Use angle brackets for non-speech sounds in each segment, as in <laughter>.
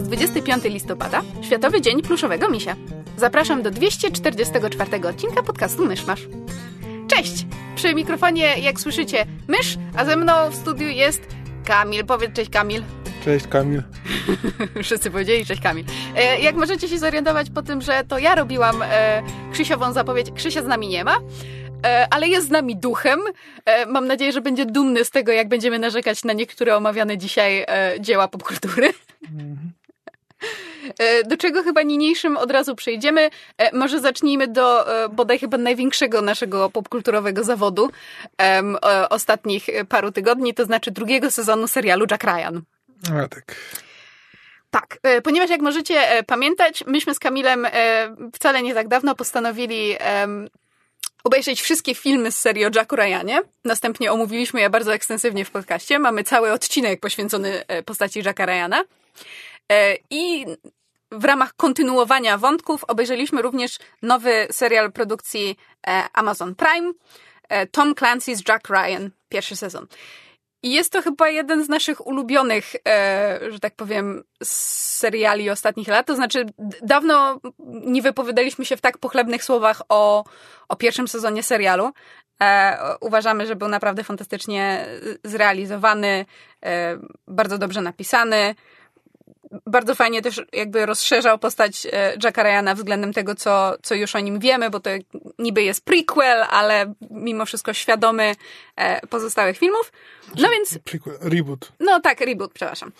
Jest 25 listopada, Światowy Dzień Pluszowego Misia. Zapraszam do 244 odcinka podcastu Myszmasz. Cześć! Przy mikrofonie, jak słyszycie, mysz, a ze mną w studiu jest Kamil. Powiedz cześć Kamil. Cześć Kamil. <laughs> Wszyscy powiedzieli cześć Kamil. E, jak możecie się zorientować po tym, że to ja robiłam e, Krzysiową zapowiedź, Krzysia z nami nie ma, e, ale jest z nami duchem. E, mam nadzieję, że będzie dumny z tego, jak będziemy narzekać na niektóre omawiane dzisiaj e, dzieła popkultury. E, Do czego chyba niniejszym od razu przejdziemy. E, Może zacznijmy do e, bodaj chyba największego naszego popkulturowego zawodu e, ostatnich paru tygodni, to znaczy drugiego sezonu serialu Jack Ryan. A tak. Tak, e, ponieważ jak możecie e, pamiętać, myśmy z Kamilem e, wcale nie tak dawno postanowili em, obejrzeć wszystkie filmy z serii o Jacku Ryanie. Następnie omówiliśmy je bardzo ekstensywnie w podcaście. Mamy cały odcinek poświęcony e, postaci Jacka Ryana. E, I w ramach kontynuowania wątków obejrzeliśmy również nowy serial produkcji e, Amazon Prime, e, Tom Clancy's Jack Ryan, pierwszy sezon. I jest to chyba jeden z naszych ulubionych, że tak powiem, seriali ostatnich lat. To znaczy, dawno nie wypowiadaliśmy się w tak pochlebnych słowach o, o pierwszym sezonie serialu. Uważamy, że był naprawdę fantastycznie zrealizowany, bardzo dobrze napisany. Bardzo fajnie też jakby rozszerzał postać e, Jacka Ryana względem tego, co, co już o nim wiemy, bo to niby jest prequel, ale mimo wszystko świadomy e, pozostałych filmów. No więc, Prequel, reboot. no tak, reboot, przepraszam.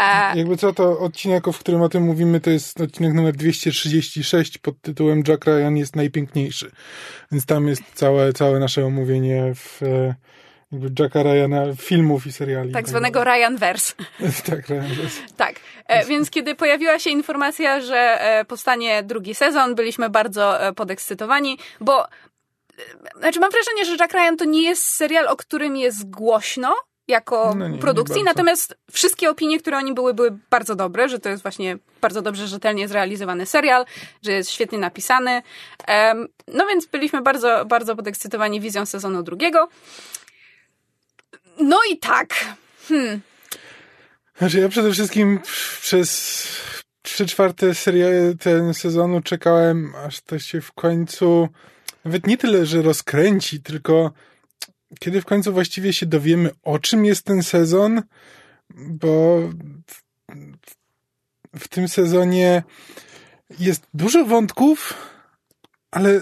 E, Jakby co, to odcinek, w którym o tym mówimy, to jest odcinek numer 236 pod tytułem Jack Ryan jest najpiękniejszy. Więc tam jest całe, całe nasze omówienie w e, jakby Jacka Ryana filmów i seriali. tak zwanego Ryan Verse. <laughs> tak, Ryan jest. Tak, e, więc kiedy pojawiła się informacja, że e, powstanie drugi sezon, byliśmy bardzo e, podekscytowani, bo e, znaczy mam wrażenie, że Jack Ryan to nie jest serial, o którym jest głośno jako No nie, nie produkcji, bardzo. natomiast wszystkie opinie, które o nim były, były bardzo dobre, że to jest właśnie bardzo dobrze, rzetelnie zrealizowany serial, że jest świetnie napisany. No więc byliśmy bardzo, bardzo podekscytowani wizją sezonu drugiego. No i tak, Znaczy ja przede wszystkim przez trzy czwarte seriale ten sezonu czekałem, aż to się w końcu nawet nie tyle, że rozkręci, tylko kiedy w końcu właściwie się dowiemy, o czym jest ten sezon, bo w, tym sezonie jest dużo wątków, ale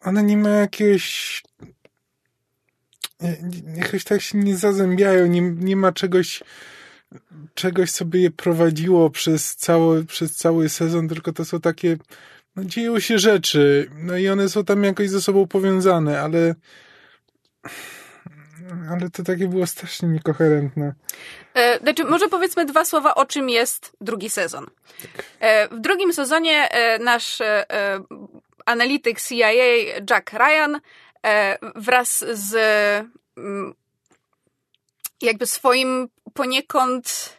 one nie ma jakiegoś jakoś tak się nie zazębiają, nie, nie ma czegoś czegoś sobie je prowadziło przez cały, przez cały sezon, tylko to są takie, no dzieją się rzeczy, no i one są tam jakoś ze sobą powiązane, ale ale to takie było strasznie niekoherentne. E, Znaczy, może powiedzmy dwa słowa, o czym jest drugi sezon. E, W drugim sezonie e, nasz analityk CIA Jack Ryan wraz z mm, jakby swoim poniekąd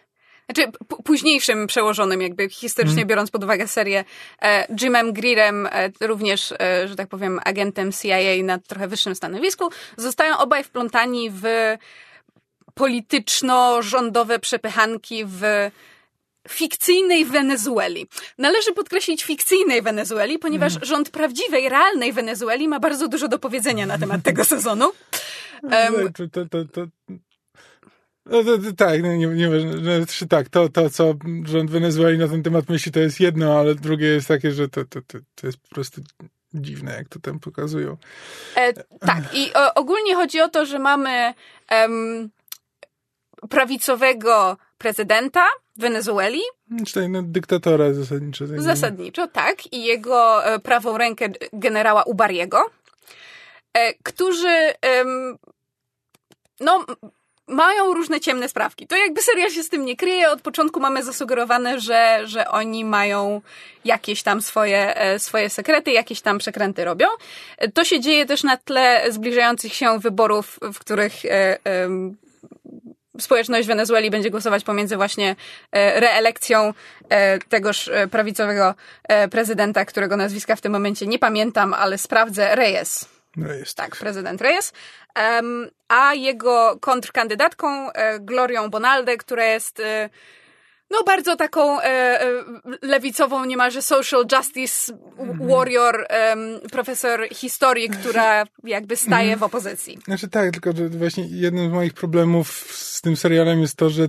znaczy późniejszym przełożonym, jakby historycznie biorąc pod uwagę serię, e, Jimem Greerem, e, również, e, że tak powiem, agentem CIA na trochę wyższym stanowisku, zostają obaj wplątani w polityczno-rządowe przepychanki w fikcyjnej Wenezueli. Należy podkreślić fikcyjnej Wenezueli, ponieważ rząd prawdziwej, realnej Wenezueli ma bardzo dużo do powiedzenia na temat tego sezonu. No, to, to, to, no, to, to, tak, no, nie, nie, no, czy tak, to, to, co rząd Wenezueli na ten temat myśli, to jest jedno, ale drugie jest takie, że to, to, to, to jest po prostu dziwne, jak to tam pokazują. E, tak, i o, ogólnie chodzi o to, że mamy em, prawicowego prezydenta Wenezueli, Czy no, dyktatora zasadniczo. tak zasadniczo, tak, i jego e, prawą rękę generała Ubariego, e, którzy no, mają różne ciemne sprawki. To jakby serial się z tym nie kryje. Od początku mamy zasugerowane, że, że oni mają jakieś tam swoje, e, swoje sekrety, jakieś tam przekręty robią. To się dzieje też na tle zbliżających się wyborów, w których społeczność Wenezueli będzie głosować pomiędzy właśnie reelekcją tegoż prawicowego prezydenta, którego nazwiska w tym momencie nie pamiętam, ale sprawdzę, Reyes. Reyes. Tak, prezydent Reyes a jego kontrkandydatką e, Glorią Bonalde, która jest e, no bardzo taką e, lewicową, niemalże social justice mhm. warrior, profesor historii, która jakby staje w opozycji. Znaczy tak, tylko że właśnie jednym z moich problemów z tym serialem jest to, że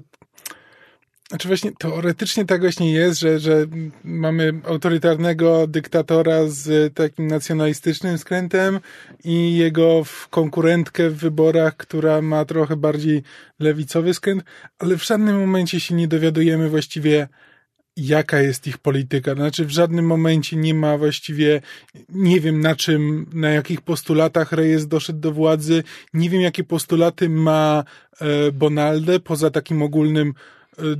znaczy właśnie teoretycznie tak właśnie jest, że, że mamy autorytarnego dyktatora z takim nacjonalistycznym skrętem i jego konkurentkę w wyborach, która ma trochę bardziej lewicowy skręt, ale w żadnym momencie się nie dowiadujemy właściwie jaka jest ich polityka. Znaczy w żadnym momencie nie ma właściwie, nie wiem na czym, na jakich postulatach Reyes doszedł do władzy, nie wiem jakie postulaty ma e, Bonalde, poza takim ogólnym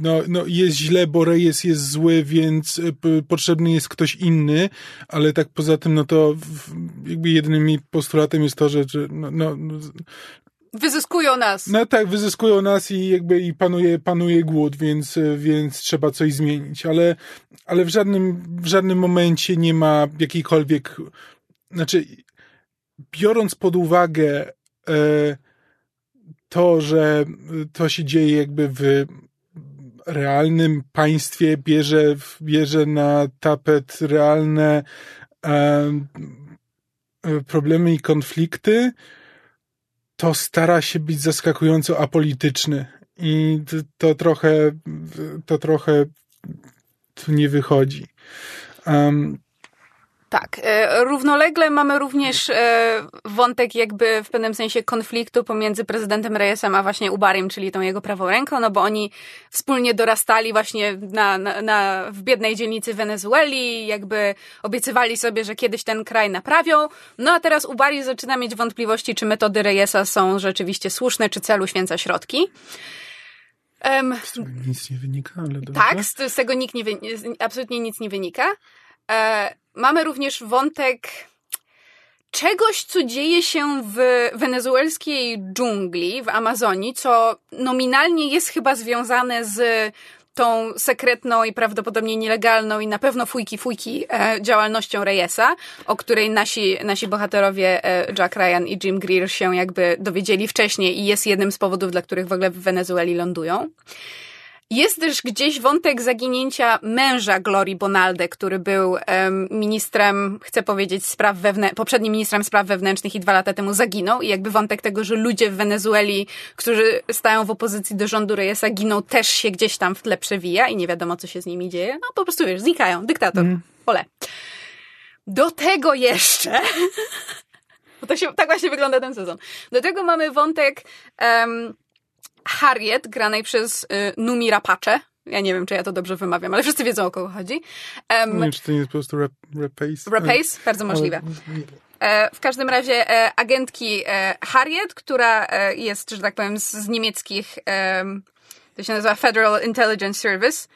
no, no jest źle, bo rejestr jest zły, więc e, potrzebny jest ktoś inny, ale tak poza tym, no to jakby jedynym postulatem jest to, że, że no, no, Wyzyskują nas. No tak, wyzyskują nas i jakby i panuje, panuje głód, więc, więc trzeba coś zmienić, ale, ale w żadnym, w żadnym momencie nie ma jakiejkolwiek, znaczy biorąc pod uwagę e, to, że to się dzieje jakby w realnym państwie bierze, bierze na tapet realne problemy i konflikty, to stara się być zaskakująco apolityczny. I to, to trochę, to trochę tu nie wychodzi. Um, tak. E, równolegle mamy również e, wątek jakby w pewnym sensie konfliktu pomiędzy prezydentem Reyesem a właśnie Ubarim, czyli tą jego prawą ręką, no bo oni wspólnie dorastali właśnie na, na, na, w biednej dzielnicy Wenezueli, jakby obiecywali sobie, że kiedyś ten kraj naprawią. No a teraz Ubari zaczyna mieć wątpliwości, czy metody Reyesa są rzeczywiście słuszne, czy celu święca środki. Um, z tego nic nie wynika, ale dobrze. Tak, z, z tego nikt nie, absolutnie nic nie wynika. E, mamy również wątek czegoś, co dzieje się w wenezuelskiej dżungli, w Amazonii, co nominalnie jest chyba związane z tą sekretną i prawdopodobnie nielegalną i na pewno fujki fujki e, działalnością Reyesa, o której nasi, nasi bohaterowie e, Jack Ryan i Jim Greer się jakby dowiedzieli wcześniej i jest jednym z powodów, dla których w ogóle w Wenezueli lądują. Jest też gdzieś wątek zaginięcia męża Glorii Bonalde, który był um, ministrem, chcę powiedzieć, spraw wewnętrznych, poprzednim ministrem spraw wewnętrznych i dwa lata temu zaginął. I jakby wątek tego, że ludzie w Wenezueli, którzy stają w opozycji do rządu Reyesa, giną, też się gdzieś tam w tle przewija i nie wiadomo, co się z nimi dzieje. No po prostu wiesz, znikają. Dyktator. Mm. Ole. Do tego jeszcze. <laughs> Bo to się, tak właśnie wygląda ten sezon. Do tego mamy wątek um, Harriet, granej przez y, Numi Rapace. Ja nie wiem, czy ja to dobrze wymawiam, ale wszyscy wiedzą, o kogo chodzi. Um, nie wiem, czy to nie jest po prostu rap, Rapace. Rapace? Bardzo możliwe. E, w każdym razie e, agentki e, Harriet, która e, jest, że tak powiem, z, z niemieckich, to się nazywa Federal Intelligence Service,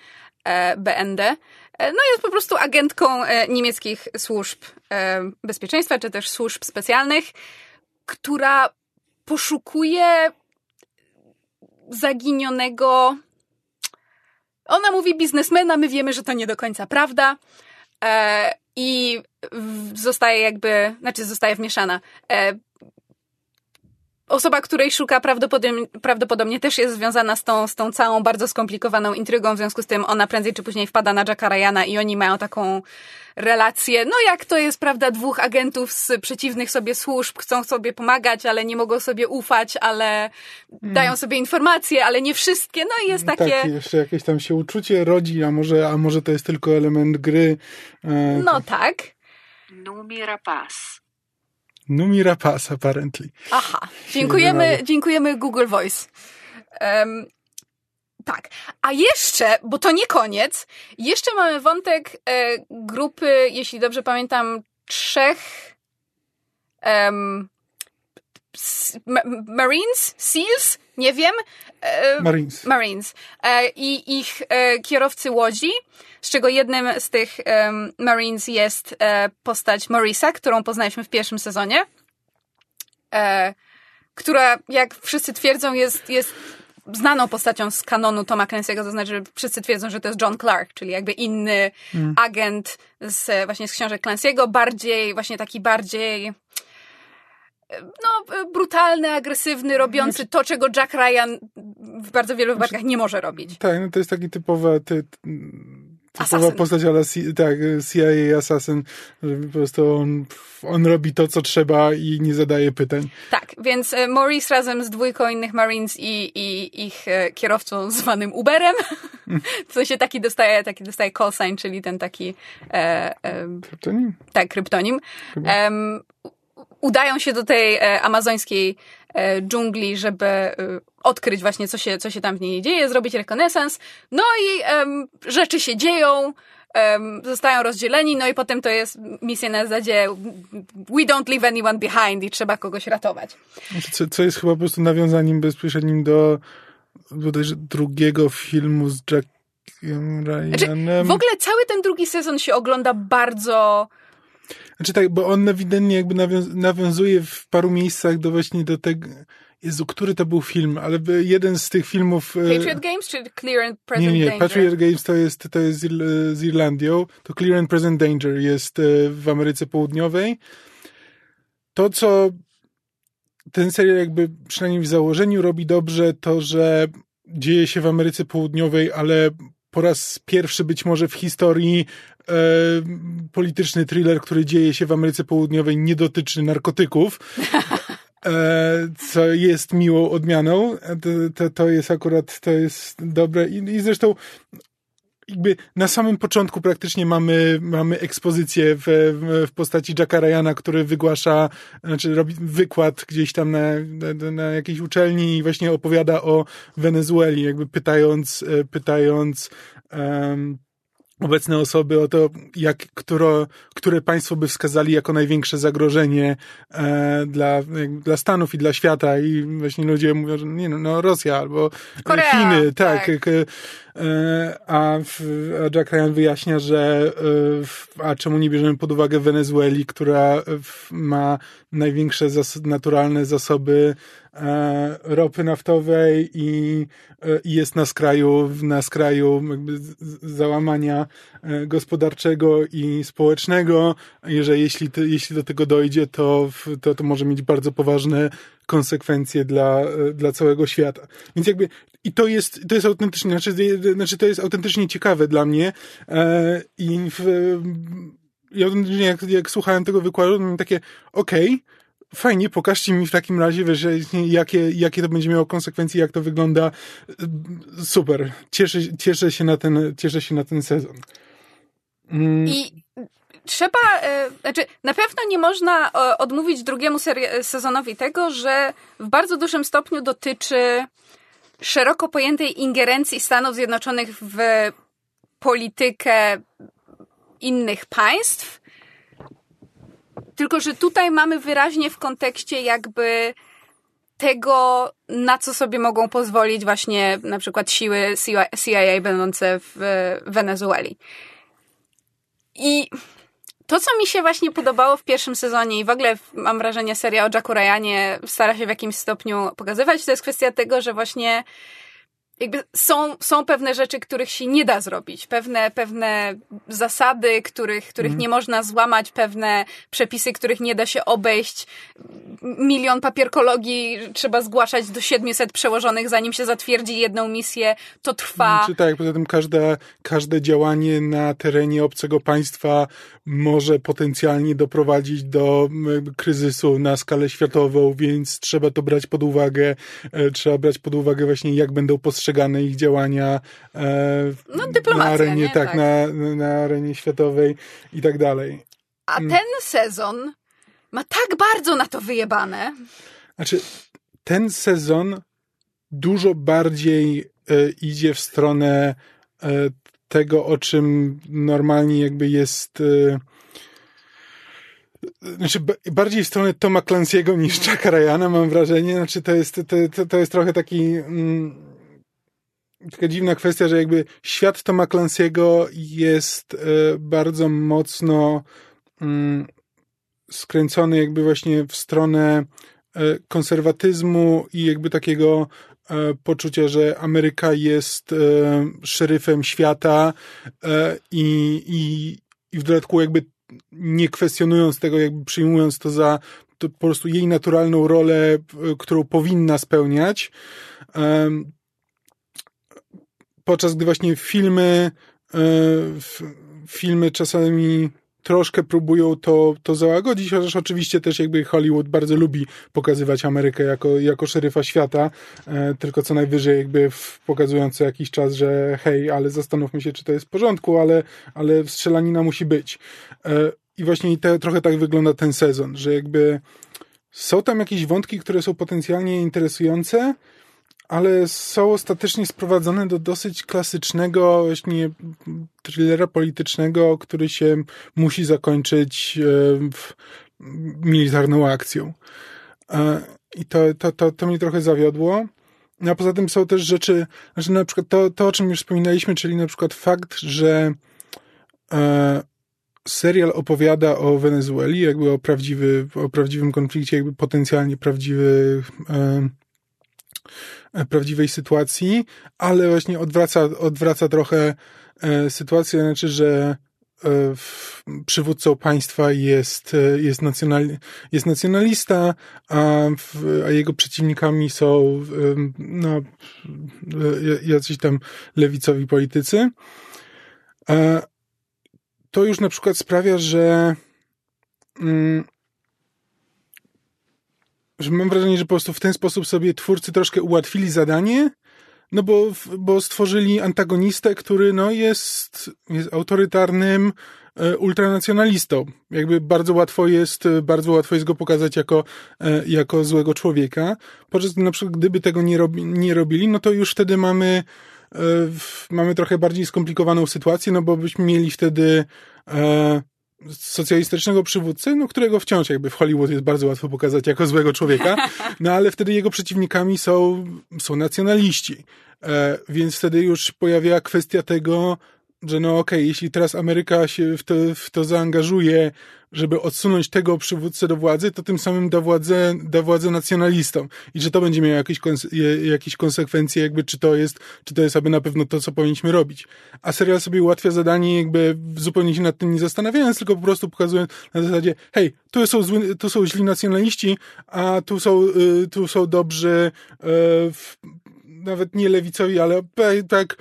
e, BND, no jest po prostu agentką niemieckich służb bezpieczeństwa, czy też służb specjalnych, która poszukuje zaginionego. Ona mówi biznesmena, my wiemy, że to nie do końca prawda. E, I zostaje jakby, znaczy zostaje wmieszana. E, osoba, której szuka, prawdopodobnie, prawdopodobnie też jest związana z tą, z tą całą bardzo skomplikowaną intrygą, w związku z tym ona prędzej czy później wpada na Jacka Ryana i oni mają taką relację, no jak to jest, prawda, dwóch agentów z przeciwnych sobie służb, chcą sobie pomagać, ale nie mogą sobie ufać, ale mm. dają sobie informacje, ale nie wszystkie, no i jest takie... Tak, jeszcze jakieś tam się uczucie rodzi, a może, a może to jest tylko element gry. E, no tak. Numira Paz. Numira Paz, apparently. Aha, dziękujemy, dziękujemy Google Voice. Um, tak. A jeszcze, bo to nie koniec, jeszcze mamy wątek e, grupy, jeśli dobrze pamiętam, trzech um, Marines, SEALs, Nie wiem. E, Marines. Marines. E, I ich e, kierowcy łodzi, z czego jednym z tych Marines jest postać Morisa, którą poznaliśmy w pierwszym sezonie. Która, jak wszyscy twierdzą, jest, jest znaną postacią z kanonu Toma Clancy'ego, to znaczy, że wszyscy twierdzą, że to jest John Clark, czyli jakby inny agent z, właśnie z książek Clancy'ego, bardziej, właśnie taki bardziej no, e, brutalny, agresywny, robiący to, czego Jack Ryan w bardzo wielu wypadkach nie może robić. Tak, no to jest taki typowa, ty, typowa postać ale tak, CIA Assassin, że po prostu on, on robi to, co trzeba i nie zadaje pytań. Tak, więc e, Maurice razem z dwójką innych Marines i, i ich e, kierowcą zwanym Uberem, <laughs> w sensie taki dostaje, taki dostaje call sign, czyli ten taki e, e, To nie, tak, kryptonim. U- udają się do tej e, amazońskiej e, dżungli, żeby e, odkryć właśnie, co się, co się tam w niej dzieje, zrobić rekonesans. No i rzeczy się dzieją, zostają rozdzieleni, no i potem to jest misja na zasadzie we don't leave anyone behind i trzeba kogoś ratować. Znaczy, co, co jest chyba po prostu nawiązaniem bezpośrednim do bodajże drugiego filmu z Jackiem Znaczy, Ryanem. w ogóle cały ten drugi sezon się ogląda bardzo... Znaczy tak, bo on ewidentnie jakby nawiąz nawiązuje w paru miejscach do właśnie do tego... Jezu, który to był film, ale jeden z tych filmów... e, Patriot Games czy Clear and Nie, Present nie, Danger? Patriot Games to jest, to jest z Irlandią, to Clear and Present Danger jest e, w Ameryce Południowej. To, co ten serial jakby przynajmniej w założeniu robi dobrze, to, że dzieje się w Ameryce Południowej, ale po raz pierwszy być może w historii e, polityczny thriller, który dzieje się w Ameryce Południowej, nie dotyczy narkotyków. E, co jest miłą odmianą. E, To, to, to jest akurat, to jest dobre. I, i zresztą jakby na samym początku praktycznie mamy, mamy ekspozycję w, w, postaci Jacka Ryana, który wygłasza, znaczy robi wykład gdzieś tam na, na, na jakiejś uczelni i właśnie opowiada o Wenezueli, jakby pytając, e, pytając em, obecne osoby o to, jak, które, które państwo by wskazali jako największe zagrożenie e, dla, dla Stanów i dla świata i właśnie ludzie mówią, że nie no, no Rosja albo Korea, Chiny, tak. tak. jak, e, a, a Jack Ryan wyjaśnia, że e, a czemu nie bierzemy pod uwagę Wenezueli, która w, ma największe zas naturalne zasoby e, ropy naftowej i, e, i jest na skraju, na skraju załamania e, gospodarczego i społecznego, i że jeśli, jeśli do tego dojdzie, to, w- to, to może mieć bardzo poważne konsekwencje dla, e, dla całego świata. Więc jakby i to jest, to jest autentycznie, znaczy, znaczy to jest autentycznie ciekawe dla mnie e, i w, autentycznie jak, jak słuchałem tego wykładu, miałem takie, okej, fajnie, pokażcie mi w takim razie, wiesz, jakie, jakie to będzie miało konsekwencje, jak to wygląda. Super. Cieszę, cieszę, się, na ten, cieszę się na ten sezon. Mm, I trzeba, e, znaczy na pewno nie można e, odmówić drugiemu seri- sezonowi tego, że w bardzo dużym stopniu dotyczy szeroko pojętej ingerencji Stanów Zjednoczonych w politykę innych państw. Tylko, że tutaj mamy wyraźnie w kontekście jakby tego, na co sobie mogą pozwolić właśnie na przykład siły CIA będące w Wenezueli. I to, co mi się właśnie podobało w pierwszym sezonie i w ogóle mam wrażenie seria o Jacku Ryanie stara się w jakimś stopniu pokazywać, to jest kwestia tego, że właśnie jakby są, są pewne rzeczy, których się nie da zrobić, pewne, pewne zasady, których, których nie można złamać, pewne przepisy, których nie da się obejść. Milion papierkologii trzeba zgłaszać do 700 przełożonych, zanim się zatwierdzi jedną misję. To trwa. Czy tak, poza tym każde, każde działanie na terenie obcego państwa może potencjalnie doprowadzić do kryzysu na skalę światową, więc trzeba to brać pod uwagę. E, Trzeba brać pod uwagę właśnie, jak będą postrzegane ich działania e, No, na arenie, nie? tak, Tak. Na, na arenie światowej i tak dalej. A ten sezon ma tak bardzo na to wyjebane. Znaczy, ten sezon dużo bardziej e, idzie w stronę e, tego, o czym normalnie jakby jest. E, znaczy ba- bardziej w stronę Toma Clancy'ego niż Jacka Ryana, mam wrażenie. Znaczy to jest, to, to, to jest trochę taki mm, taka dziwna kwestia, że jakby świat Toma Clancy'ego jest e, bardzo mocno mm, skręcony jakby właśnie w stronę e, konserwatyzmu i jakby takiego e, poczucia, że Ameryka jest szeryfem świata i, i, i w dodatku jakby nie kwestionując tego, jakby przyjmując to za to po prostu jej naturalną rolę, którą powinna spełniać. Podczas gdy właśnie filmy, e, filmy czasami troszkę próbują to, to załagodzić, chociaż oczywiście też jakby Hollywood bardzo lubi pokazywać Amerykę jako, jako szeryfa świata, e, tylko co najwyżej jakby w, pokazując co jakiś czas, że hej, ale zastanówmy się, czy to jest w porządku, ale, ale strzelanina musi być. E, I właśnie te, trochę tak wygląda ten sezon, że jakby są tam jakieś wątki, które są potencjalnie interesujące, ale są ostatecznie sprowadzone do dosyć klasycznego właśnie thrillera politycznego, który się musi zakończyć e, militarną akcją. E, I to, to, to, to mnie trochę zawiodło. No, A poza tym są też rzeczy, znaczy na przykład to, to o czym już wspominaliśmy, czyli na przykład fakt, że e, serial opowiada o Wenezueli, jakby o, prawdziwy, o prawdziwym konflikcie, jakby potencjalnie prawdziwy e, prawdziwej sytuacji, ale właśnie odwraca, odwraca trochę e, sytuację, znaczy, że e, przywódcą państwa jest, e, jest, nacjonal, jest nacjonalista, a, w, a jego przeciwnikami są no, jacyś tam lewicowi politycy. To już na przykład sprawia, że mm, że mam wrażenie, że po prostu w ten sposób sobie twórcy troszkę ułatwili zadanie, no bo, bo stworzyli antagonistę, który no jest, jest autorytarnym e, ultranacjonalistą. Jakby bardzo łatwo jest, e, bardzo łatwo jest go pokazać jako, e, jako złego człowieka. Podczas gdy na przykład gdyby tego nie, robi, nie robili, no to już wtedy mamy, e, w- mamy trochę bardziej skomplikowaną sytuację, no bo byśmy mieli wtedy e, socjalistycznego przywódcę, no którego wciąż jakby w Hollywood jest bardzo łatwo pokazać jako złego człowieka, no ale wtedy jego przeciwnikami są, są nacjonaliści. E, więc wtedy już pojawia kwestia tego, że no okej, jeśli teraz Ameryka się w to, w to zaangażuje, żeby odsunąć tego przywódcę do władzy, to tym samym da władzę, da władzę nacjonalistom. I że to będzie miało jakieś, jakieś konsekwencje, jakby czy to jest, czy to jest aby na pewno to, co powinniśmy robić. A serial sobie ułatwia zadanie, jakby zupełnie się nad tym nie zastanawiając, tylko po prostu pokazując na zasadzie, hej, tu są, zły, tu są źli nacjonaliści, a tu są, y, tu są dobrzy, y, nawet nie lewicowi, ale tak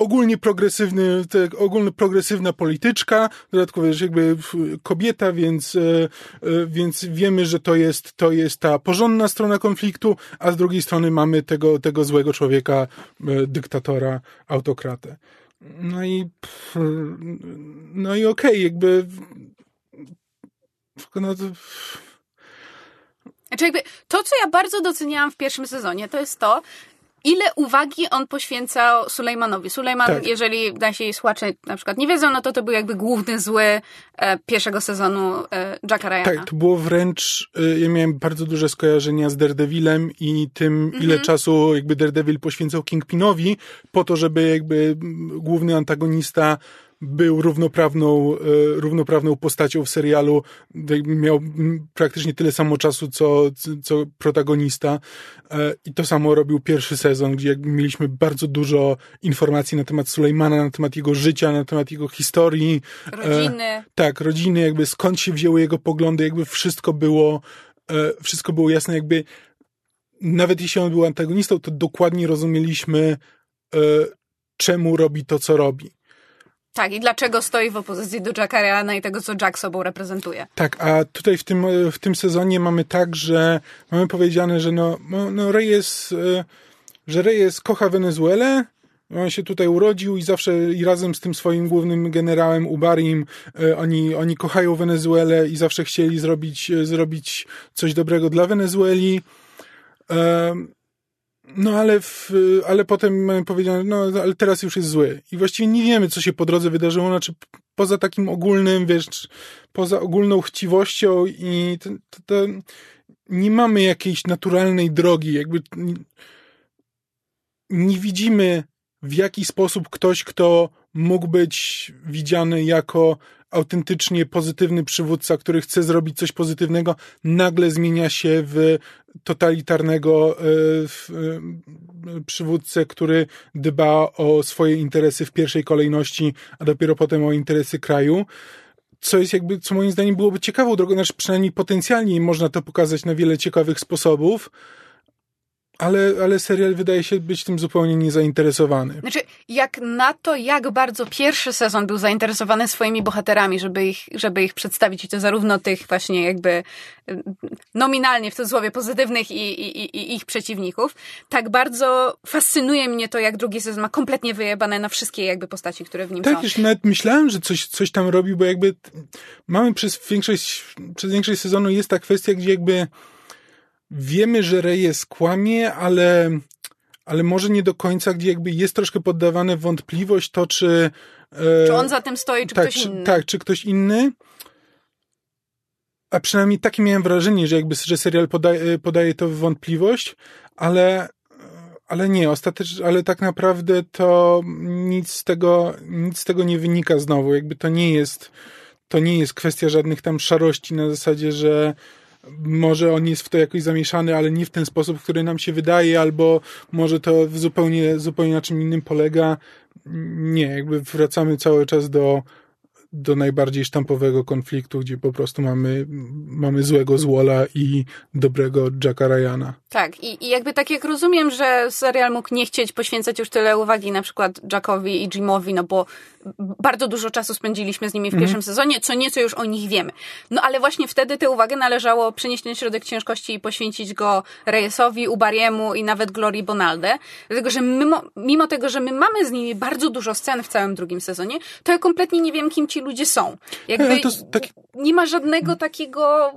ogólnie progresywny, ogólnie progresywna polityczka, dodatkowo też jakby w- kobieta, więc, e, e, więc wiemy, że to jest, to jest ta porządna strona konfliktu, a z drugiej strony mamy tego, tego złego człowieka, e, dyktatora, autokratę. No i no i okej, jakby no to, Znaczy jakby to, co ja bardzo doceniałam w pierwszym sezonie, to jest to, ile uwagi on poświęcał Sulejmanowi. Sulejman, Tak. jeżeli nasi słuchacze na przykład nie wiedzą, no to to był jakby główny zły e, pierwszego sezonu e, Jacka Ryana. Tak, to było wręcz, y, ja miałem bardzo duże skojarzenia z Daredevilem i tym, ile czasu jakby Daredevil poświęcał Kingpinowi po to, żeby jakby mm, główny antagonista był równoprawną, y, równoprawną postacią w serialu, miał praktycznie tyle samo czasu, co, co protagonista. E, I to samo robił pierwszy sezon, gdzie mieliśmy bardzo dużo informacji na temat Sulejmana, na temat jego życia, na temat jego historii. Rodziny. Tak, rodziny, jakby skąd się wzięły jego poglądy, jakby wszystko było, e, wszystko było jasne, jakby nawet jeśli on był antagonistą, to dokładnie rozumieliśmy, e, czemu robi to, co robi. Tak, i dlaczego stoi w opozycji do Jacka Ryana i tego, co Jack sobą reprezentuje. Tak, a tutaj w tym, e, w tym sezonie mamy tak, że mamy powiedziane, że no, no, no Reyes, e, że Reyes kocha Wenezuelę, on się tutaj urodził i zawsze i razem z tym swoim głównym generałem Ubarim e, oni, oni kochają Wenezuelę i zawsze chcieli zrobić, zrobić coś dobrego dla Wenezueli. No ale, w, ale potem powiedziano, no ale teraz już jest zły. I właściwie nie wiemy, co się po drodze wydarzyło, znaczy poza takim ogólnym, wiesz, poza ogólną chciwością i to, to, to nie mamy jakiejś naturalnej drogi, jakby nie widzimy w jaki sposób ktoś, kto mógł być widziany jako autentycznie pozytywny przywódca, który chce zrobić coś pozytywnego, nagle zmienia się w totalitarnego e, e, przywódcę, który dba o swoje interesy w pierwszej kolejności, a dopiero potem o interesy kraju. Co jest jakby, co moim zdaniem byłoby ciekawą drogą, znaczy przynajmniej potencjalnie można to pokazać na wiele ciekawych sposobów ale, ale serial wydaje się być tym zupełnie niezainteresowany. Znaczy, jak na to, jak bardzo pierwszy sezon był zainteresowany swoimi bohaterami, żeby ich, żeby ich przedstawić i to zarówno tych właśnie jakby nominalnie w cudzysłowie pozytywnych i, i, i ich przeciwników, tak bardzo fascynuje mnie to, jak drugi sezon ma kompletnie wyjebane na wszystkie jakby postaci, które w nim tak, są. Tak, już nawet myślałem, że coś, coś tam robi, bo jakby mamy przez większość, przez większość sezonu jest ta kwestia, gdzie jakby wiemy, że Reyes skłamie, ale, ale może nie do końca, gdzie jakby jest troszkę poddawane wątpliwość to, czy... E, czy on za tym stoi, czy tak, ktoś inny. tak, czy ktoś inny. A przynajmniej takie miałem wrażenie, że jakby, że serial podaje, podaje to w wątpliwość, ale, ale nie, ostatecznie, ale tak naprawdę to nic z tego, nic z tego nie wynika znowu. Jakby to nie jest, to nie jest kwestia żadnych tam szarości na zasadzie, że może on jest w to jakoś zamieszany, ale nie w ten sposób, który nam się wydaje, albo może to zupełnie, zupełnie na czym innym polega. Nie, jakby wracamy cały czas do do najbardziej sztampowego konfliktu, gdzie po prostu mamy, mamy złego Zwola i dobrego Jacka Ryana. Tak, i, i jakby tak jak rozumiem, że serial mógł nie chcieć poświęcać już tyle uwagi na przykład Jackowi i Jimowi, no bo bardzo dużo czasu spędziliśmy z nimi w mhm. pierwszym sezonie, co nieco już o nich wiemy. No ale właśnie wtedy tę uwagę należało przenieść na środek ciężkości i poświęcić go Reyesowi, Ubariemu i nawet Glorii Bonalde, dlatego że mimo, mimo tego, że my mamy z nimi bardzo dużo scen w całym drugim sezonie, to ja kompletnie nie wiem, kim ci ludzie są. Jakby taki... nie ma żadnego takiego...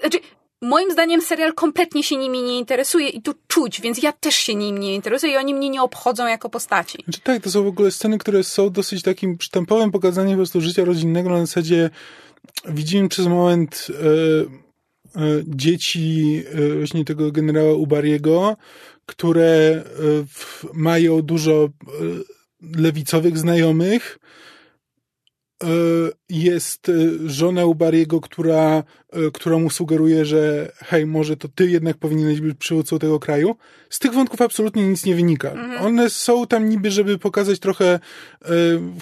Znaczy, moim zdaniem serial kompletnie się nimi nie interesuje i to czuć, więc ja też się nimi nie interesuję i oni mnie nie obchodzą jako postaci. Znaczy, tak, to są w ogóle sceny, które są dosyć takim sztampowym pokazaniem po prostu życia rodzinnego na zasadzie widzimy przez moment e, e, dzieci e, właśnie tego generała Ubariego, które mają dużo lewicowych znajomych, jest e, żona Ubariego, która, e, która mu sugeruje, że hej, może to ty jednak powinieneś być przywódcą tego kraju. Z tych wątków absolutnie nic nie wynika. Mhm. One są tam niby, żeby pokazać trochę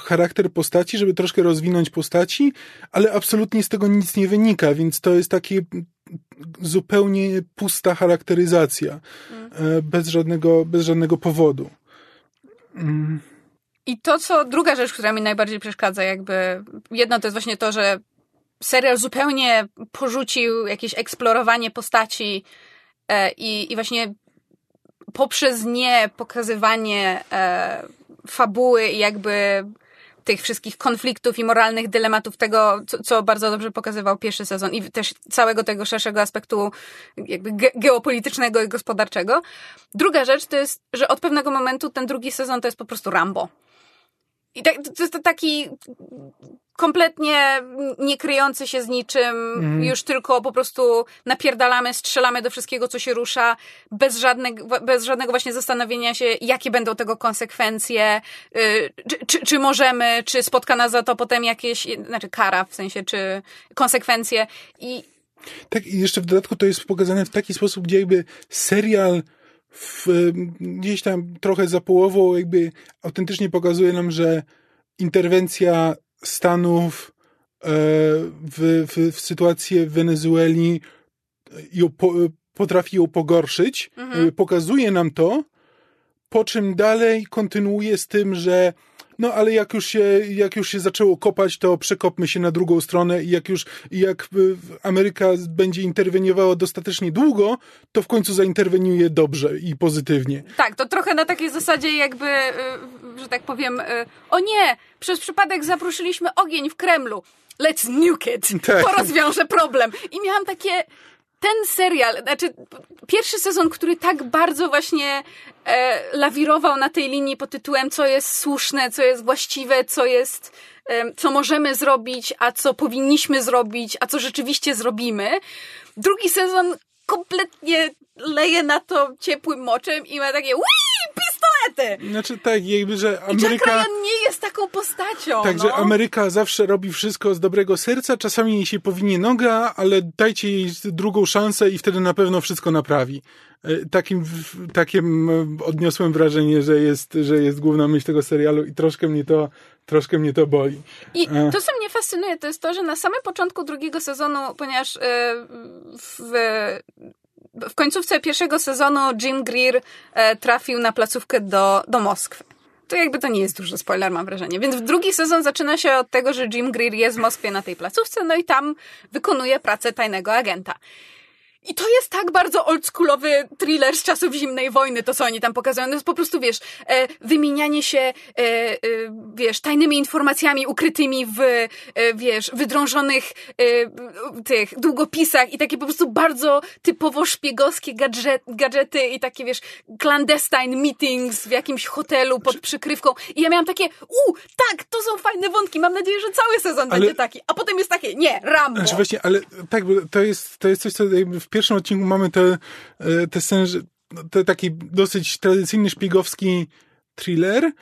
charakter postaci, żeby troszkę rozwinąć postaci, ale absolutnie z tego nic nie wynika, więc to jest takie zupełnie pusta charakteryzacja, mhm. bez, żadnego, bez żadnego powodu. Mm. I to, co druga rzecz, która mi najbardziej przeszkadza, jakby jedno to jest właśnie to, że serial zupełnie porzucił jakieś eksplorowanie postaci e, i, i właśnie poprzez nie pokazywanie e, fabuły i jakby tych wszystkich konfliktów i moralnych dylematów tego, co, co, bardzo dobrze pokazywał pierwszy sezon i też całego tego szerszego aspektu jakby ge geopolitycznego i gospodarczego. Druga rzecz to jest, że od pewnego momentu ten drugi sezon to jest po prostu Rambo. I tak, to jest taki kompletnie nie kryjący się z niczym, mm. już tylko po prostu napierdalamy, strzelamy do wszystkiego, co się rusza, bez żadnego, bez żadnego właśnie zastanowienia się, jakie będą tego konsekwencje, yy, czy, czy, czy, możemy, czy spotka nas za to potem jakieś, znaczy kara, w sensie, czy konsekwencje i tak, i jeszcze w dodatku to jest pokazane w taki sposób, gdzie jakby serial w, gdzieś tam trochę za połową jakby autentycznie pokazuje nam, że interwencja Stanów e, w, w, w sytuację w Wenezueli ją po, potrafi ją pogorszyć. Mhm. Pokazuje nam to, po czym dalej kontynuuje z tym, że no ale jak już się, jak już się zaczęło kopać, to przekopmy się na drugą stronę i jak już, jak Ameryka będzie interweniowała dostatecznie długo, to w końcu zainterweniuje dobrze i pozytywnie. Tak, to trochę na takiej zasadzie jakby, y, że tak powiem, y, o nie, przez przypadek zaprosiliśmy ogień w Kremlu. Let's nuke it. Tak. To rozwiąże problem. I miałam takie, ten serial, znaczy pierwszy sezon, który tak bardzo właśnie e, lawirował na tej linii pod tytułem co jest słuszne, co jest właściwe, co jest, e, co możemy zrobić, a co powinniśmy zrobić, a co rzeczywiście zrobimy. Drugi sezon kompletnie leje na to ciepłym moczem i ma takie Wii! Pistolety! Znaczy tak, jakby, że I Jack Ameryka... Ryan nie jest taką postacią. Także no. Ameryka zawsze robi wszystko z dobrego serca, czasami jej się powinie noga, ale dajcie jej drugą szansę i wtedy na pewno wszystko naprawi. E, Takim, takim e, odniosłem wrażenie, że jest, że jest główna myśl tego serialu i troszkę mnie to, troszkę mnie to boli. I E. to, co mnie fascynuje, to jest to, że na samym początku drugiego sezonu, ponieważ w, w końcówce pierwszego sezonu Jim Greer e, trafił na placówkę do, do Moskwy. To jakby to nie jest duży spoiler, mam wrażenie. Więc drugi sezon zaczyna się od tego, że Jim Greer jest w Moskwie na tej placówce, no i tam wykonuje pracę tajnego agenta. I to jest tak bardzo oldschoolowy thriller z czasów zimnej wojny, to co oni tam pokazują. To jest po prostu, wiesz, e, wymienianie się, e, e, wiesz, tajnymi informacjami ukrytymi w, e, wiesz, wydrążonych e, tych długopisach i takie po prostu bardzo typowo szpiegowskie gadżet, gadżety i takie, wiesz, clandestine meetings w jakimś hotelu pod przykrywką. I ja miałam takie, u, tak, to są fajne wątki, mam nadzieję, że cały sezon Ale- będzie taki. A potem jest takie, nie, Rambo. Znaczy właśnie, ale tak, to jest, to jest coś, co w pierwszym odcinku mamy te, e, te sceny, to taki dosyć tradycyjny szpiegowski thriller,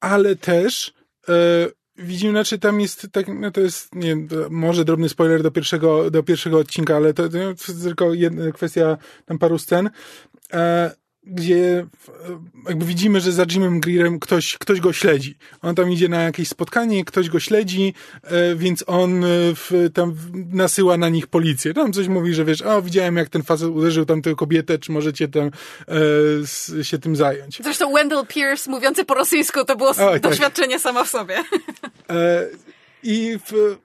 ale też e, widzimy, znaczy tam jest tak, no to jest, nie wiem, to może drobny spoiler do pierwszego, do pierwszego odcinka, ale to, to jest tylko jedna kwestia tam paru scen, e, gdzie jakby widzimy, że za Jimem Greerem ktoś, ktoś go śledzi. On tam idzie na jakieś spotkanie, ktoś go śledzi, e, więc on e, w, tam nasyła na nich policję. Tam coś mówi, że wiesz, o widziałem jak ten facet uderzył tam tę kobietę, czy możecie tam e, się tym zająć. Zresztą Wendell Pierce mówiący po rosyjsku to było Oj, tak. doświadczenie samo w sobie. E, I w,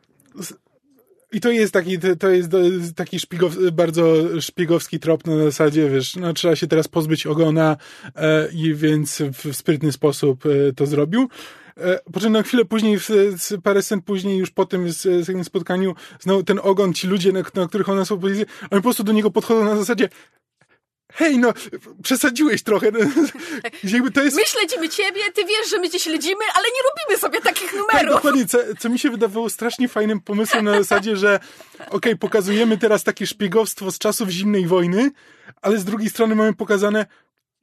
i to jest taki, to- jest taki szpiegow, bardzo szpiegowski trop na zasadzie, wiesz, no trzeba się teraz pozbyć ogona e, i więc w sprytny sposób e, to zrobił. E, po czym na chwilę później, w, z, parę scen później, już po tym z, z spotkaniu, znowu ten ogon, ci ludzie, na, na których on nasłał policję, oni po prostu do niego podchodzą na zasadzie hej, no, przesadziłeś trochę. <laughs> Jakby to jest... My śledzimy ciebie, ty wiesz, że my cię śledzimy, ale nie robimy sobie takich Tak, numerów. dokładnie, co, co mi się wydawało strasznie fajnym pomysłem na zasadzie, że okej, pokazujemy teraz takie szpiegowstwo z czasów zimnej wojny, ale z drugiej strony mamy pokazane,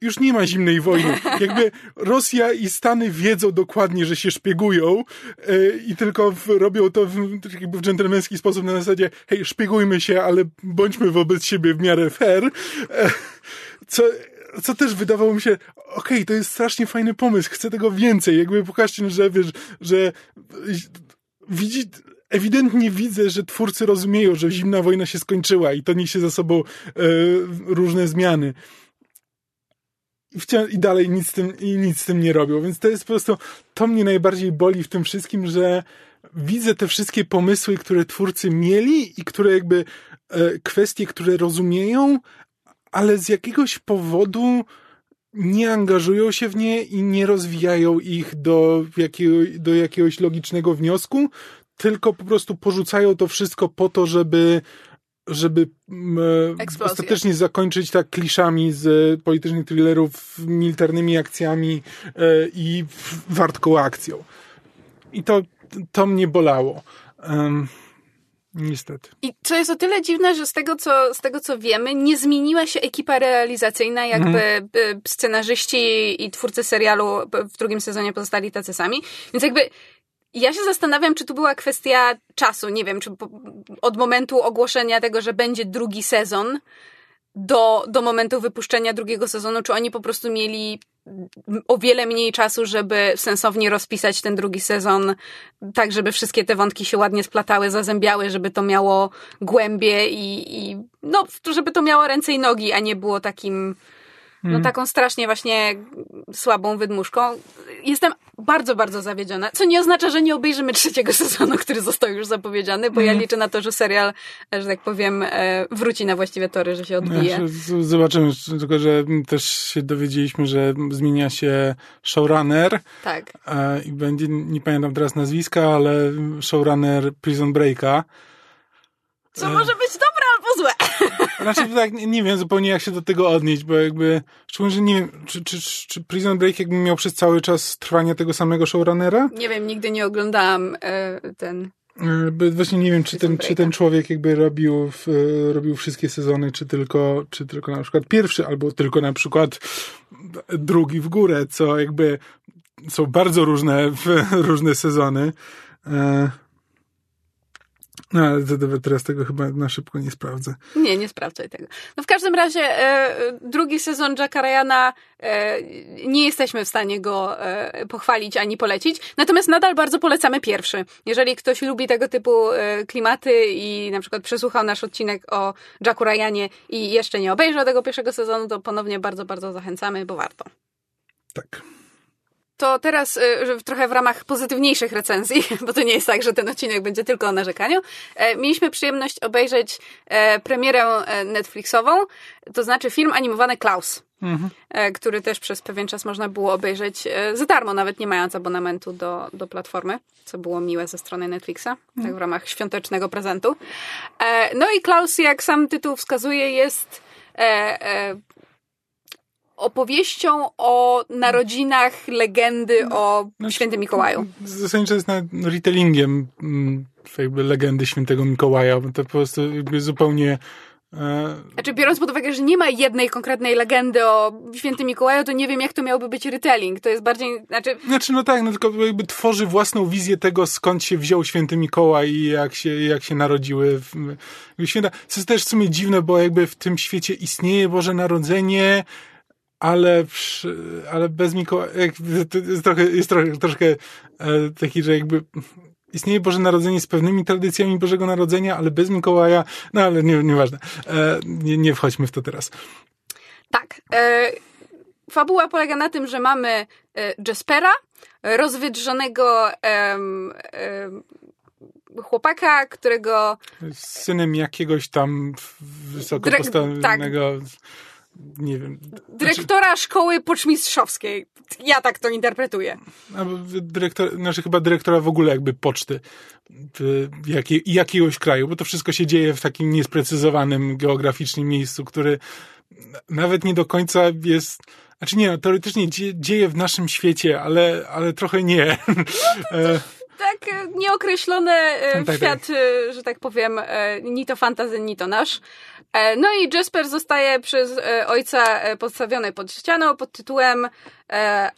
już nie ma zimnej wojny. Jakby Rosja i Stany wiedzą dokładnie, że się szpiegują e, i tylko w, robią to w, jakby w dżentelmeński sposób na zasadzie, hej, szpiegujmy się, ale bądźmy wobec siebie w miarę fair. E, co, co też wydawało mi się, okej, to jest strasznie fajny pomysł, chcę tego więcej. Jakby pokażcie, że wiesz, że widzi, ewidentnie widzę, że twórcy rozumieją, że zimna wojna się skończyła i to niesie za sobą e, różne zmiany. I, dalej nic z, tym, i nic z tym nie robią. Więc to jest po prostu, to mnie najbardziej boli w tym wszystkim, że widzę te wszystkie pomysły, które twórcy mieli i które jakby e, kwestie, które rozumieją, ale z jakiegoś powodu nie angażują się w nie i nie rozwijają ich do, jakiego, do jakiegoś logicznego wniosku, tylko po prostu porzucają to wszystko po to, żeby żeby mm, Eksplozje. ostatecznie zakończyć tak kliszami z politycznych thrillerów, militarnymi akcjami e, i wartką akcją. I to, to mnie bolało. Niestety. I co jest o tyle dziwne, że z tego, co, z tego co wiemy, nie zmieniła się ekipa realizacyjna, jakby y, scenarzyści i twórcy serialu w drugim sezonie pozostali tacy sami. Więc jakby ja się zastanawiam, czy tu była kwestia czasu. Nie wiem, czy od momentu ogłoszenia tego, że będzie drugi sezon, do, do momentu wypuszczenia drugiego sezonu, czy oni po prostu mieli o wiele mniej czasu, żeby sensownie rozpisać ten drugi sezon, tak żeby wszystkie te wątki się ładnie splatały, zazębiały, żeby to miało głębie i, i no, żeby to miało ręce i nogi, a nie było takim no taką strasznie właśnie słabą wydmuszką. Jestem bardzo, bardzo zawiedziona, co nie oznacza, że nie obejrzymy trzeciego sezonu, który został już zapowiedziany, bo ja liczę na to, że serial, że tak powiem, e, wróci na właściwe tory, że się odbije. Znaczy, Zobaczymy, tylko że też się dowiedzieliśmy, że zmienia się showrunner Tak. e, i będzie, nie pamiętam teraz nazwiska, ale showrunner Prison Breaka. Co może być dobre albo złe. <laughs> Znaczy, tak, nie, wiem zupełnie jak się do tego odnieść, bo jakby, szczególnie, że nie wiem, czy, czy, czy Prison Break jakby miał przez cały czas trwania tego samego showrunnera? Nie wiem, nigdy nie oglądałam e, ten... E, bo Właśnie nie wiem, czy ten, czy ten człowiek jakby robił, w, e, robił wszystkie sezony, czy tylko, czy tylko na przykład pierwszy, albo tylko na przykład drugi w górę, co jakby są bardzo różne, <laughs> różne sezony. E, No, ale teraz tego chyba na szybko nie sprawdzę. Nie, nie sprawdzaj tego. No w każdym razie e, drugi sezon Jacka Ryana e, nie jesteśmy w stanie go e, pochwalić ani polecić, natomiast nadal bardzo polecamy pierwszy. Jeżeli ktoś lubi tego typu e, klimaty i na przykład przesłuchał nasz odcinek o Jacku Ryanie i jeszcze nie obejrzał tego pierwszego sezonu, to ponownie bardzo, bardzo zachęcamy, bo warto. Tak. To teraz y, trochę w ramach pozytywniejszych recenzji, <laughs> bo to nie jest tak, że ten odcinek będzie tylko o narzekaniu. e, Mieliśmy przyjemność obejrzeć e, premierę e, Netflixową, to znaczy film animowany Klaus, Mhm. który też przez pewien czas można było obejrzeć za darmo, nawet nie mając abonamentu do, do platformy, co było miłe ze strony Netflixa, tak w ramach świątecznego prezentu. No i Klaus, jak sam tytuł wskazuje, jest opowieścią o narodzinach legendy o Znaczy, świętym Mikołaju. Zasadniczo jest na retellingiem mm, jakby legendy świętego Mikołaja, to po prostu zupełnie e, Znaczy, biorąc pod uwagę, że nie ma jednej konkretnej legendy o świętym Mikołaju, to nie wiem, jak to miałby być retelling. To jest bardziej, znaczy, Znaczy, no tak, no tylko jakby tworzy własną wizję tego, skąd się wziął święty Mikołaj i jak się, jak się narodziły w, święta. Co jest też w sumie dziwne, bo jakby w tym świecie istnieje Boże Narodzenie, ale, przy, ale bez Mikołaja, jest trochę, jest trochę, troszkę e, taki, że jakby istnieje Boże Narodzenie z pewnymi tradycjami Bożego Narodzenia, ale bez Mikołaja, no ale nie, nieważne. E, nie, nie wchodźmy w to teraz. tak. E, fabuła polega na tym, że mamy e, Jaspera, rozwydrzonego em, chłopaka, którego synem jakiegoś tam wysoko postawionego, nie wiem, dyrektora szkoły poczmistrzowskiej. Ja tak to interpretuję. dyrektor, znaczy chyba dyrektora w ogóle jakby poczty y, jakie, jakiegoś kraju, bo to wszystko się dzieje w takim niesprecyzowanym geograficznym miejscu, który nawet nie do końca jest, znaczy nie, no, teoretycznie dzie, dzieje w naszym świecie, ale, ale trochę nie. E, Tak, e, nieokreślony e, Tak, świat, e, że tak powiem, ni to fantazy, ni to nasz. E, No i Jasper zostaje przez e, ojca e, podstawiony pod ścianą pod tytułem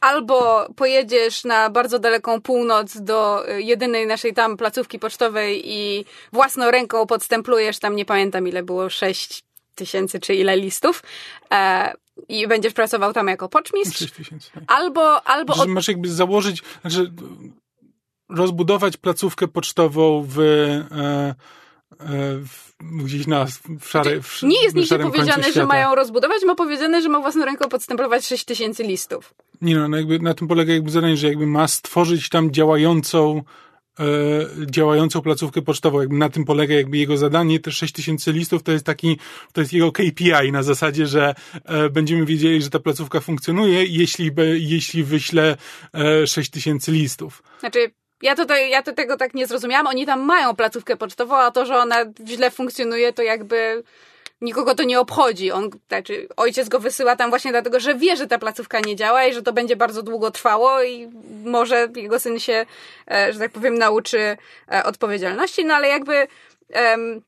albo pojedziesz na bardzo daleką północ do jedynej naszej tam placówki pocztowej i własną ręką podstemplujesz tam, nie pamiętam ile było, sześć tysięcy czy ile listów e, i będziesz pracował tam jako poczmistrz. 6 tysięcy. tak. Albo, albo Że od... masz jakby założyć, znaczy rozbudować placówkę pocztową w, e, w gdzieś na w szare, w, Nie jest nigdzie powiedziane, że mają rozbudować, ma powiedziane, że ma własną ręką podstępować 6 tysięcy listów. Nie no, no jakby na tym polega jakby zadanie, że jakby ma stworzyć tam działającą e, działającą placówkę pocztową. Jakby na tym polega jakby jego zadanie. Te 6 tysięcy listów to jest taki, to jest jego KPI na zasadzie, że e, będziemy wiedzieli, że ta placówka funkcjonuje, jeśli, be, jeśli wyśle e, 6 tysięcy listów. Znaczy, ja to, ja to tego tak nie zrozumiałam. Oni tam mają placówkę pocztową, a to, że ona źle funkcjonuje, to jakby nikogo to nie obchodzi. On, znaczy, ojciec go wysyła tam właśnie dlatego, że wie, że ta placówka nie działa i że to będzie bardzo długo trwało i może jego syn się, e, że tak powiem, nauczy e, odpowiedzialności, no ale jakby em,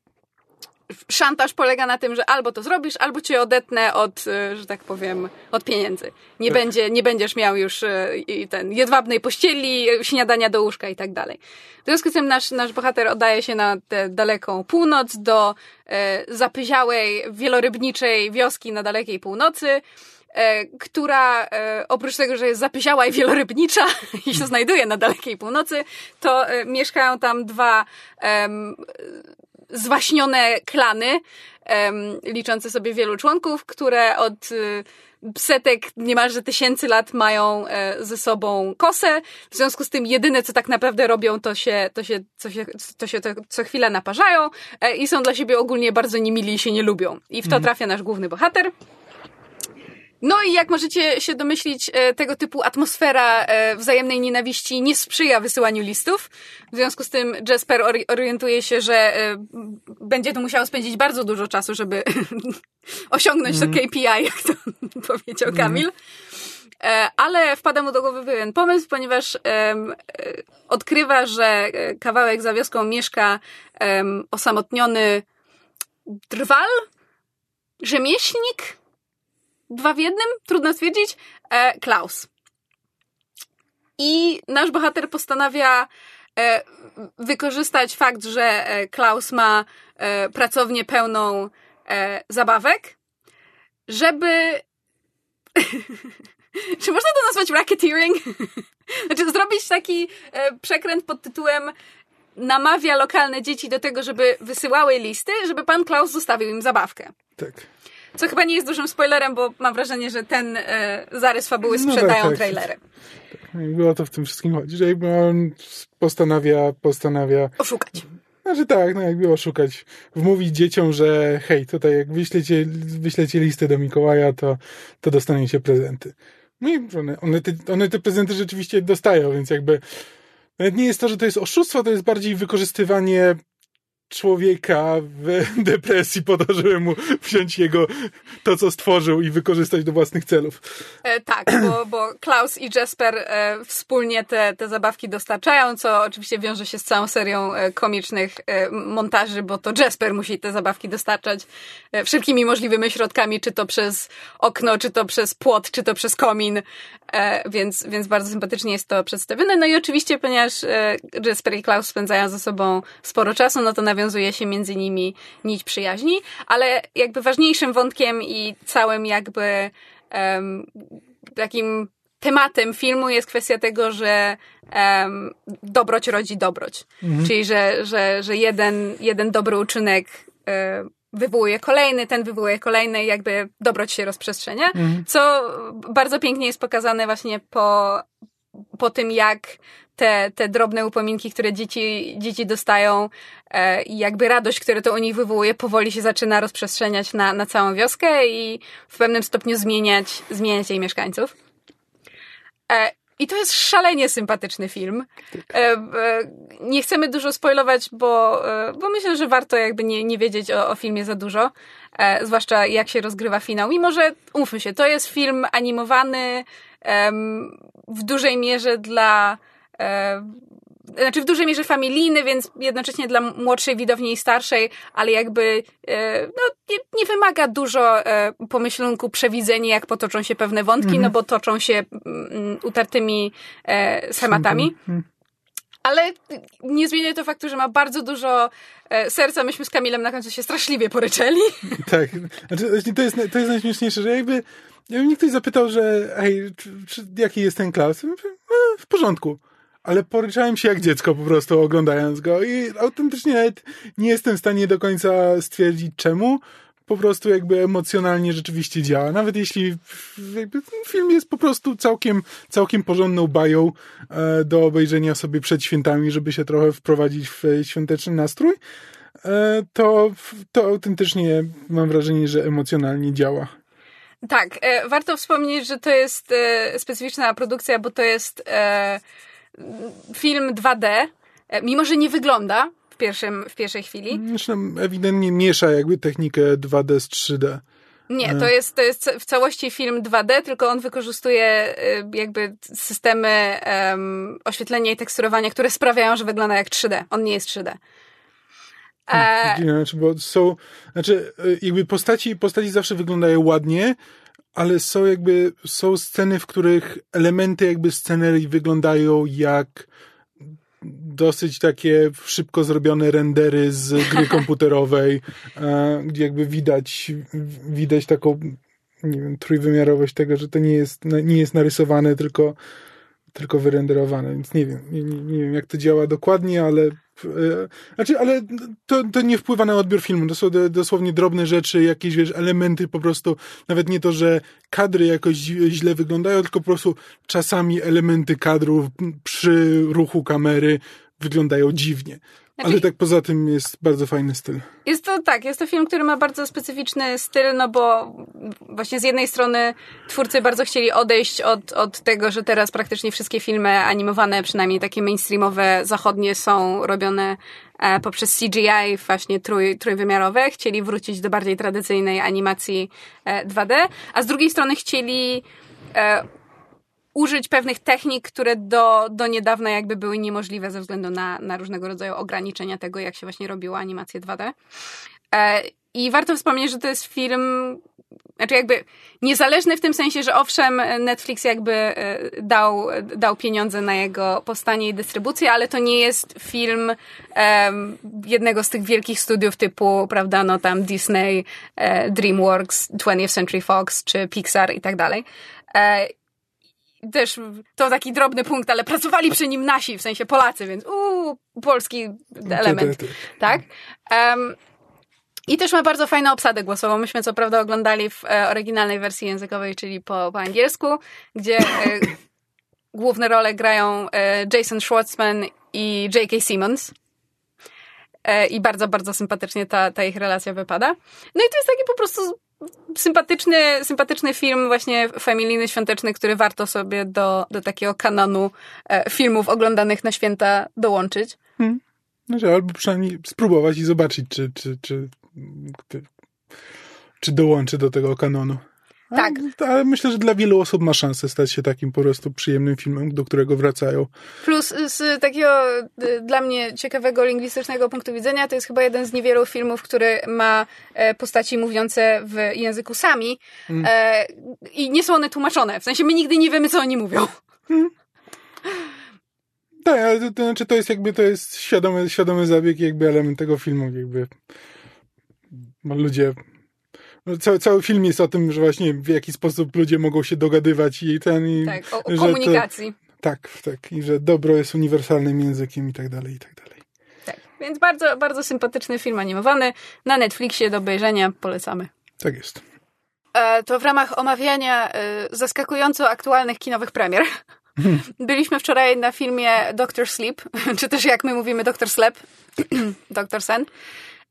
szantaż polega na tym, że albo to zrobisz, albo cię odetnę od, e, że tak powiem, od pieniędzy. Nie, Tak. będzie, nie będziesz miał już e, i ten jedwabnej pościeli, śniadania do łóżka i tak dalej. W związku z tym nasz, nasz bohater oddaje się na tę daleką północ do e, zapyziałej, wielorybniczej wioski na dalekiej północy, e, która e, oprócz tego, że jest zapyziała i wielorybnicza <laughs> i się znajduje na dalekiej północy, to e, mieszkają tam dwa zwaśnione klany, em, liczące sobie wielu członków, które od y, setek, niemalże tysięcy lat mają e, ze sobą kosę. W związku z tym jedyne, co tak naprawdę robią, to się, to się, co się, to się to, co chwilę naparzają e, i są dla siebie ogólnie bardzo niemili i się nie lubią. I w to trafia nasz główny bohater. No i jak możecie się domyślić, e, tego typu atmosfera e, wzajemnej nienawiści nie sprzyja wysyłaniu listów. W związku z tym Jasper ori- orientuje się, że e, będzie tu musiał spędzić bardzo dużo czasu, żeby <laughs> osiągnąć to KPI, jak to <laughs> powiedział Kamil. E, Ale wpada mu do głowy pewien pomysł, ponieważ odkrywa, że kawałek za wioską mieszka osamotniony drwal, rzemieślnik, dwa w jednym, trudno stwierdzić, e, Klaus. I nasz bohater postanawia e, wykorzystać fakt, że e, Klaus ma e, pracownię pełną e, zabawek, żeby. <laughs> Czy można to nazwać racketeering? <laughs> znaczy, zrobić taki e, przekręt pod tytułem namawia lokalne dzieci do tego, żeby wysyłały listy, żeby pan Klaus zostawił im zabawkę. Tak. Co chyba nie jest dużym spoilerem, bo mam wrażenie, że ten e, zarys fabuły No sprzedają tak, tak. trailery. Jakby o to w tym wszystkim chodzi, że jakby on postanawia, postanawia, Oszukać. znaczy tak, no jakby oszukać, wmówić dzieciom, że hej, tutaj jak wyślecie, wyślecie listę do Mikołaja, to, to dostaniecie prezenty. No i one, one, te, one te prezenty rzeczywiście dostają, więc jakby nawet nie jest to, że to jest oszustwo, to jest bardziej wykorzystywanie człowieka w <laughs> depresji po to, żeby mu wziąć jego to, co stworzył i wykorzystać do własnych celów. E, tak, bo, bo Klaus i Jasper e, wspólnie te, te zabawki dostarczają, co oczywiście wiąże się z całą serią e, komicznych e, montaży, bo to Jasper musi te zabawki dostarczać e, wszelkimi możliwymi środkami, czy to przez okno, czy to przez płot, czy to przez komin, e, więc, więc bardzo sympatycznie jest to przedstawione. No i oczywiście, ponieważ e, Jasper i Klaus spędzają ze sobą sporo czasu, no to nawiązuje się między nimi nić przyjaźni, ale jakby ważniejszym wątkiem i całym jakby em, takim tematem filmu jest kwestia tego, że em, dobroć rodzi dobroć. Czyli, że, że, że jeden, jeden dobry uczynek e, wywołuje kolejny, ten wywołuje kolejny i jakby dobroć się rozprzestrzenia, co bardzo pięknie jest pokazane właśnie po, po tym, jak te, te drobne upominki, które dzieci, dzieci dostają e, i jakby radość, która to u nich wywołuje, powoli się zaczyna rozprzestrzeniać na, na całą wioskę i w pewnym stopniu zmieniać, zmieniać jej mieszkańców. E, I to jest szalenie sympatyczny film. E, e, nie chcemy dużo spoilować, bo, e, bo myślę, że warto jakby nie, nie wiedzieć o, o filmie za dużo. Zwłaszcza jak się rozgrywa finał. Mimo, że umówmy się, to jest film animowany w dużej mierze dla znaczy w dużej mierze familijny, więc jednocześnie dla młodszej widowni i starszej, ale jakby e, no, nie, nie wymaga dużo e, pomyślunku, przewidzenia, jak potoczą się pewne wątki, no bo toczą się mm, utartymi e, schematami. Ale nie zmienia to faktu, że ma bardzo dużo serca. Myśmy z Kamilem na końcu się straszliwie poryczeli. <laughs> Tak, znaczy, to, jest, to jest najśmieszniejsze, że jakby, jakby mnie ktoś zapytał, że hej, czy, czy, jaki jest ten Klaus? Ja mówię, e, w porządku. Ale poryczałem się jak dziecko po prostu oglądając go i autentycznie nawet nie jestem w stanie do końca stwierdzić czemu. Po prostu jakby emocjonalnie rzeczywiście działa. Nawet jeśli film jest po prostu całkiem, całkiem porządną bają e, do obejrzenia sobie przed świętami, żeby się trochę wprowadzić w świąteczny nastrój, e, to, to autentycznie mam wrażenie, że emocjonalnie działa. Tak, e, warto wspomnieć, że to jest specyficzna produkcja, bo to jest film 2D, e, mimo że nie wygląda w, pierwszym, w pierwszej chwili. Zresztą ewidentnie miesza jakby technikę 2D z 3D. Nie, to jest, to jest w całości film 2D, tylko on wykorzystuje e, jakby systemy em, oświetlenia i teksturowania, które sprawiają, że wygląda jak 3D. On nie jest 3D. E, Znaczy, bo są, znaczy, jakby postaci, postaci zawsze wyglądają ładnie, ale są jakby, są sceny, w których elementy jakby scenerii wyglądają jak dosyć takie szybko zrobione rendery z gry <laughs> komputerowej, e, gdzie jakby widać, widać taką, nie wiem, trójwymiarowość tego, że to nie jest, nie jest narysowane, tylko, tylko wyrenderowane, więc nie wiem, nie, nie, wiem jak to działa dokładnie, ale e, znaczy, ale to, to nie wpływa na odbiór filmu. To są do- dosłownie drobne rzeczy, jakieś wiesz, elementy po prostu, nawet nie to, że kadry jakoś źle wyglądają, tylko po prostu czasami elementy kadrów przy ruchu kamery wyglądają dziwnie. Znaczy, Ale tak poza tym jest bardzo fajny styl. Jest to tak, jest to film, który ma bardzo specyficzny styl, no bo właśnie z jednej strony twórcy bardzo chcieli odejść od, od tego, że teraz praktycznie wszystkie filmy animowane, przynajmniej takie mainstreamowe, zachodnie są robione e, poprzez CGI właśnie trój, trójwymiarowe. Chcieli wrócić do bardziej tradycyjnej animacji e, 2D, a z drugiej strony chcieli e, użyć pewnych technik, które do, do niedawna jakby były niemożliwe ze względu na, na różnego rodzaju ograniczenia tego, jak się właśnie robiło animację 2D. E, I warto wspomnieć, że to jest film, znaczy jakby niezależny w tym sensie, że owszem, Netflix jakby e, dał, dał pieniądze na jego powstanie i dystrybucję, ale to nie jest film um, jednego z tych wielkich studiów typu, prawda, no tam Disney, e, DreamWorks, 20th Century Fox czy Pixar i tak dalej. Też to taki drobny punkt, ale pracowali przy nim nasi, w sensie Polacy, więc uuu, polski element. Ty, ty, ty. Tak? Um, I też ma bardzo fajną obsadę głosową. Myśmy co prawda oglądali w e, oryginalnej wersji językowej, czyli po, po angielsku, gdzie e, <laughs> główne role grają e, Jason Schwartzman i J.K. Simmons. I bardzo, bardzo sympatycznie ta, ta ich relacja wypada. No i to jest taki po prostu sympatyczny, sympatyczny film, właśnie familijny, świąteczny, który warto sobie do, do takiego kanonu e, filmów oglądanych na święta dołączyć. Znaczy, albo przynajmniej spróbować i zobaczyć, czy, czy, czy, czy, czy dołączy do tego kanonu. Tak. Ale myślę, że dla wielu osób ma szansę stać się takim po prostu przyjemnym filmem, do którego wracają. Plus z takiego y, dla mnie ciekawego lingwistycznego punktu widzenia, to jest chyba jeden z niewielu filmów, który ma e, postaci mówiące w języku sami e, i nie są one tłumaczone. W sensie my nigdy nie wiemy, co oni mówią. Tak, ale to, to znaczy to jest jakby, to jest świadomy, świadomy zabieg, i jakby element tego filmu, jakby ludzie cały, cały film jest o tym, że właśnie w jaki sposób ludzie mogą się dogadywać i ten i Tak, o, o komunikacji. To, tak, tak, i że dobro jest uniwersalnym językiem i tak dalej, i tak dalej. Tak. Więc bardzo, bardzo sympatyczny film animowany. Na Netflixie do obejrzenia polecamy. Tak jest. E, to w ramach omawiania e, zaskakująco aktualnych kinowych premier. <laughs> Byliśmy wczoraj na filmie Doctor Sleep, <laughs> czy też jak my mówimy Doctor Slep, <clears throat> Doctor Sen,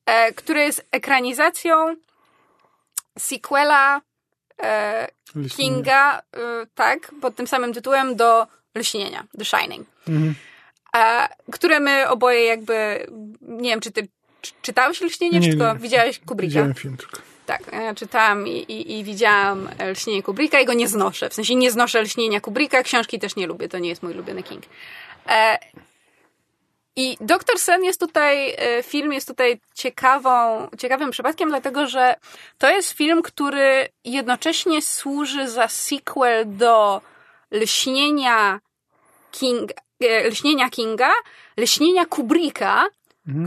e, który jest ekranizacją sequela e. Kinga, e, tak, pod tym samym tytułem do Lśnienia, The Shining. Mhm. E, które my oboje jakby, nie wiem, czy ty czy- czytałeś Lśnienie, Nie, czy tylko nie. widziałeś Kubricka? Widziałem film tylko. Tak, ja czytałam i, i, i widziałam Lśnienie Kubricka i go nie znoszę. W sensie nie znoszę Lśnienia Kubricka, książki też nie lubię, to nie jest mój ulubiony King. E, I Doktor Sen jest tutaj, e, film jest tutaj ciekawą, ciekawym przypadkiem, dlatego że to jest film, który jednocześnie służy za sequel do Lśnienia Kinga, e, Lśnienia Kinga, Lśnienia Kubricka,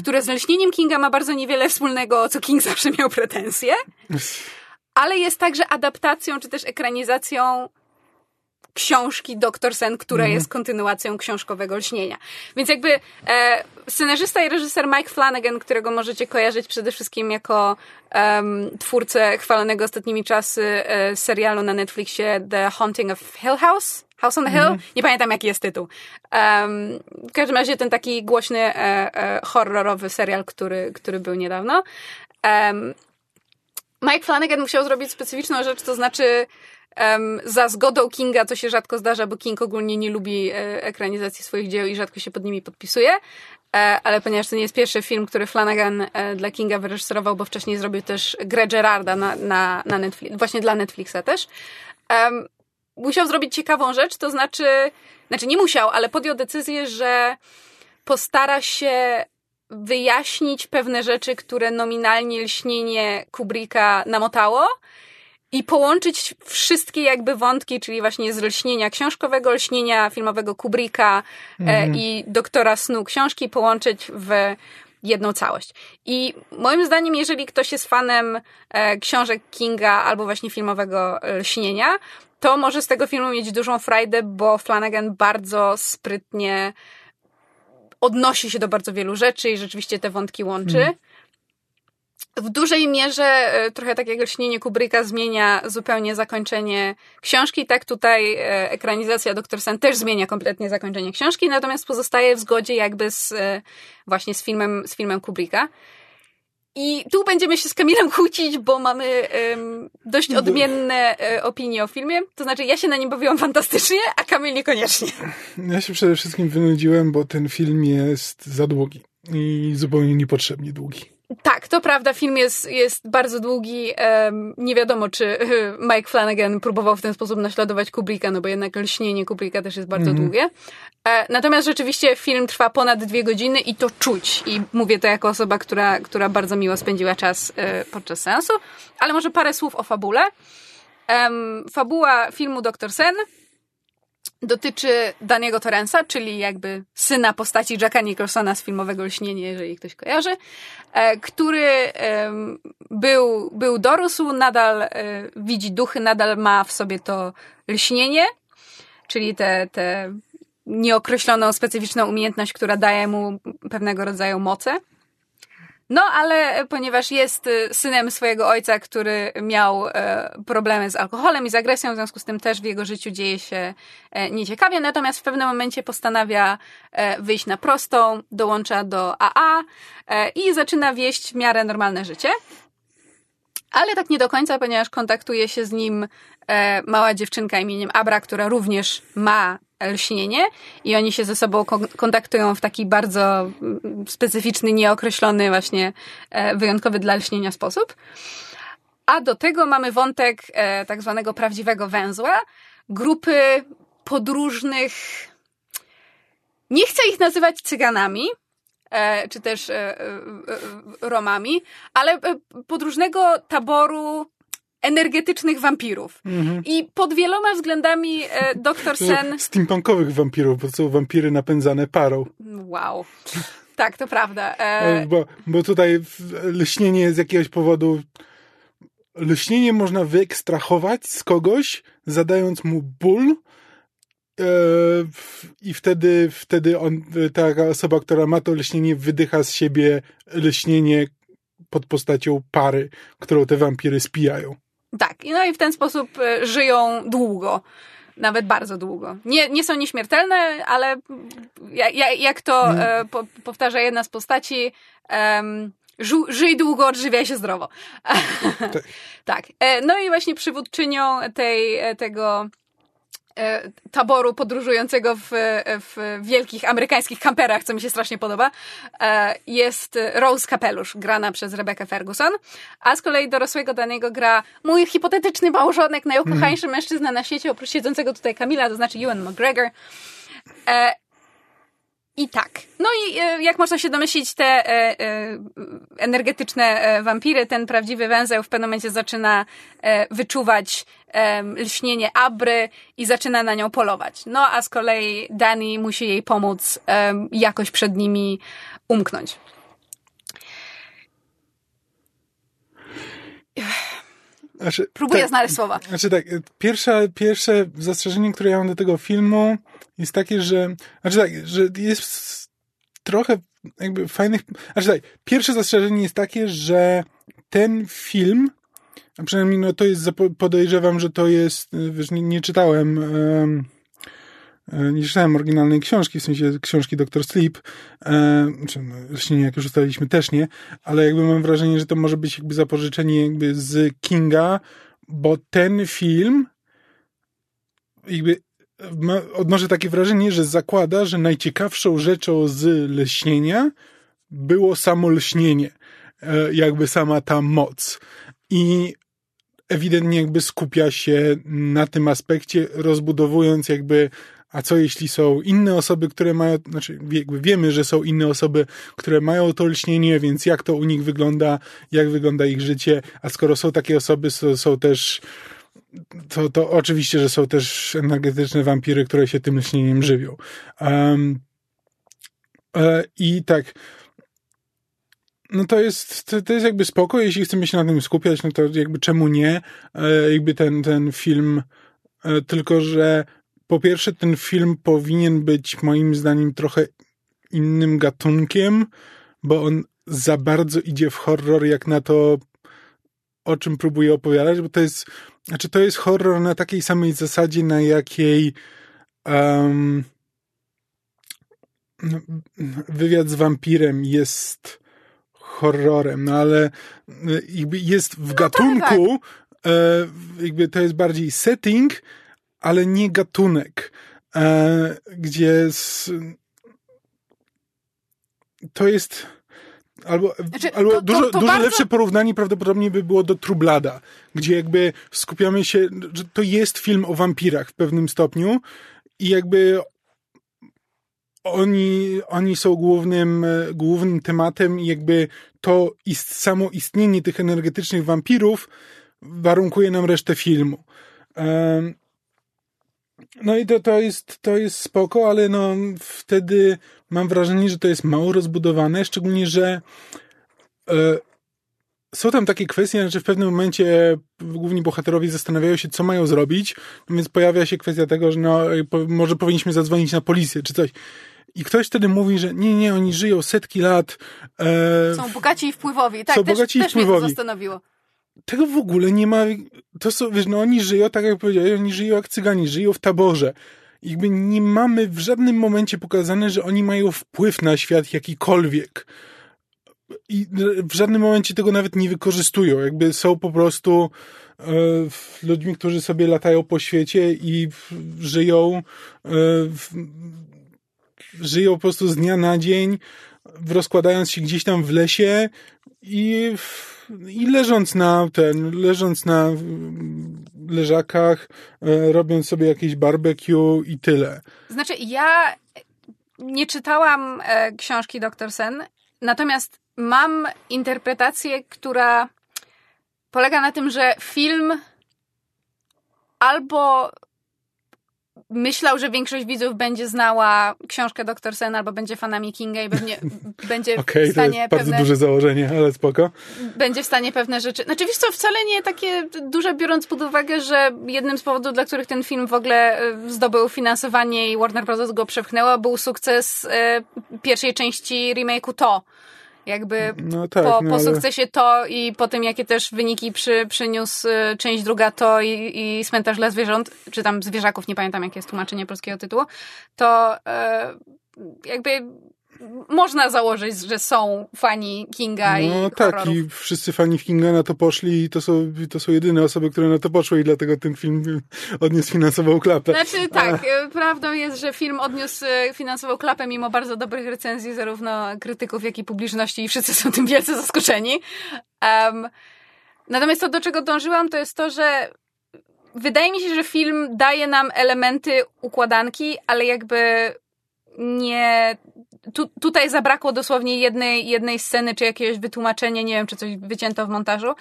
które z Lśnieniem Kinga ma bardzo niewiele wspólnego, co King zawsze miał pretensje, <laughs> ale jest także adaptacją, czy też ekranizacją książki Doktor Sen, która jest kontynuacją książkowego lśnienia. Więc jakby e, scenarzysta i reżyser Mike Flanagan, którego możecie kojarzyć przede wszystkim jako em, twórcę chwalonego ostatnimi czasy e, serialu na Netflixie The Haunting of Hill House. House on the Hill? Nie pamiętam, jaki jest tytuł. Um, w każdym razie ten taki głośny e, e, horrorowy serial, który, który był niedawno. Em, Mike Flanagan musiał zrobić specyficzną rzecz, to znaczy em, za zgodą Kinga, co się rzadko zdarza, bo King ogólnie nie lubi e, ekranizacji swoich dzieł i rzadko się pod nimi podpisuje. E, ale ponieważ to nie jest pierwszy film, który Flanagan e, dla Kinga wyreżyserował, bo wcześniej zrobił też grę Gerarda na, na, na Netflix, właśnie dla Netflixa też. Em, musiał zrobić ciekawą rzecz, to znaczy, znaczy nie musiał, ale podjął decyzję, że postara się wyjaśnić pewne rzeczy, które nominalnie lśnienie Kubricka namotało i połączyć wszystkie jakby wątki, czyli właśnie z lśnienia książkowego, lśnienia filmowego Kubricka e, i doktora snu książki połączyć w jedną całość. I moim zdaniem, jeżeli ktoś jest fanem e, książek Kinga albo właśnie filmowego lśnienia, to może z tego filmu mieć dużą frajdę, bo Flanagan bardzo sprytnie odnosi się do bardzo wielu rzeczy i rzeczywiście te wątki łączy. W dużej mierze e, trochę tak jak lśnienie Kubricka zmienia zupełnie zakończenie książki, tak tutaj e, ekranizacja Dr. Sen też zmienia kompletnie zakończenie książki, natomiast pozostaje w zgodzie jakby z e, właśnie z filmem, z filmem Kubricka. I tu będziemy się z Kamilem <laughs> kłócić, bo mamy um, dość odmienne e, opinie o filmie. To znaczy, ja się na nim bawiłam fantastycznie, a Kamil niekoniecznie. Ja się przede wszystkim wynudziłem, bo ten film jest za długi i zupełnie niepotrzebnie długi. Tak, to prawda, film jest, jest bardzo długi. Nie wiadomo, czy <laughs> Mike Flanagan próbował w ten sposób naśladować Kubricka, no bo jednak lśnienie Kubricka też jest bardzo mm -hmm. długie. E, natomiast rzeczywiście film trwa ponad dwie godziny i to czuć. I mówię to jako osoba, która, która bardzo miło spędziła czas e, podczas seansu. Ale może parę słów o fabule. Fabuła filmu Dr. Sen dotyczy Daniego Torrensa, czyli jakby syna postaci Jacka Nicholsona z filmowego Lśnienie, jeżeli ktoś kojarzy, e, który był, był dorósł, nadal e, widzi duchy, nadal ma w sobie to lśnienie, czyli te, te nieokreśloną, specyficzną umiejętność, która daje mu pewnego rodzaju moce. No, ale ponieważ jest y, synem swojego ojca, który miał e, problemy z alkoholem i z agresją, w związku z tym też w jego życiu dzieje się e, nieciekawie, natomiast w pewnym momencie postanawia e, wyjść na prostą, dołącza do AA i zaczyna wieść w miarę normalne życie. Ale tak nie do końca, ponieważ kontaktuje się z nim mała dziewczynka imieniem Abra, która również ma lśnienie i oni się ze sobą kontaktują w taki bardzo mm, specyficzny, nieokreślony, właśnie e, wyjątkowy dla lśnienia sposób. A do tego mamy wątek e, tak zwanego prawdziwego węzła, grupy podróżnych, nie chcę ich nazywać cyganami, e, czy też Romami, ale podróżnego taboru energetycznych wampirów. Mhm. I pod wieloma względami e, doktor Sen... Steampunkowych wampirów, bo to są wampiry napędzane parą. Wow. Tak, to prawda. E... e bo, bo tutaj lśnienie z jakiegoś powodu lśnienie można wyekstrahować z kogoś, zadając mu ból e, i wtedy, wtedy on, taka osoba, która ma to lśnienie, wydycha z siebie lśnienie pod postacią pary, którą te wampiry spijają. Tak, no i w ten sposób e, żyją długo. Nawet bardzo długo. Nie, nie są nieśmiertelne, ale jak, jak to e, po, powtarza jedna z postaci, żyj długo, odżywiaj się zdrowo. Tak. <laughs> tak. E, no i właśnie przywódczynią tej, tego taboru podróżującego w, w wielkich amerykańskich kamperach, co mi się strasznie podoba, e, jest Rose Kapelusz, grana przez Rebecca Ferguson, a z kolei dorosłego danego gra mój hipotetyczny małżonek, najukochańszy mm. mężczyzna na świecie, oprócz siedzącego tutaj Kamila, to znaczy Ewan McGregor. E, i tak. No i jak można się domyślić, te energetyczne wampiry, ten prawdziwy węzeł w pewnym momencie zaczyna wyczuwać lśnienie Abry i zaczyna na nią polować. No a z kolei Dani musi jej pomóc jakoś przed nimi umknąć. Znaczy, Próbuję tak, znaleźć słowa. Znaczy tak, pierwsze, pierwsze zastrzeżenie, które ja mam do tego filmu jest takie, że znaczy tak, że jest trochę jakby fajnych, znaczy tak, pierwsze zastrzeżenie jest takie, że ten film a przynajmniej no to jest, podejrzewam, że to jest, y, wiesz, nie, nie czytałem, e, nie czytałem oryginalnej książki, w sensie książki Dr. Sleep, e, czy no, jak już ustaliliśmy też nie, ale jakby mam wrażenie, że to może być jakby zapożyczenie jakby z Kinga, bo ten film jakby odnoszę takie wrażenie, że zakłada, że najciekawszą rzeczą z leśnienia było samo lśnienie, e, jakby sama ta moc. I ewidentnie jakby skupia się na tym aspekcie, rozbudowując jakby a co jeśli są inne osoby, które mają, znaczy jakby wiemy, że są inne osoby, które mają to lśnienie, więc jak to u nich wygląda, jak wygląda ich życie, a skoro są takie osoby, to są też to, to oczywiście, że są też energetyczne wampiry, które się tym lśnieniem żywią. Um, e, I tak, no to jest, to, to, jest jakby spoko, jeśli chcemy się na tym skupiać, no to jakby czemu nie, e, jakby ten, ten film, e, tylko że po pierwsze ten film powinien być moim zdaniem trochę innym gatunkiem, bo on za bardzo idzie w horror, jak na to, o czym próbuje opowiadać, bo to jest, znaczy to jest horror na takiej samej zasadzie, na jakiej um, wywiad z wampirem jest horrorem, no ale jakby jest w no gatunku, tak, tak. E, jakby to jest bardziej setting, ale nie gatunek, e, gdzie z, to jest albo, znaczy, albo to, dużo, to, to dużo bardzo... lepsze porównanie prawdopodobnie by było do Trublada, gdzie jakby skupiamy się, że to jest film o wampirach w pewnym stopniu i jakby oni, oni są głównym, głównym tematem i jakby to ist, samo istnienie tych energetycznych wampirów warunkuje nam resztę filmu. Um, no i to, to, jest, to jest spoko, ale no wtedy mam wrażenie, że to jest mało rozbudowane, szczególnie, że e, są tam takie kwestie, że w pewnym momencie główni bohaterowie zastanawiają się, co mają zrobić, no więc pojawia się kwestia tego, że no, po, może powinniśmy zadzwonić na policję, czy coś. I ktoś wtedy mówi, że nie, nie, oni żyją setki lat. E, są bogaci i wpływowi. Tak, są też, bogaci też i wpływowi. mnie to zastanowiło tego w ogóle nie ma. To są, wiesz, no oni żyją, tak jak powiedziałem, oni żyją jak cygani, żyją w taborze. Jakby nie mamy w żadnym momencie pokazane, że oni mają wpływ na świat jakikolwiek. I w żadnym momencie tego nawet nie wykorzystują. Jakby są po prostu e, ludźmi, którzy sobie latają po świecie i żyją, e, w, żyją po prostu z dnia na dzień, rozkładając się gdzieś tam w lesie i w, i leżąc na ten, leżąc na leżakach, e, robiąc sobie jakieś barbecue i tyle. Znaczy, ja nie czytałam e, książki Dr. Sen, natomiast mam interpretację, która polega na tym, że film albo myślał, że większość widzów będzie znała książkę Dr. Sen albo będzie fanami Kinga i pewnie <laughs> będzie okay, w stanie to jest bardzo pewne, duże założenie, ale spoko. Będzie w stanie pewne rzeczy... Znaczy wiesz co, wcale nie takie duże, biorąc pod uwagę, że jednym z powodów, dla których ten film w ogóle e, zdobył finansowanie i Warner Bros. go przepchnęła, był sukces e, pierwszej części remake'u To jakby no tak, po, no po sukcesie to i po tym, jakie też wyniki przy, przyniósł y, część druga to i, i Cmentarz dla zwierząt, czy tam zwierzaków, nie pamiętam jakie jest tłumaczenie polskiego tytułu, to e, jakby można założyć, że są fani Kinga no, i No tak, horrorów. i wszyscy fani Kinga na to poszli i to są, to są jedyne osoby, które na to poszły i dlatego ten film odniósł finansową klapę. Znaczy tak, A... prawdą jest, że film odniósł e, finansową klapę mimo bardzo dobrych recenzji zarówno krytyków, jak i publiczności i wszyscy są tym wielce zaskoczeni. Um, natomiast to, do czego dążyłam, to jest to, że wydaje mi się, że film daje nam elementy układanki, ale jakby nie. Tu, tutaj zabrakło dosłownie jednej, jednej sceny, czy jakiegoś wytłumaczenia, nie wiem, czy coś wycięto w montażu.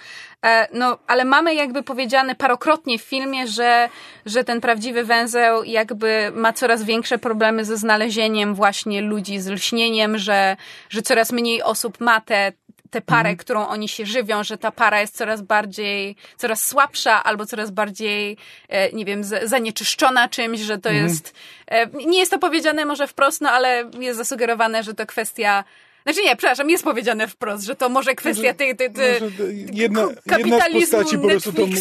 E, no, ale mamy jakby powiedziane parokrotnie w filmie, że, że ten prawdziwy węzeł jakby ma coraz większe problemy ze znalezieniem właśnie ludzi z lśnieniem, że, że coraz mniej osób ma te, tę parę, mhm. którą oni się żywią, że ta para jest coraz bardziej, coraz słabsza albo coraz bardziej, e, nie wiem, zanieczyszczona czymś, że to mhm. jest, e, nie jest to powiedziane może wprost, no ale jest zasugerowane, że to kwestia znaczy nie, przepraszam, jest powiedziane wprost, że to może kwestia tej, tej, tej jedna, kapitalizmu, jedna z postaci po prostu to, i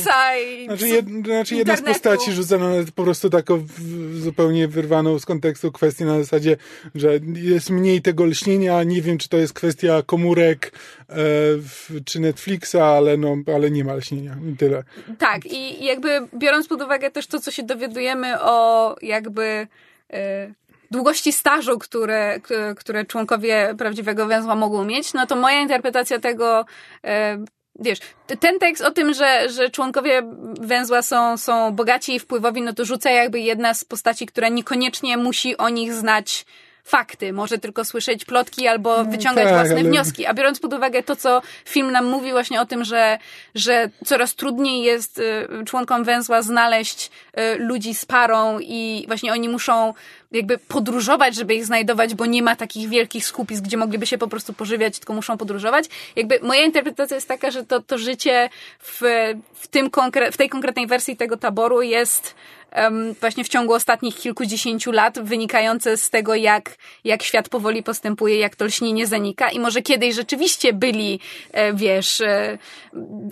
znaczy, jed, znaczy jedna z postaci rzucana po prostu taką zupełnie wyrwaną z kontekstu kwestię na zasadzie, że jest mniej tego lśnienia, nie wiem czy to jest kwestia komórek e, czy Netflixa, ale, no, ale nie ma lśnienia i tyle. Tak i jakby biorąc pod uwagę też to, co się dowiadujemy o jakby e, długości stażu, które, które członkowie prawdziwego węzła mogą mieć, no to moja interpretacja tego e, wiesz, ten tekst o tym, że, że członkowie węzła są, są bogaci i wpływowi, no to rzuca jakby jedna z postaci, która niekoniecznie musi o nich znać fakty, może tylko słyszeć plotki albo no wyciągać tak, własne ale... wnioski. A biorąc pod uwagę to, co film nam mówi właśnie o tym, że, że coraz trudniej jest y, członkom węzła znaleźć y, ludzi z parą i właśnie oni muszą jakby podróżować, żeby ich znajdować, bo nie ma takich wielkich skupisk, gdzie mogliby się po prostu pożywiać, tylko muszą podróżować. Jakby moja interpretacja jest taka, że to, to życie w, w, tym konkre- w tej konkretnej wersji tego taboru jest właśnie w ciągu ostatnich kilkudziesięciu lat, wynikające z tego, jak, jak świat powoli postępuje, jak to lśnienie zanika i może kiedyś rzeczywiście byli, e, wiesz, e,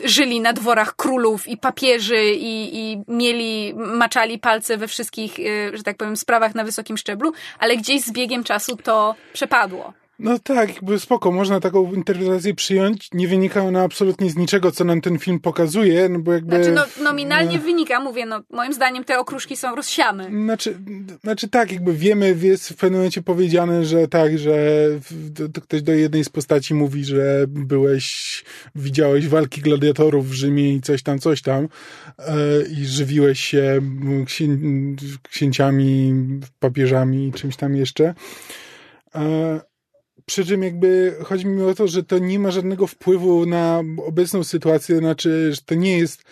żyli na dworach królów i papieży i, i mieli, maczali palce we wszystkich, e, że tak powiem, sprawach na wysokim szczeblu, ale gdzieś z biegiem czasu to przepadło. No tak, jakby spoko, można taką interpretację przyjąć. Nie wynika ona absolutnie z niczego, co nam ten film pokazuje, no bo jakby... Znaczy, no, nominalnie no, wynika, mówię, no, moim zdaniem te okruszki są rozsiane. Znaczy, znaczy tak, jakby wiemy, jest w pewnym momencie powiedziane, że tak, że to ktoś do jednej z postaci mówi, że byłeś, widziałeś walki gladiatorów w Rzymie i coś tam, coś tam e, i żywiłeś się księ, księciami, papieżami i czymś tam jeszcze. E, przy czym jakby chodzi mi o to, że to nie ma żadnego wpływu na obecną sytuację, znaczy, że to nie jest.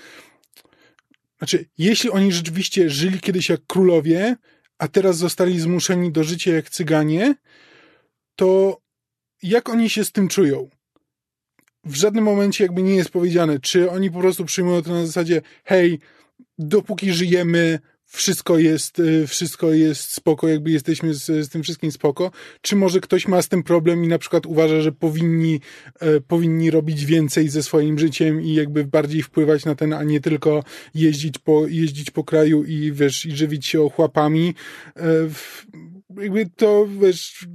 Znaczy, jeśli oni rzeczywiście żyli kiedyś jak królowie, a teraz zostali zmuszeni do życia jak cyganie, to jak oni się z tym czują? W żadnym momencie jakby nie jest powiedziane, czy oni po prostu przyjmują to na zasadzie, hej, dopóki żyjemy, wszystko jest, y, wszystko jest spoko, jakby jesteśmy z, z tym wszystkim spoko, czy może ktoś ma z tym problem i na przykład uważa, że powinni, e, powinni robić więcej ze swoim życiem i jakby bardziej wpływać na ten, a nie tylko jeździć po, jeździć po kraju i wiesz, i żywić się ochłapami. E, jakby to, wiesz,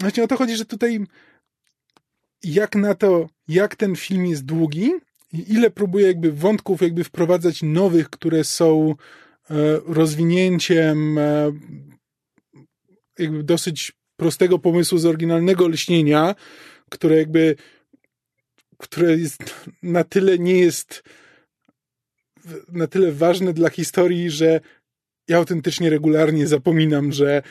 właśnie o to chodzi, że tutaj jak na to, jak ten film jest długi i ile próbuje jakby wątków jakby wprowadzać nowych, które są rozwinięciem e, jakby dosyć prostego pomysłu z oryginalnego lśnienia, które jakby które jest na tyle nie jest na tyle ważne dla historii, że ja autentycznie regularnie zapominam, że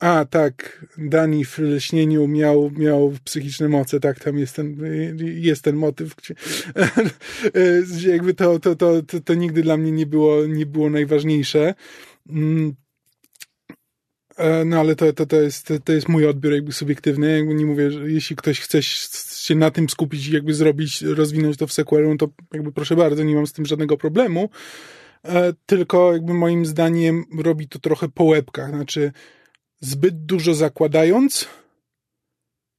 a, tak, Dani w lśnieniu miał, miał psychiczne moce, tak, tam jest ten, jest ten motyw, <laughs> gdzie, jakby to, to, to, to, to nigdy dla mnie nie było, nie było najważniejsze. Mm. E, no ale to, to, to, jest, to jest mój odbiór jakby subiektywny. Jakby nie mówię, że jeśli ktoś chce się na tym skupić i jakby zrobić, rozwinąć to w sequelu, to jakby proszę bardzo, nie mam z tym żadnego problemu. E, tylko jakby moim zdaniem robi to trochę po łebkach. Znaczy, zbyt dużo zakładając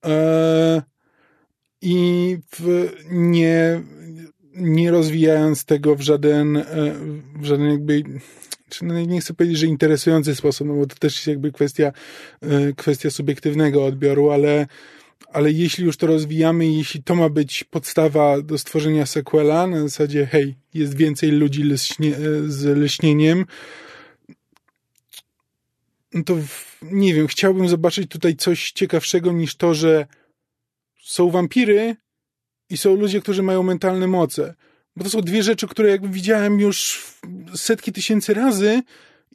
e, i nie, nie rozwijając tego w żaden, e, w żaden jakby no nie chcę powiedzieć, że interesujący sposób, no bo to też jest jakby kwestia, e, kwestia subiektywnego odbioru, ale, ale jeśli już to rozwijamy, jeśli to ma być podstawa do stworzenia sequela, na zasadzie hej, jest więcej ludzi lśnie, z leśnieniem, no to nie wiem, chciałbym zobaczyć tutaj coś ciekawszego niż to, że są wampiry i są ludzie, którzy mają mentalne moce. Bo to są dwie rzeczy, które jakby widziałem już setki tysięcy razy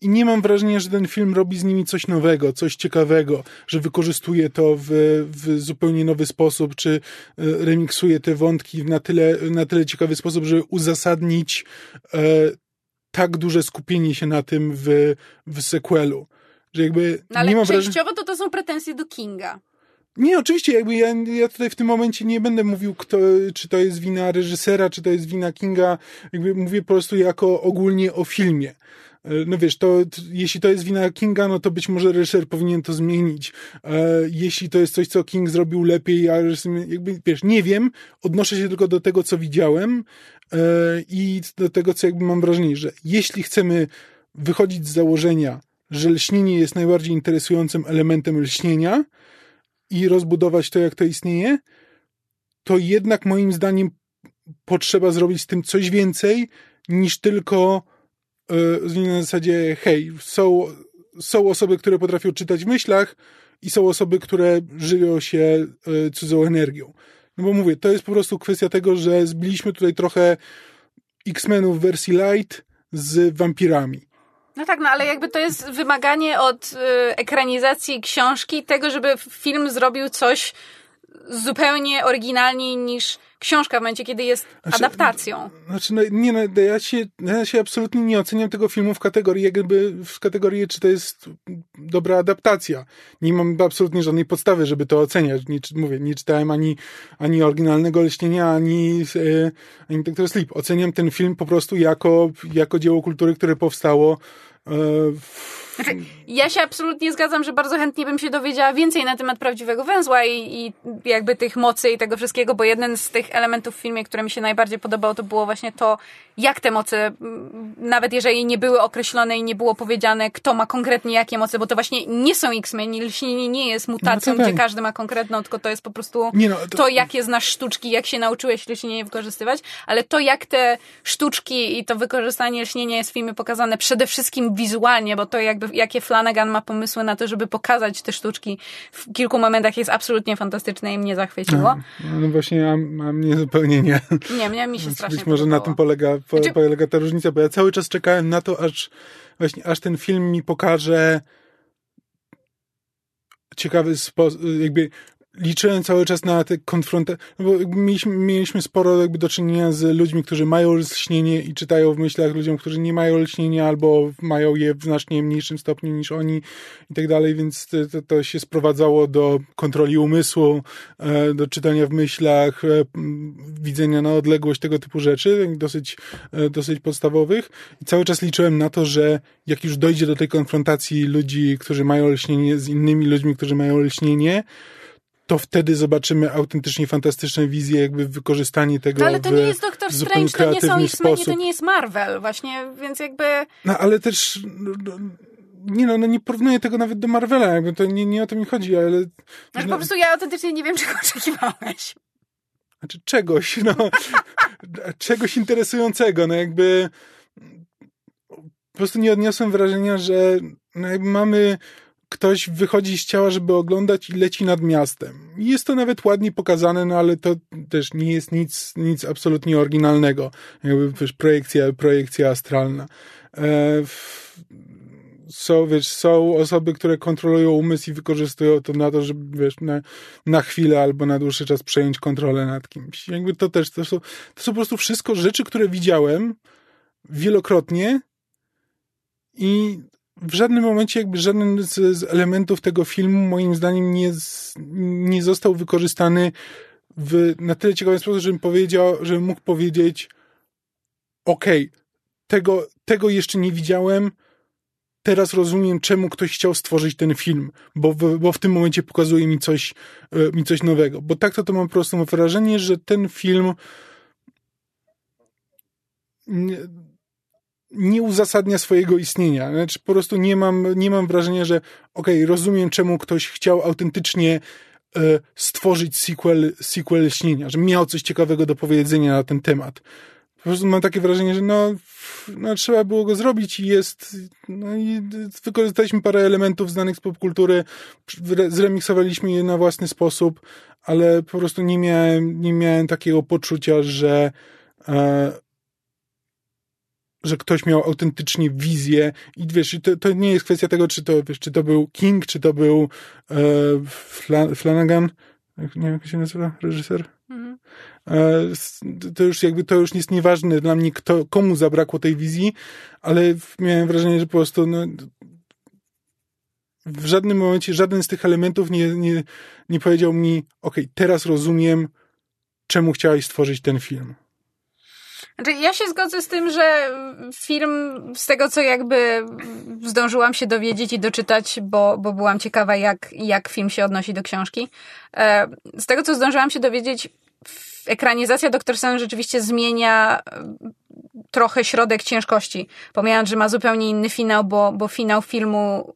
i nie mam wrażenia, że ten film robi z nimi coś nowego, coś ciekawego, że wykorzystuje to w, w zupełnie nowy sposób, czy e, remiksuje te wątki na tyle, na tyle ciekawy sposób, żeby uzasadnić e, tak duże skupienie się na tym w, w sequelu. Że jakby no, ale częściowo to to są pretensje do Kinga. Nie, oczywiście, jakby ja, ja tutaj w tym momencie nie będę mówił, kto, czy to jest wina reżysera, czy to jest wina Kinga. Jakby mówię po prostu jako ogólnie o filmie. E, no wiesz, to, jeśli to jest wina Kinga, no to być może reżyser powinien to zmienić. E, jeśli to jest coś, co King zrobił lepiej, a reżyser, jakby, wiesz, nie wiem, odnoszę się tylko do tego, co widziałem e, i do tego, co jakby mam wrażenie, że jeśli chcemy wychodzić z założenia, że lśnienie jest najbardziej interesującym elementem lśnienia i rozbudować to, jak to istnieje, to jednak moim zdaniem potrzeba zrobić z tym coś więcej niż tylko yy, na zasadzie hej, są, są osoby, które potrafią czytać w myślach i są osoby, które żywią się yy, cudzą energią. No bo mówię, to jest po prostu kwestia tego, że zbiliśmy tutaj trochę X-Menów w wersji light z wampirami. No tak, no ale jakby to jest wymaganie od y, ekranizacji książki tego, żeby film zrobił coś zupełnie oryginalniej niż książka w momencie, kiedy jest znaczy, adaptacją. Znaczy, no, nie, no, ja, się, ja się absolutnie nie oceniam tego filmu w kategorii, jakby w kategorii, czy to jest dobra adaptacja. Nie mam absolutnie żadnej podstawy, żeby to oceniać. Nie, mówię, nie czytałem ani, ani oryginalnego Leśnienia, ani, e, ani Dr. Sleep. Oceniam ten film po prostu jako, jako dzieło kultury, które powstało E, w- Znaczy, ja się absolutnie zgadzam, że bardzo chętnie bym się dowiedziała więcej na temat prawdziwego węzła i, i jakby tych mocy i tego wszystkiego, bo jeden z tych elementów w filmie, które mi się najbardziej podobał, to było właśnie to, jak te moce, nawet jeżeli nie były określone i nie było powiedziane, kto ma konkretnie jakie moce, bo to właśnie nie są X-Men lśnienie nie jest mutacją, No to tak. gdzie każdy ma konkretną, tylko to jest po prostu no, to... to- jakie znasz sztuczki, jak się nauczyłeś lśnienie wykorzystywać, ale to, jak te sztuczki i to wykorzystanie lśnienia jest w filmie pokazane przede wszystkim wizualnie, bo to jakby, jakie Flanagan ma pomysły na to, żeby pokazać te sztuczki w kilku momentach jest absolutnie fantastyczne i mnie zachwyciło. no właśnie, a, a mnie zupełnie nie. Nie, mnie mi się strasznie Być może na podobało. tym polega, po, Znaczy- polega ta różnica, bo ja cały czas czekałem na to, aż właśnie, aż ten film mi pokaże ciekawy sposób, jakby liczyłem cały czas na te konfrontacje, no bo mieliśmy, mieliśmy sporo jakby do czynienia z ludźmi, którzy mają lśnienie i czytają w myślach ludziom, którzy nie mają lśnienia albo mają je w znacznie mniejszym stopniu niż oni i tak dalej, więc to, to, się sprowadzało do kontroli umysłu, e, do czytania w myślach, e, widzenia na odległość, tego typu rzeczy, dosyć, e, dosyć podstawowych. I cały czas liczyłem na to, że jak już dojdzie do tej konfrontacji ludzi, którzy mają lśnienie z innymi ludźmi, którzy mają lśnienie, to wtedy zobaczymy autentycznie fantastyczne wizje, jakby wykorzystanie tego No ale to nie jest zupełnie Strange, to nie są to nie jest Marvel właśnie, więc jakby... No ale też no, nie no, no nie porównuję tego nawet do Marvela, jakby to nie, nie o to mi chodzi, ale Znaczy, no, po prostu ja autentycznie nie wiem, <laughs> czego oczekiwałeś. znaczy czegoś, no <laughs> czegoś interesującego, no jakby po prostu nie odniosłem wrażenia, że no jakby mamy ktoś wychodzi z ciała, żeby oglądać i leci nad miastem. Jest to nawet ładnie pokazane, no ale to też nie jest nic, nic absolutnie oryginalnego. Jakby wiesz, projekcja, projekcja astralna. E, są, wiesz, są osoby, które kontrolują umysł i wykorzystują to na to, żeby, wiesz, na, na chwilę albo na dłuższy czas przejąć kontrolę nad kimś. Jakby to też, to są, to są po prostu wszystko rzeczy, które widziałem wielokrotnie i w żadnym momencie jakby żaden z, z elementów tego filmu moim zdaniem nie, nie został wykorzystany w na tyle ciekawy sposób, żebym powiedział, mógł powiedzieć okej, tego, tego jeszcze nie widziałem, teraz rozumiem, czemu ktoś chciał stworzyć ten film, bo w, bo w tym momencie pokazuje mi coś, e, mi coś nowego. Bo tak to, to mam po prostu wrażenie, że ten film nie, nie uzasadnia swojego istnienia. Znaczy po prostu nie mam, nie mam wrażenia, że okej, rozumiem, czemu ktoś chciał autentycznie e, stworzyć sequel, sequel śnienia, że miał coś ciekawego do powiedzenia na ten temat. Po prostu mam takie wrażenie, że no, no trzeba było go zrobić i jest, no i wykorzystaliśmy parę elementów znanych z popkultury, zre- zremiksowaliśmy je na własny sposób, ale po prostu nie miałem, nie miałem takiego poczucia, że e, że ktoś miał autentycznie wizję i wiesz, to, to nie jest kwestia tego, czy to, wiesz, czy to był King, czy to był e, Fla, Flanagan, nie wiem, jak się nazywa, reżyser? Mhm. E, to już jakby, to już jest nieważne dla mnie, kto, komu zabrakło tej wizji, ale miałem wrażenie, że po prostu no, w żadnym momencie, żaden z tych elementów nie, nie, nie powiedział mi, okej, teraz rozumiem, czemu chciałeś stworzyć ten film. Znaczy, ja się zgodzę z tym, że film, z tego co jakby zdążyłam się dowiedzieć i doczytać, bo, bo byłam ciekawa, jak, jak film się odnosi do książki. E, Z tego co zdążyłam się dowiedzieć, ekranizacja Doktor Sen rzeczywiście zmienia e, trochę środek ciężkości. Pomijając, że ma zupełnie inny finał, bo, bo finał filmu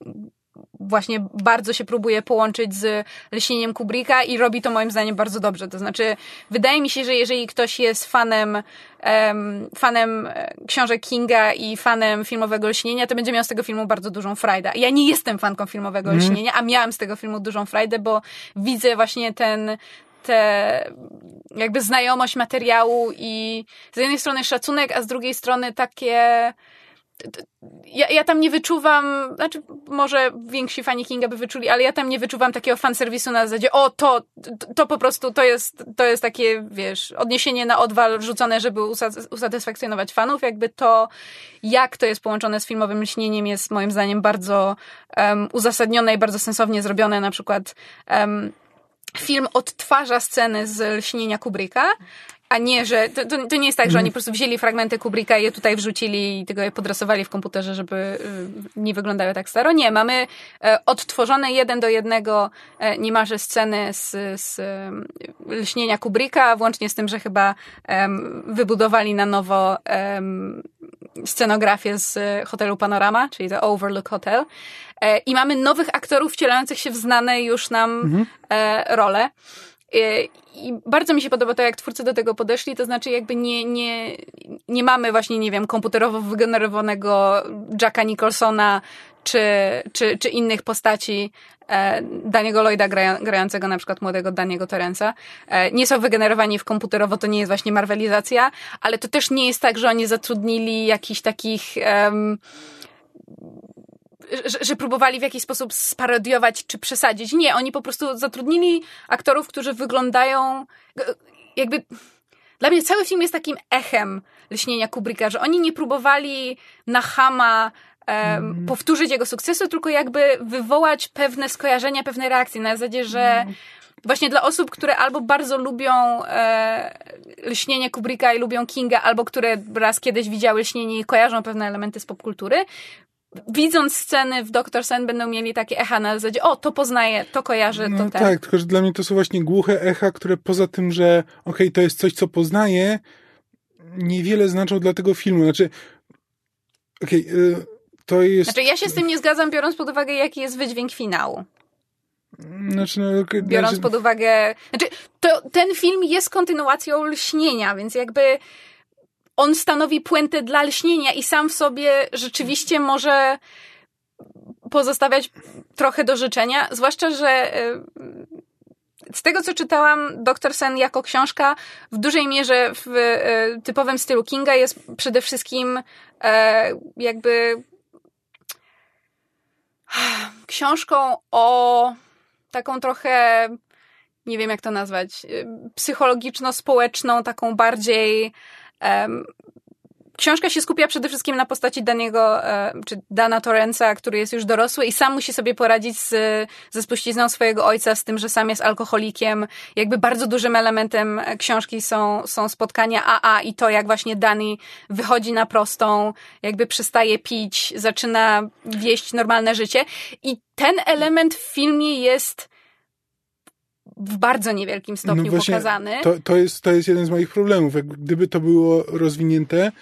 właśnie bardzo się próbuje połączyć z lśnieniem Kubricka i robi to moim zdaniem bardzo dobrze. To znaczy, wydaje mi się, że jeżeli ktoś jest fanem, em, fanem e, książek Kinga i fanem filmowego lśnienia, to będzie miał z tego filmu bardzo dużą frajdę. Ja nie jestem fanką filmowego lśnienia, a miałam z tego filmu dużą frajdę, bo widzę właśnie ten tę jakby znajomość materiału i z jednej strony szacunek, a z drugiej strony takie ja, ja tam nie wyczuwam, znaczy może więksi fani Kinga by wyczuli, ale ja tam nie wyczuwam takiego fanserwisu na zasadzie, o to, to, po prostu to jest, to jest takie, wiesz, odniesienie na odwal rzucone, żeby usat- usatysfakcjonować fanów, jakby to, jak to jest połączone z filmowym lśnieniem jest moim zdaniem bardzo um, uzasadnione i bardzo sensownie zrobione, na przykład um, film odtwarza sceny z lśnienia Kubricka, a nie, że to, to, to nie jest tak, że oni po prostu wzięli fragmenty Kubricka i je tutaj wrzucili i tego je podrasowali w komputerze, żeby y, nie wyglądały tak staro. Nie, mamy e, odtworzone jeden do jednego e, niemalże sceny z, z e, lśnienia Kubricka, włącznie z tym, że chyba em, wybudowali na nowo em, scenografię z hotelu Panorama, czyli to Overlook Hotel. E, I mamy nowych aktorów wcielających się w znane już nam e, role. E, I bardzo mi się podoba to, jak twórcy do tego podeszli, to znaczy jakby nie, nie, nie mamy właśnie, nie wiem, komputerowo wygenerowanego Jacka Nicholsona czy, czy, czy innych postaci e, Daniego Lloyda grającego na przykład młodego Daniego Torensa. E, nie są wygenerowani w komputerowo, to nie jest właśnie marvelizacja, ale to też nie jest tak, że oni zatrudnili jakichś takich... em, że, że próbowali w jakiś sposób sparodiować czy przesadzić. Nie, oni po prostu zatrudnili aktorów, którzy wyglądają jakby... Dla mnie cały film jest takim echem lśnienia Kubricka, że oni nie próbowali na Hama um, powtórzyć jego sukcesu, tylko jakby wywołać pewne skojarzenia, pewne reakcje. Na zasadzie, że właśnie dla osób, które albo bardzo lubią e, lśnienie Kubricka i lubią Kinga, albo które raz kiedyś widziały lśnienie i kojarzą pewne elementy z popkultury, widząc sceny w Doctor Sen będą mieli takie echa na zasadzie, o, to poznaję, to kojarzę, No to ten. tak, tylko że dla mnie to są właśnie głuche echa, które poza tym, że okej, to jest coś, co poznaję, niewiele znaczą dla tego filmu. Znaczy, okej, y, to jest... Znaczy ja się z tym nie zgadzam, biorąc pod uwagę, jaki jest wydźwięk finału. Znaczy, no, okej, Biorąc znaczy, pod uwagę... Znaczy, to, ten film jest kontynuacją lśnienia, więc jakby on stanowi puentę dla lśnienia i sam w sobie rzeczywiście może pozostawiać trochę do życzenia, zwłaszcza, że y, z tego, co czytałam, Dr. Sen jako książka w dużej mierze w y, typowym stylu Kinga jest przede wszystkim e, jakby <sighs> książką o taką trochę, nie wiem jak to nazwać, y, psychologiczno-społeczną, taką bardziej Książka się skupia przede wszystkim na postaci Daniego, e, czy Dana Torrensa, który jest już dorosły i sam musi sobie poradzić z, ze spuścizną swojego ojca, z tym, że sam jest alkoholikiem. Jakby bardzo dużym elementem książki są, są spotkania AA i to, jak właśnie Dani wychodzi na prostą, jakby przestaje pić, zaczyna wieść normalne życie. I ten element w filmie jest w bardzo niewielkim stopniu no właśnie, pokazany. To, to, jest, to jest jeden z moich problemów. Jak gdyby to było rozwinięte,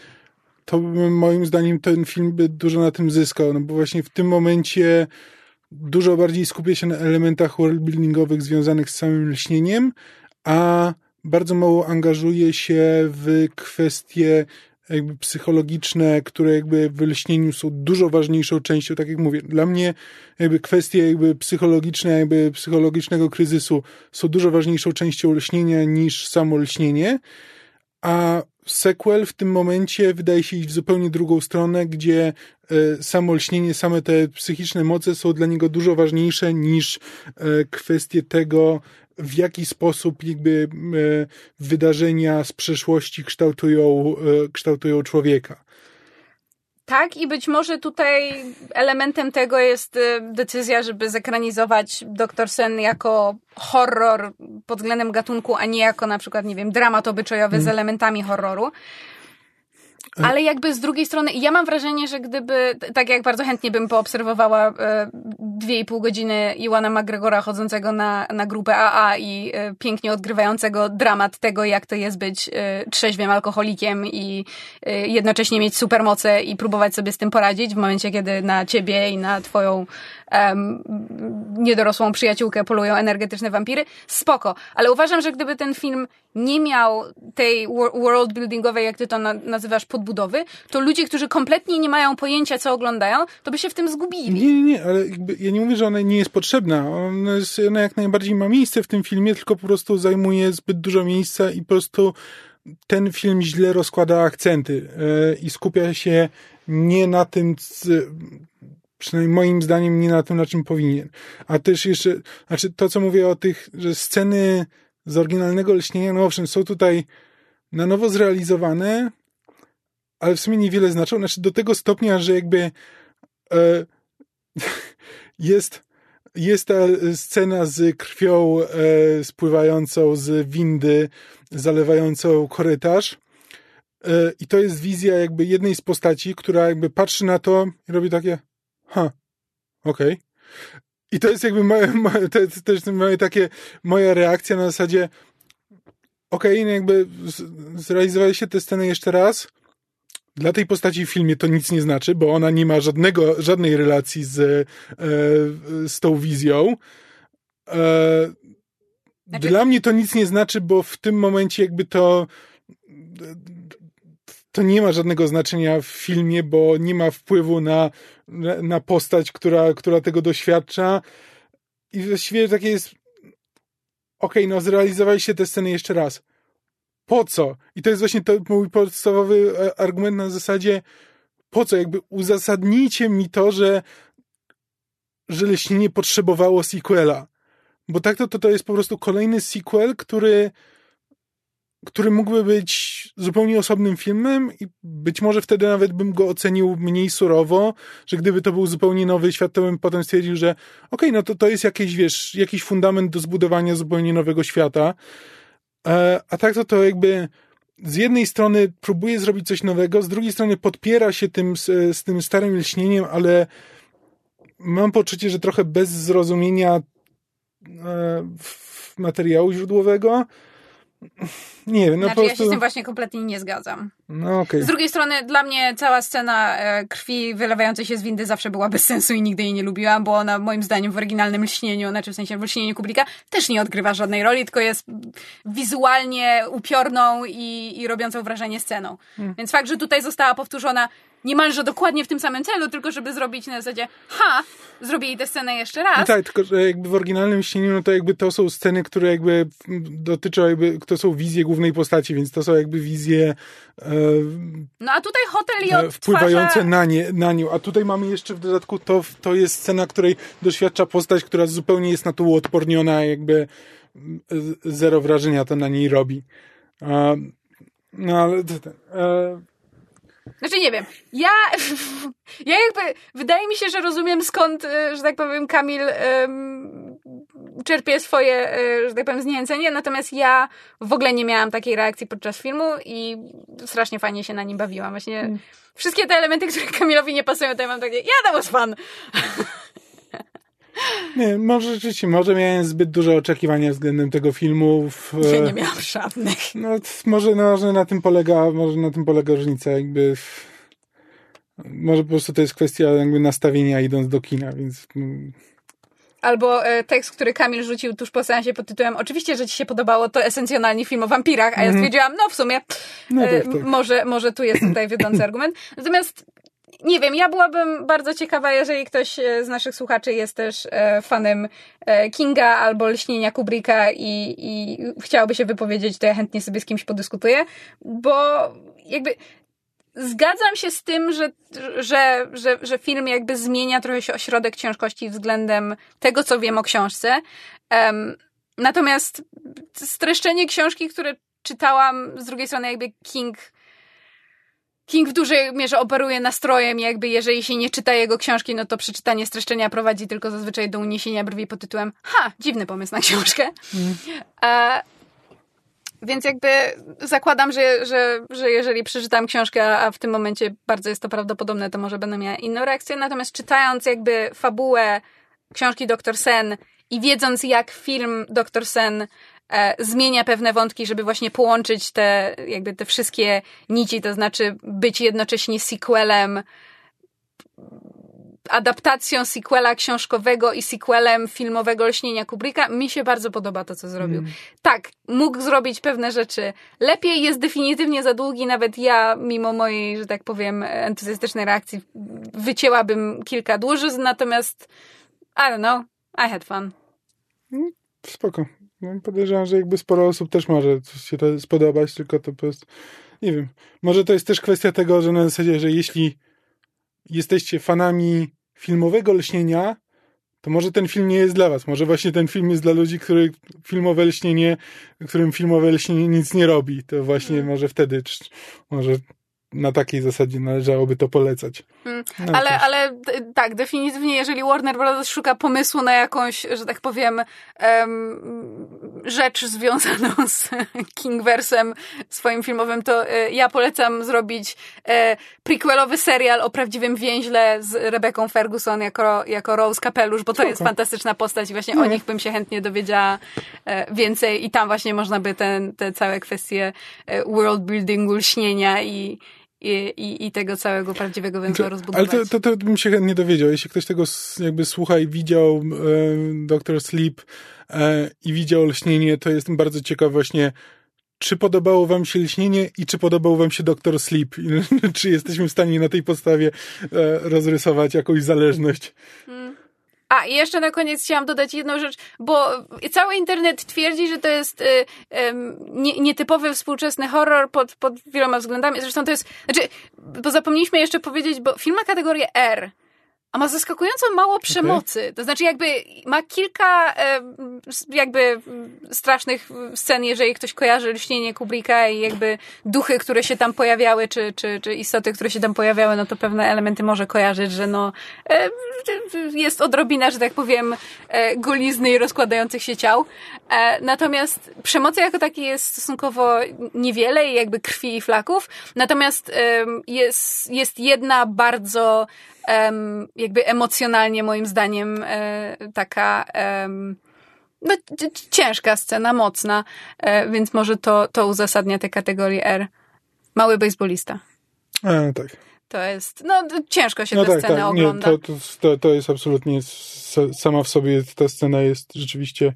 to moim zdaniem ten film by dużo na tym zyskał, no bo właśnie w tym momencie dużo bardziej skupia się na elementach worldbuildingowych związanych z samym lśnieniem, a bardzo mało angażuje się w kwestie jakby psychologiczne, które jakby w lśnieniu są dużo ważniejszą częścią, tak jak mówię. Dla mnie jakby kwestie jakby psychologiczne, jakby psychologicznego kryzysu są dużo ważniejszą częścią lśnienia niż samo lśnienie, a sequel w tym momencie wydaje się iść w zupełnie drugą stronę, gdzie e, samo lśnienie, same te psychiczne moce są dla niego dużo ważniejsze niż e, kwestie tego, w jaki sposób jakby e, wydarzenia z przeszłości kształtują, e, kształtują człowieka. Tak, i być może tutaj elementem tego jest y, decyzja, żeby zekranizować Doktor Sen jako horror pod względem gatunku, a nie jako na przykład, nie wiem, dramat obyczajowy z elementami horroru. Ale jakby z drugiej strony, ja mam wrażenie, że gdyby, tak jak bardzo chętnie bym poobserwowała e, dwie i pół godziny Iwana McGregora chodzącego na, na grupę AA i e, pięknie odgrywającego dramat tego, jak to jest być e, trzeźwym alkoholikiem i e, jednocześnie mieć supermoce i próbować sobie z tym poradzić w momencie, kiedy na ciebie i na twoją em, niedorosłą przyjaciółkę polują energetyczne wampiry. Spoko. Ale uważam, że gdyby ten film nie miał tej wor- world buildingowej, jak ty to na- nazywasz, podbudowy, to ludzie, którzy kompletnie nie mają pojęcia, co oglądają, to by się w tym zgubili. Nie, nie, nie, ale ja nie mówię, że ona nie jest potrzebna. Ona, jest, ona jak najbardziej ma miejsce w tym filmie, tylko po prostu zajmuje zbyt dużo miejsca i po prostu ten film źle rozkłada akcenty e, i skupia się nie na tym, przynajmniej moim zdaniem, nie na tym, na czym powinien. A też jeszcze, znaczy to, co mówię o tych, że sceny z oryginalnego lśnienia, no owszem, są tutaj na nowo zrealizowane, ale w sumie niewiele znaczą. Znaczy do tego stopnia, że jakby e, <laughs> jest, jest ta scena z krwią e, spływającą z windy zalewającą korytarz. E, I to jest wizja jakby jednej z postaci, która jakby patrzy na to i robi takie, ha, okej. Okay. I to jest jakby moje, <laughs> moje, też moje takie, moja reakcja na zasadzie, okej, okay, no jakby zrealizowaliście tę scenę jeszcze raz. Dla tej postaci w filmie to nic nie znaczy, bo ona nie ma żadnego, żadnej relacji z, e, z tą wizją. E, znaczy... Dla mnie to nic nie znaczy, bo w tym momencie jakby to to nie ma żadnego znaczenia w filmie, bo nie ma wpływu na, na postać, która, która tego doświadcza. I właściwie takie jest. Okej, okay, no zrealizowaliście tę scenę jeszcze raz. Po co? I to jest właśnie to mój podstawowy e, argument na zasadzie, po co? Jakby uzasadnijcie mi to, że, że leśnienie potrzebowało sequela. Bo tak to, to, to jest po prostu kolejny sequel, który który mógłby być zupełnie osobnym filmem i być może wtedy nawet bym go ocenił mniej surowo, że gdyby to był zupełnie nowy świat, to bym potem stwierdził, że okej, okay, no to to jest jakiś, wiesz, jakiś fundament do zbudowania zupełnie nowego świata. E, a tak to to jakby z jednej strony próbuje zrobić coś nowego, z drugiej strony podpiera się tym, z, z tym starym lśnieniem, ale mam poczucie, że trochę bez zrozumienia e, materiału źródłowego, nie wiem, no znaczy, po prostu... ja się z tym właśnie kompletnie nie zgadzam. No, okay. Z drugiej strony, dla mnie cała scena e, krwi wylewającej się z windy zawsze była bez sensu i nigdy jej nie lubiłam, bo ona moim zdaniem w oryginalnym lśnieniu, znaczy w sensie w lśnieniu Kublika, też nie odgrywa żadnej roli, tylko jest wizualnie upiorną i, i robiącą wrażenie sceną. Hmm. Więc fakt, że tutaj została powtórzona niemalże dokładnie w tym samym celu, tylko żeby zrobić na zasadzie, ha, zrobili tę scenę jeszcze raz. No tak, tylko że jakby w oryginalnym śnieniu, no to jakby to są sceny, które jakby dotyczą jakby, to są wizje głównej postaci, więc to są jakby wizje e, no a tutaj hotel i odtwarza... wpływające na, nie, na nią, a tutaj mamy jeszcze w dodatku to, to jest scena, której doświadcza postać, która zupełnie jest na to uodporniona, jakby zero wrażenia to na niej robi. no ale... E, znaczy nie wiem. Ja, <laughs> ja jakby, wydaje mi się, że rozumiem skąd, e, że tak powiem, Kamil um, czerpie swoje, e, że tak powiem, zniechęcenie, natomiast ja w ogóle nie miałam takiej reakcji podczas filmu i strasznie fajnie się na nim bawiłam. Właśnie mm. wszystkie te elementy, które <laughs> Kamilowi nie pasują, to ja mam takie, ja that was fun. <laughs> Nie, może rzeczywiście, może miałem zbyt duże oczekiwania względem tego filmu. W, ja nie miałam żadnych. No, może, no, może na tym polega, może na tym polega różnica, jakby może po prostu to jest kwestia jakby nastawienia idąc do kina, więc... Mm. Albo e, tekst, który Kamil rzucił tuż po seansie pod tytułem Oczywiście, że ci się podobało, to esencjonalnie film o wampirach, a ja mhm. stwierdziłam, no w sumie no tak, tak. może, może tu jest tutaj wiodący argument. Natomiast nie wiem, ja byłabym bardzo ciekawa, jeżeli ktoś e, z naszych słuchaczy jest też e, fanem e, Kinga albo Lśnienia Kubricka i, i chciałoby się wypowiedzieć, to ja chętnie sobie z kimś podyskutuję, bo jakby zgadzam się z tym, że, że, że, że film jakby zmienia trochę się ośrodek ciężkości względem tego, co wiem o książce. Um, natomiast streszczenie książki, które czytałam, z drugiej strony jakby King King w dużej mierze operuje nastrojem, jakby jeżeli się nie czyta jego książki, no to przeczytanie streszczenia prowadzi tylko zazwyczaj do uniesienia brwi pod tytułem ha, dziwny pomysł na książkę. Mm. E, więc jakby zakładam, że, że, że jeżeli przeczytam książkę, a w tym momencie bardzo jest to prawdopodobne, to może będę miała inną reakcję. Natomiast czytając jakby fabułę książki Dr. Sen i wiedząc jak film Dr. Sen zmienia pewne wątki, żeby właśnie połączyć te, jakby te wszystkie nici, to znaczy być jednocześnie sequelem, adaptacją sequela książkowego i sequelem filmowego Lśnienia Kubricka. Mi się bardzo podoba to, co zrobił. Mm. Tak, mógł zrobić pewne rzeczy lepiej, jest definitywnie za długi, nawet ja, mimo mojej, że tak powiem, entuzjastycznej reakcji, wycięłabym kilka dłużyzn, natomiast I don't know, I had fun. Mm, spoko. No, podejrzewam, że jakby sporo osób też może się to spodobać, tylko to po prostu, nie wiem, może to jest też kwestia tego, że na zasadzie, że jeśli jesteście fanami filmowego lśnienia, to może ten film nie jest dla was. Może właśnie ten film jest dla ludzi, który filmowe lśnienie, którym filmowe lśnienie nic nie robi. To właśnie hmm. może wtedy, może na takiej zasadzie należałoby to polecać. No ale, też. ale tak, definitywnie, jeżeli Warner Bros. szuka pomysłu na jakąś, że tak powiem, em, rzecz związaną <laughs> z Kingversem swoim filmowym, to e, ja polecam zrobić e, prequelowy serial o prawdziwym więźle z Rebeką Ferguson jako, jako Rose Kapelusz, bo to Spoko. jest fantastyczna postać i właśnie No. o nich bym się chętnie dowiedziała e, więcej i tam właśnie można by ten, te całe kwestie world buildingu, lśnienia i, i, i, i tego całego prawdziwego węzła Ale rozbudować. to, to, to bym się chętnie dowiedział. Jeśli ktoś tego jakby słucha i widział e, Dr. Sleep e, i widział lśnienie, to jestem bardzo ciekaw właśnie, czy podobało wam się lśnienie i czy podobał wam się Dr. Sleep? <laughs> Czy jesteśmy w stanie na tej podstawie e, rozrysować jakąś zależność? A, i jeszcze na koniec chciałam dodać jedną rzecz, bo cały internet twierdzi, że to jest y, em, nie, nietypowy współczesny horror pod, pod wieloma względami. Zresztą to jest, znaczy, bo zapomnieliśmy jeszcze powiedzieć, bo film ma kategorię R, a ma zaskakująco mało przemocy. To znaczy jakby ma kilka s- jakby mm, strasznych scen, jeżeli ktoś kojarzy lśnienie Kubricka i jakby duchy, które się tam pojawiały, czy, czy, czy istoty, które się tam pojawiały, no to pewne elementy może kojarzyć, że no e, jest odrobina, że tak powiem, e, golizny i rozkładających się ciał. E, Natomiast przemocy jako takiej jest stosunkowo niewiele i jakby krwi i flaków. Natomiast jest, jest jedna bardzo em, jakby emocjonalnie moim zdaniem e, taka em, no, ciężka scena, mocna, e, więc może to, to uzasadnia tę kategorię R. Mały bejsbolista. No tak. To jest, no ciężko się No tę tak, scenę tak. Nie, ogląda. to, to, to, to jest absolutnie sama w sobie, ta scena jest rzeczywiście e,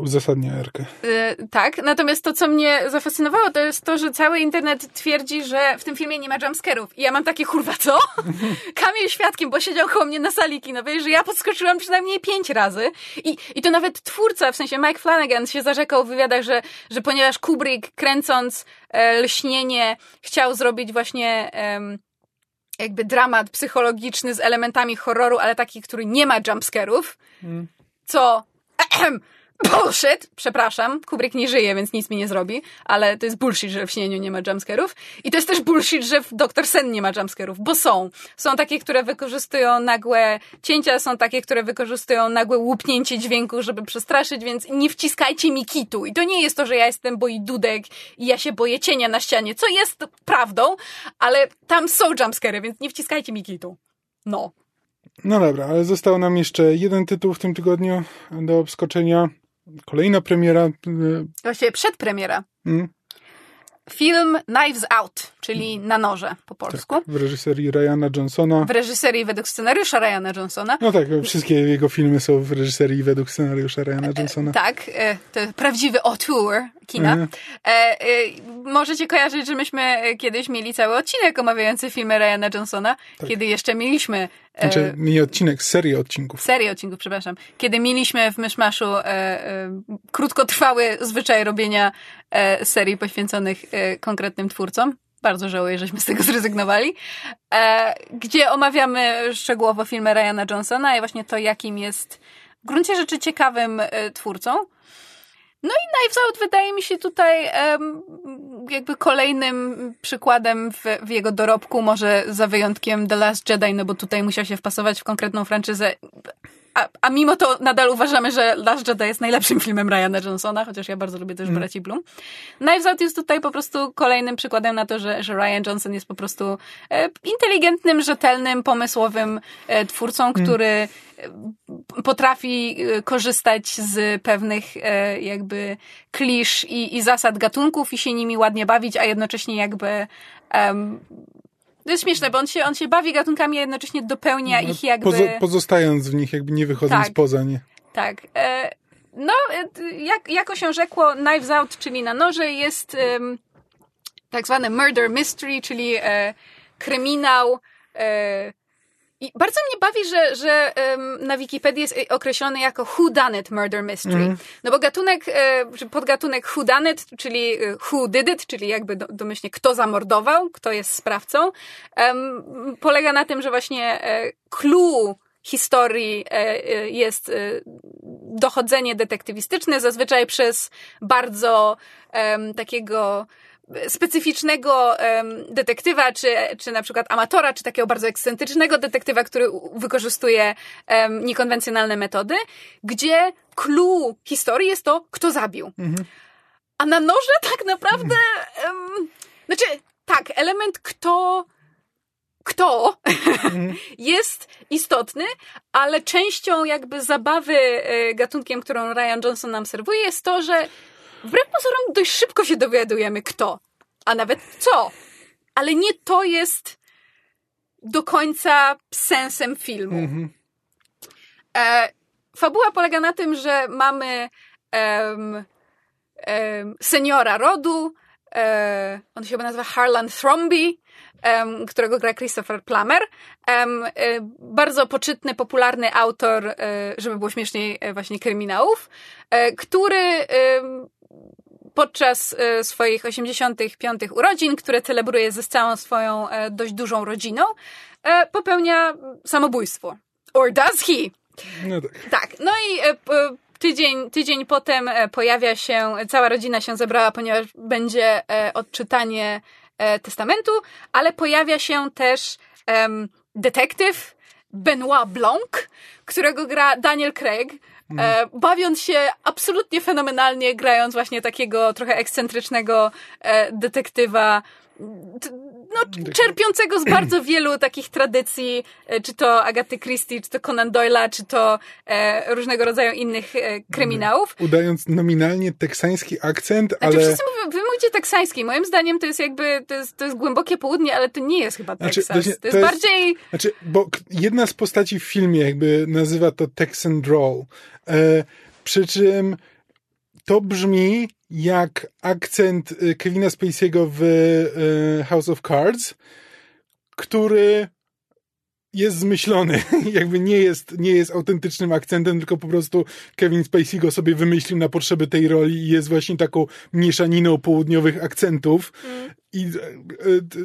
uzasadnia Erkę. Y, tak, natomiast to, co mnie zafascynowało, to jest to, że cały internet twierdzi, że w tym filmie nie ma jumpscarów. I ja mam takie, kurwa, co? <laughs> Kamil świadkiem, bo siedział koło mnie na sali kinowej, że ja podskoczyłam przynajmniej pięć razy. I, I to nawet twórca, w sensie Mike Flanagan się zarzekał w wywiadach, że, że ponieważ Kubrick kręcąc e, Lśnienie chciał zrobić właśnie... em, jakby dramat psychologiczny z elementami horroru, ale taki, który nie ma jumpscarów, co <clears throat> bullshit, przepraszam, Kubrick nie żyje, więc nic mi nie zrobi, ale to jest bullshit, że w śnieniu nie ma jumpscarów i to jest też bullshit, że w Dr. Sen nie ma jumpscarów, bo są. Są takie, które wykorzystują nagłe cięcia, są takie, które wykorzystują nagłe łupnięcie dźwięku, żeby przestraszyć, więc nie wciskajcie mi kitu. I to nie jest to, że ja jestem boi dudek i ja się boję cienia na ścianie, co jest prawdą, ale tam są jumpscary, więc nie wciskajcie mi kitu. No. No dobra, ale został nam jeszcze jeden tytuł w tym tygodniu do obskoczenia. Kolejna premiera. e, Właściwie przedpremiera. mm, Film Knives Out, czyli Na noże po polsku. w reżyserii Ryana Johnsona. W reżyserii według scenariusza Ryana Johnsona. No tak, wszystkie jego filmy są w reżyserii według scenariusza Ryana Johnsona. Tak, e, to prawdziwy auteur kina. Mhm. E, e, możecie kojarzyć, że myśmy e, kiedyś mieli cały odcinek omawiający filmy Ryana Johnsona, kiedy jeszcze mieliśmy e, Znaczy, nie odcinek, serię odcinków. serię odcinków, przepraszam, kiedy mieliśmy w Myszmaszu e, e, krótkotrwały zwyczaj robienia e, serii poświęconych e, konkretnym twórcom. Bardzo żałuję, żeśmy z tego zrezygnowali. E, gdzie omawiamy szczegółowo filmy Ryana Johnsona i właśnie to, jakim jest w gruncie rzeczy ciekawym e, twórcą. No i Knives Out wydaje mi się tutaj jakby kolejnym przykładem w, w jego dorobku, może za wyjątkiem The Last Jedi, no bo tutaj musiał się wpasować w konkretną franczyzę. A, a mimo to nadal uważamy, że Last Jedi jest najlepszym filmem Ryana Johnsona, chociaż ja bardzo lubię też braci Bloom. Knives Out jest tutaj po prostu kolejnym przykładem na to, że, że Ryan Johnson jest po prostu e, inteligentnym, rzetelnym, pomysłowym e, twórcą, który e, potrafi e, korzystać z pewnych e, jakby klisz i, i zasad gatunków i się nimi ładnie bawić, a jednocześnie jakby to jest śmieszne, bo on się, on się bawi gatunkami, a jednocześnie dopełnia ich jakby... Pozo- pozostając w nich, jakby nie wychodząc Tak. poza nie. Tak. E, no, e, jak, jako się rzekło, Knives Out, czyli na noże, jest tak zwany murder mystery, czyli e, kryminał. E, I bardzo mnie bawi, że, że em, na Wikipedii jest określony jako who done it murder mystery. No bo gatunek, e, czy podgatunek who done it, czyli e, who did it, czyli jakby do, domyślnie kto zamordował, kto jest sprawcą, em, polega na tym, że właśnie e, clue historii jest dochodzenie detektywistyczne, zazwyczaj przez bardzo takiego specyficznego detektywa, czy, czy na przykład amatora, czy takiego bardzo ekscentrycznego detektywa, który wykorzystuje niekonwencjonalne metody, gdzie clue historii jest to, kto zabił. A na noże tak naprawdę, em, znaczy, tak, element kto, kto <laughs> jest istotny, ale częścią jakby zabawy e, gatunkiem, którą Ryan Johnson nam serwuje, jest to, że wbrew pozorom dość szybko się dowiadujemy kto, a nawet co. Ale nie to jest do końca sensem filmu. E, fabuła polega na tym, że mamy em, em, seniora rodu, e, on się chyba nazywa Harlan Thromby, em, którego gra Christopher Plummer. E, bardzo poczytny, popularny autor, e, żeby było śmieszniej, e, właśnie kryminałów, e, który podczas e, swoich 85 urodzin, które celebruje ze całą swoją e, dość dużą rodziną, e, popełnia samobójstwo. Or does he? No tak. Tak, no i tydzień, tydzień potem pojawia się, cała rodzina się zebrała, ponieważ będzie odczytanie testamentu, ale pojawia się też em, detektyw Benoit Blanc, którego gra Daniel Craig, e, bawiąc się absolutnie fenomenalnie, grając właśnie takiego trochę ekscentrycznego e, detektywa, no, czerpiącego z bardzo <clears throat> wielu takich tradycji, e, czy to Agaty Christie, czy to Conan Doyle'a, czy to e, różnego rodzaju innych e, kryminałów. Udając nominalnie teksański akcent, Znaczy ale... wszyscy mówią, wy mówicie teksański. Moim zdaniem to jest jakby, to jest, to jest głębokie południe, ale to nie jest chyba Znaczy, Teksas. właśnie to, to jest jest- bardziej... Znaczy, bo jedna z postaci w filmie jakby nazywa to Texan Drawl. E, przy czym to brzmi jak akcent e, Kevina Spacey'ego w e, House of Cards, który jest zmyślony, <laughs> jakby nie jest, nie jest autentycznym akcentem, tylko po prostu Kevin Spacey go sobie wymyślił na potrzeby tej roli i jest właśnie taką mieszaniną południowych akcentów. I e,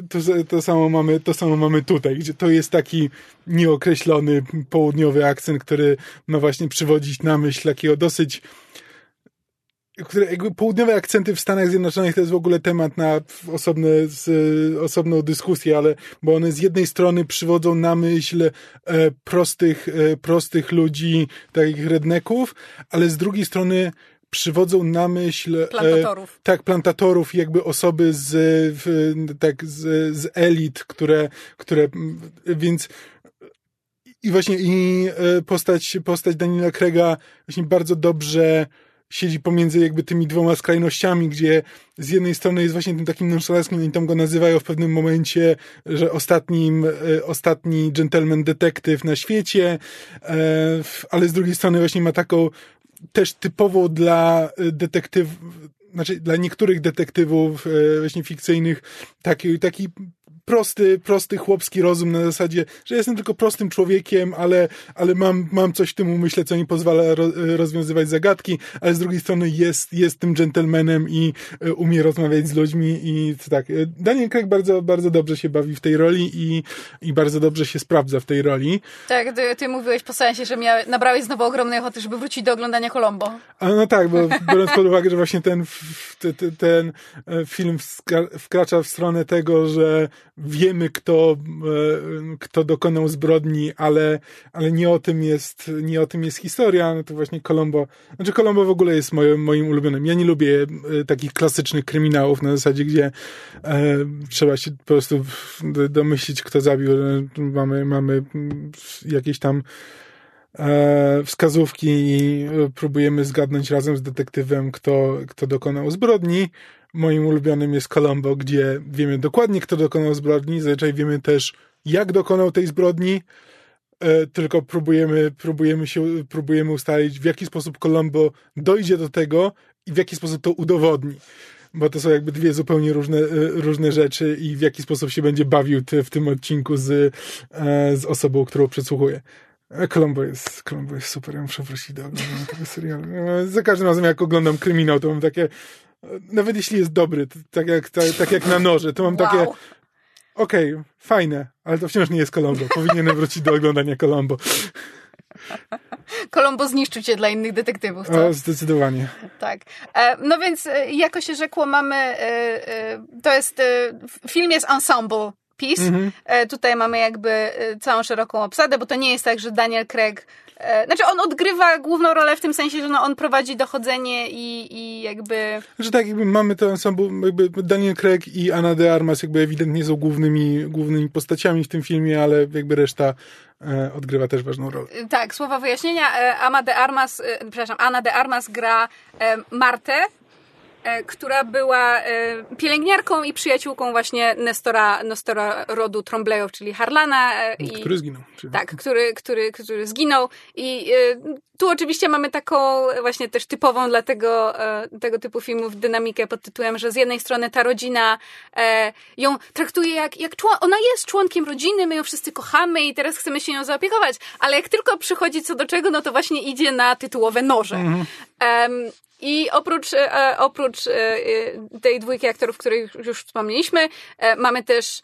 to, to, samo mamy, to samo mamy tutaj, gdzie to jest taki nieokreślony południowy akcent, który ma właśnie przywodzić na myśl takiego dosyć które jakby południowe akcenty w Stanach Zjednoczonych to jest w ogóle temat na osobne, z, osobną dyskusję, ale bo one z jednej strony przywodzą na myśl e, prostych, e, prostych ludzi, takich redneków, ale z drugiej strony przywodzą na myśl Plantatorów. E, tak, plantatorów, jakby osoby z, w, tak, z, z elit, które, które więc i właśnie i e, postać, postać Daniela Krega właśnie bardzo dobrze siedzi pomiędzy jakby tymi dwoma skrajnościami, gdzie z jednej strony jest właśnie tym takim nonszalanckim, oni tam go nazywają w pewnym momencie, że ostatnim, e, ostatni gentleman detektyw na świecie, e, ale z drugiej strony właśnie ma taką też typową dla detektywów, znaczy dla niektórych detektywów e, właśnie fikcyjnych taki, taki prosty, prosty chłopski rozum na zasadzie, że jestem tylko prostym człowiekiem, ale, ale mam, mam coś w tym umyśle, co mi pozwala ro, rozwiązywać zagadki, ale z drugiej strony jest, jest tym gentlemanem i umie rozmawiać z ludźmi i tak. Daniel Craig bardzo, bardzo dobrze się bawi w tej roli i, i bardzo dobrze się sprawdza w tej roli. Tak, ty, ty mówiłeś po sensie, że mia, nabrałeś znowu ogromnej ochoty, żeby wrócić do oglądania Colombo. A no tak, bo biorąc pod uwagę, że właśnie ten, ten, ten film wkracza w stronę tego, że wiemy, kto, kto dokonał zbrodni, ale, ale nie o tym jest, nie o tym jest historia, no to właśnie Colombo, znaczy Colombo w ogóle jest moim, moim ulubionym. Ja nie lubię takich klasycznych kryminałów na zasadzie, gdzie e, trzeba się po prostu domyślić, kto zabił. Mamy, mamy jakieś tam e, wskazówki i próbujemy zgadnąć razem z detektywem, kto, kto dokonał zbrodni. Moim ulubionym jest Colombo, gdzie wiemy dokładnie, kto dokonał zbrodni, zazwyczaj wiemy też, jak dokonał tej zbrodni, e, tylko próbujemy, próbujemy się, próbujemy ustalić, w jaki sposób Colombo dojdzie do tego i w jaki sposób to udowodni. Bo to są jakby dwie zupełnie różne, różne rzeczy i w jaki sposób się będzie bawił ty, w tym odcinku z, z osobą, którą przesłuchuje. Colombo jest, Colombo jest super, ja muszę wrócić do oglądania tego serialu. Za każdym razem, jak oglądam kryminał, to mam takie, nawet jeśli jest dobry, tak jak, tak, tak jak na noże, to mam wow. takie, okej, okay, fajne, ale to wciąż nie jest Colombo. Powinienem wrócić do oglądania Colombo. Colombo zniszczył cię dla innych detektywów, co? O, zdecydowanie. Tak. E, no więc, e, jako się rzekło, mamy, e, e, to jest, e, film jest ensemble piece. Mhm. E, tutaj mamy jakby e, całą szeroką obsadę, bo to nie jest tak, że Daniel Craig, e, znaczy on odgrywa główną rolę w tym sensie, że no on prowadzi dochodzenie i, i jakby... Że tak jakby mamy to ensemble, jakby Daniel Craig i Anna de Armas jakby ewidentnie są głównymi, głównymi postaciami w tym filmie, ale jakby reszta e, odgrywa też ważną rolę. Tak, słowa wyjaśnienia. E, Ama de Armas, e, przepraszam, Anna de Armas gra e, Martę, e, która była e, pielęgniarką i przyjaciółką właśnie Nestora, Nestora rodu Trombleyów, czyli Harlana. e, i- Który zginął. Czyli- Tak, który, który, który zginął. I e, tu oczywiście mamy taką właśnie też typową dla tego, e, tego typu filmów dynamikę pod tytułem, że z jednej strony ta rodzina e, ją traktuje jak, jak człon, ona jest członkiem rodziny, my ją wszyscy kochamy i teraz chcemy się nią zaopiekować, ale jak tylko przychodzi co do czego, no to właśnie idzie na tytułowe noże. Em, i oprócz, e, oprócz e, e, tej dwójki aktorów, których już wspomnieliśmy, mamy też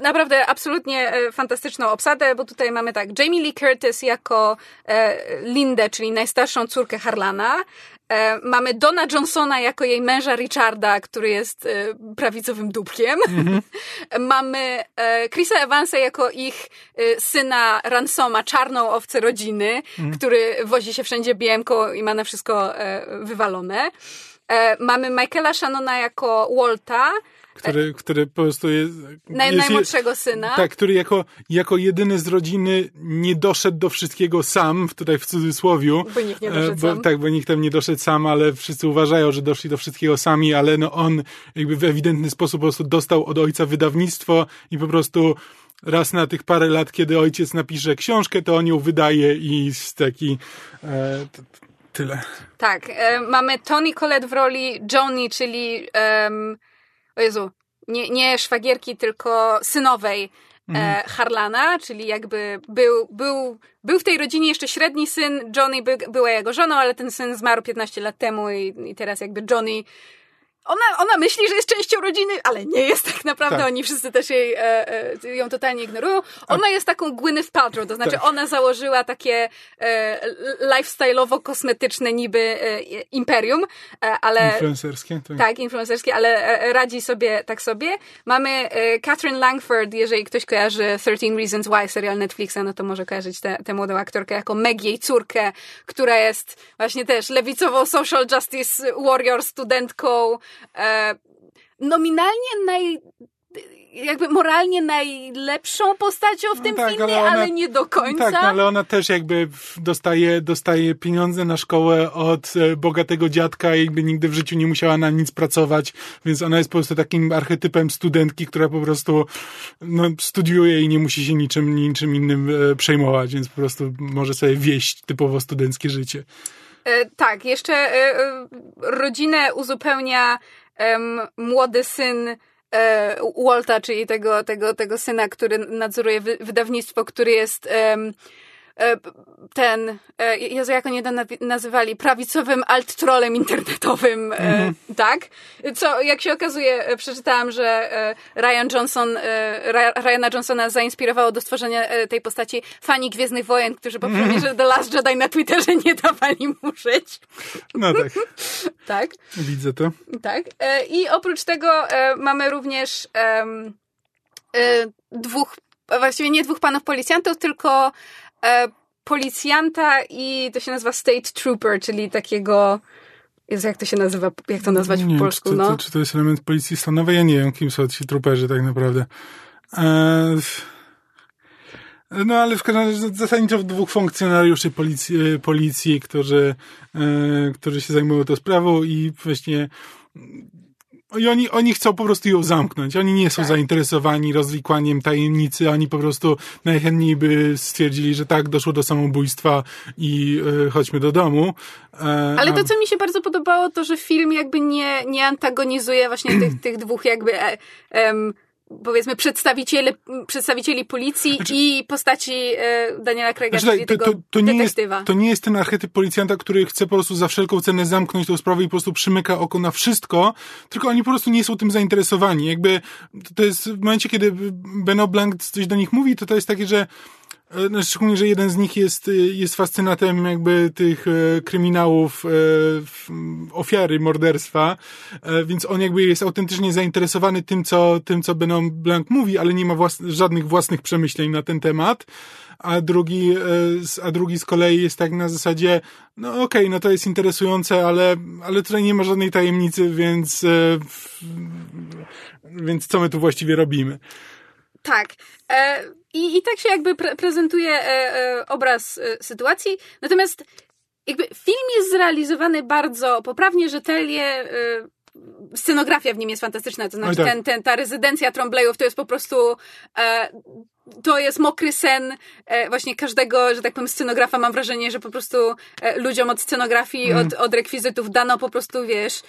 naprawdę absolutnie fantastyczną obsadę, bo tutaj mamy tak, Jamie Lee Curtis jako Lindę, czyli najstarszą córkę Harlana. E, mamy Dona Johnsona jako jej męża Richarda, który jest e, prawicowym dupkiem. <laughs> mamy e, Chrisa Evansa jako ich syna Ransoma, czarną owcę rodziny, który wozi się wszędzie BM-ką i ma na wszystko wywalone. Mamy Michaela Shannona jako Walta, Który, który po prostu jest... naj, jest najmłodszego syna. Tak, który jako, jako jedyny z rodziny nie doszedł do wszystkiego sam, tutaj w cudzysłowiu. Bo nikt nie E, doszedł bo, sam. Tak, bo nikt tam nie doszedł sam, ale wszyscy uważają, że doszli do wszystkiego sami, ale no on jakby w ewidentny sposób po prostu dostał od ojca wydawnictwo i po prostu raz na tych parę lat, kiedy ojciec napisze książkę, to on ją wydaje i jest taki... E, t- tyle. Tak, e, mamy Tony Collette w roli Johnny, czyli o Jezu, nie, nie szwagierki, tylko synowej e, Harlana, czyli jakby był, był, był w tej rodzinie jeszcze średni syn, Johnny by, była jego żoną, ale ten syn zmarł 15 lat temu i, i teraz jakby Johnny ona, ona myśli, że jest częścią rodziny, ale nie jest tak naprawdę. Tak. Oni wszyscy też jej, e, e, ją totalnie ignorują. Ona jest taką Gwyneth Paltrow, to znaczy Tak. ona założyła takie e, lifestyle'owo-kosmetyczne niby e, imperium, e, ale... Influencerskie. Tak. Tak, influencerskie, ale e, radzi sobie tak sobie. Mamy Catherine Langford, jeżeli ktoś kojarzy 13 Reasons Why, serial Netflixa, no to może kojarzyć tę tę młodą aktorkę jako Meg, jej córkę, która jest właśnie też lewicową social justice warrior, studentką, e, nominalnie naj jakby moralnie najlepszą postacią w No tym tak, filmie, ale ale, ona- nie do końca. Tak, no, ale ona też jakby dostaje, dostaje pieniądze na szkołę od e, bogatego dziadka i jakby nigdy w życiu nie musiała na nic pracować, więc ona jest po prostu takim archetypem studentki, która po prostu no, studiuje i nie musi się niczym, niczym innym e, przejmować, więc po prostu może sobie wieść typowo studenckie życie. E, tak, jeszcze e, e, rodzinę uzupełnia młody syn Walta, czyli tego, tego, tego syna, który nadzoruje wy, wydawnictwo, który jest ten, e, Jezu, jak oni to nazywali, prawicowym alt-trolem internetowym, e, tak? Co, jak się okazuje, e, przeczytałam, że e, Ryan Johnson, e, Ryana Johnsona zainspirowało do stworzenia e, tej postaci fani Gwiezdnych Wojen, którzy po premierze The Last Jedi na Twitterze nie dawali mu żyć. No tak, <laughs> Tak, widzę to. tak. E, I oprócz tego e, mamy również e, dwóch, właściwie nie dwóch panów policjantów, tylko e, policjanta i to się nazywa State Trooper, czyli takiego. Jezu, jak to się nazywa? Jak to nazwać nie polsku? czy, to, no? to, czy to jest element policji stanowej? Ja nie wiem, kim są ci truperzy tak naprawdę. Eee, no ale w każdym razie zasadniczo dwóch funkcjonariuszy policji, e, policji którzy, e, którzy się zajmują tą sprawą i właśnie i oni, oni chcą po prostu ją zamknąć. Oni nie są Tak. zainteresowani rozwikłaniem tajemnicy. Oni po prostu najchętniej by stwierdzili, że tak, doszło do samobójstwa i e, chodźmy do domu. E, Ale to, co mi się bardzo podobało, to, że film jakby nie, nie antagonizuje właśnie tych, tych dwóch jakby e, em, powiedzmy przedstawicieli, przedstawicieli policji i postaci e, Daniela Craiga, Znaczy, czyli to, tego to, to, nie jest, to nie jest ten archetyp policjanta, który chce po prostu za wszelką cenę zamknąć tą sprawę i po prostu przymyka oko na wszystko, tylko oni po prostu nie są tym zainteresowani. Jakby to- jest w momencie, kiedy Beno Blanc coś do nich mówi, to to jest takie, że szczególnie, że jeden z nich jest, y, jest fascynatem jakby tych e, kryminałów, e, ofiary morderstwa, e, więc on jakby jest autentycznie zainteresowany tym, co, tym, co Benon Blanc mówi, ale nie ma włas żadnych własnych przemyśleń na ten temat. A drugi, e, a drugi z kolei jest tak na zasadzie, no okej, no to jest interesujące, ale, ale tutaj nie ma żadnej tajemnicy, więc, e, więc co my tu właściwie robimy? Tak. E, i, I tak się jakby pre prezentuje e, e, obraz e, sytuacji. Natomiast jakby film jest zrealizowany bardzo poprawnie, rzetelnie. E, scenografia w nim jest fantastyczna, to znaczy tak. ten, ten, ta rezydencja Trombleyów to jest po prostu e, to jest mokry sen e, właśnie każdego, że tak powiem, scenografa. Mam wrażenie, że po prostu e, ludziom od scenografii, Mhm. od, od rekwizytów dano po prostu, wiesz,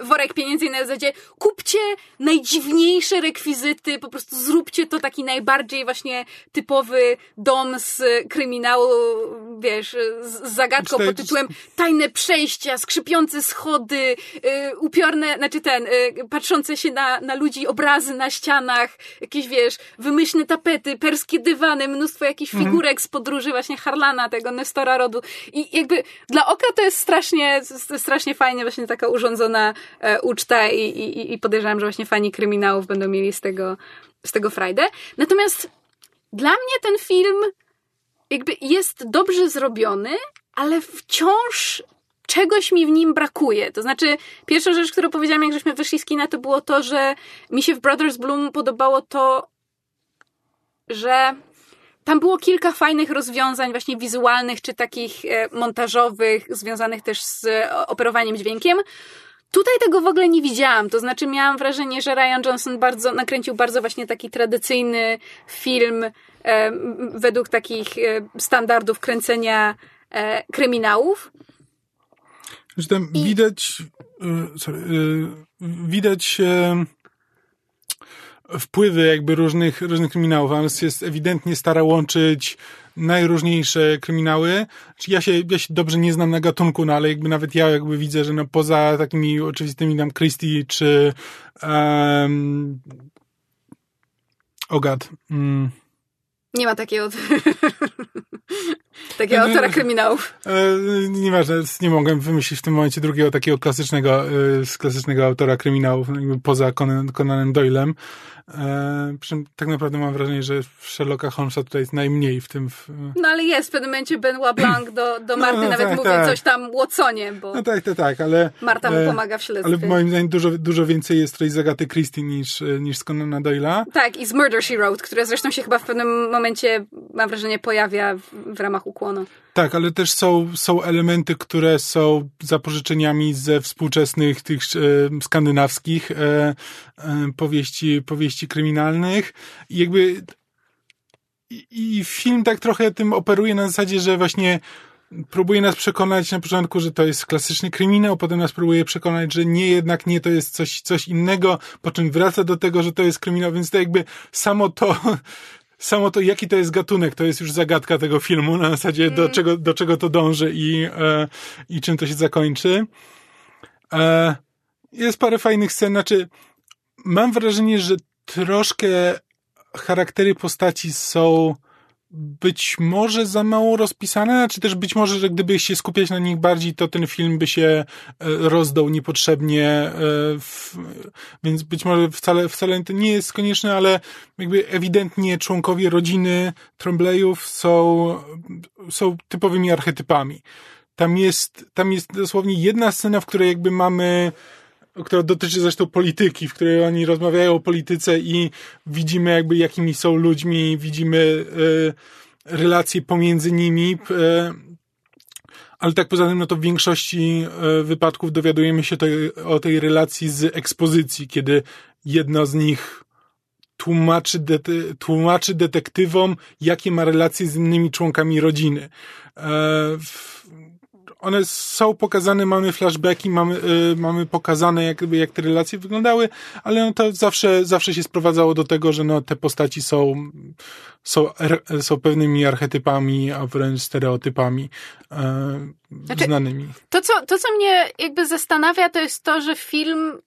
worek pieniędzy i na zasadzie kupcie najdziwniejsze rekwizyty, po prostu zróbcie to taki najbardziej właśnie typowy dom z kryminału, wiesz, z, z zagadką Znaczy, pod tytułem tajne przejścia, skrzypiące schody, y, upiorne, znaczy ten, y, patrzące się na, na ludzi obrazy na ścianach, jakieś, wiesz, wymyślne tapety, perskie dywany, mnóstwo jakichś figurek z podróży właśnie Harlana, tego Nestora Rodu. I jakby dla oka to jest strasznie, strasznie fajnie właśnie taka urządzona e, uczta i, i, i podejrzewam, że właśnie fani kryminałów będą mieli z tego, z tego frajdę. Natomiast dla mnie ten film jakby jest dobrze zrobiony, ale wciąż czegoś mi w nim brakuje. To znaczy, pierwsza rzecz, którą powiedziałam, jak żeśmy wyszli z kina, to było to, że mi się w Brothers Bloom podobało to, że tam było kilka fajnych rozwiązań, właśnie wizualnych czy takich e, montażowych, związanych też z e, operowaniem dźwiękiem. Tutaj tego w ogóle nie widziałam. To znaczy, miałam wrażenie, że Ryan Johnson bardzo nakręcił bardzo właśnie taki tradycyjny film e, według takich e, standardów kręcenia e, kryminałów. Tam I- widać, sorry, widać wpływy jakby różnych, różnych kryminałów. On jest ewidentnie stara łączyć najróżniejsze kryminały. Znaczy Ja się, ja się dobrze nie znam na gatunku, no ale jakby nawet ja jakby widzę, że no poza takimi oczywistymi tam Christie czy um, o gad, mm, Nie ma takiego, <laughs> takiego autora kryminałów. E, nieważne, nie mogłem wymyślić w tym momencie drugiego takiego klasycznego, e, z klasycznego autora kryminałów, no poza Conan, Conanem Doylem. E, przy czym tak naprawdę mam wrażenie, że Sherlocka Holmesa tutaj jest najmniej w tym. W, No ale jest w pewnym momencie Benoit Blanc do, do Marty, no, nawet tak, mówi tak. coś tam Watsonie, bo no tak, tak, tak, ale. Marta mu e, pomaga w śledztwie. Ale moim zdaniem dużo, dużo więcej jest tutaj z Agaty Christie niż, e, niż z Conana Doyla. Tak, i z Murder, She Wrote, które zresztą się chyba w pewnym momencie, mam wrażenie, pojawia w, w ramach ukłonu. Tak, ale też są, są elementy, które są zapożyczeniami ze współczesnych tych e, skandynawskich e, e, powieści, powieści kryminalnych. I jakby i, i film tak trochę tym operuje na zasadzie, że właśnie próbuje nas przekonać na początku, że to jest klasyczny kryminał, potem nas próbuje przekonać, że nie, jednak nie, to jest coś, coś innego, po czym wraca do tego, że to jest kryminał, więc to jakby samo to, <laughs> samo to, jaki to jest gatunek, to jest już zagadka tego filmu, na zasadzie do, czego, do czego to dąży i, e, i czym to się zakończy. E, jest parę fajnych scen, znaczy mam wrażenie, że troszkę charaktery postaci są być może za mało rozpisane, czy też być może, że gdyby się skupiać na nich bardziej, to ten film by się e, rozdał niepotrzebnie, e, więc być może wcale, wcale to nie jest konieczne, ale jakby ewidentnie członkowie rodziny Trembleyów są, są typowymi archetypami. Tam jest, tam jest dosłownie jedna scena, w której jakby mamy która dotyczy zresztą polityki, w której oni rozmawiają o polityce i widzimy jakby jakimi są ludźmi, widzimy e, relacje pomiędzy nimi, e, ale tak poza tym, no to w większości e, wypadków dowiadujemy się tej, o tej relacji z ekspozycji, kiedy jedna z nich tłumaczy, tłumaczy detektywom, jakie ma relacje z innymi członkami rodziny. W, one są pokazane, mamy flashbacki, mamy, y, mamy pokazane, jak, jak te relacje wyglądały, ale no to zawsze, zawsze się sprowadzało do tego, że no, te postaci są, są, są pewnymi archetypami, a wręcz stereotypami e, Znaczy- znanymi. To co, to, co mnie jakby zastanawia, to jest to, że film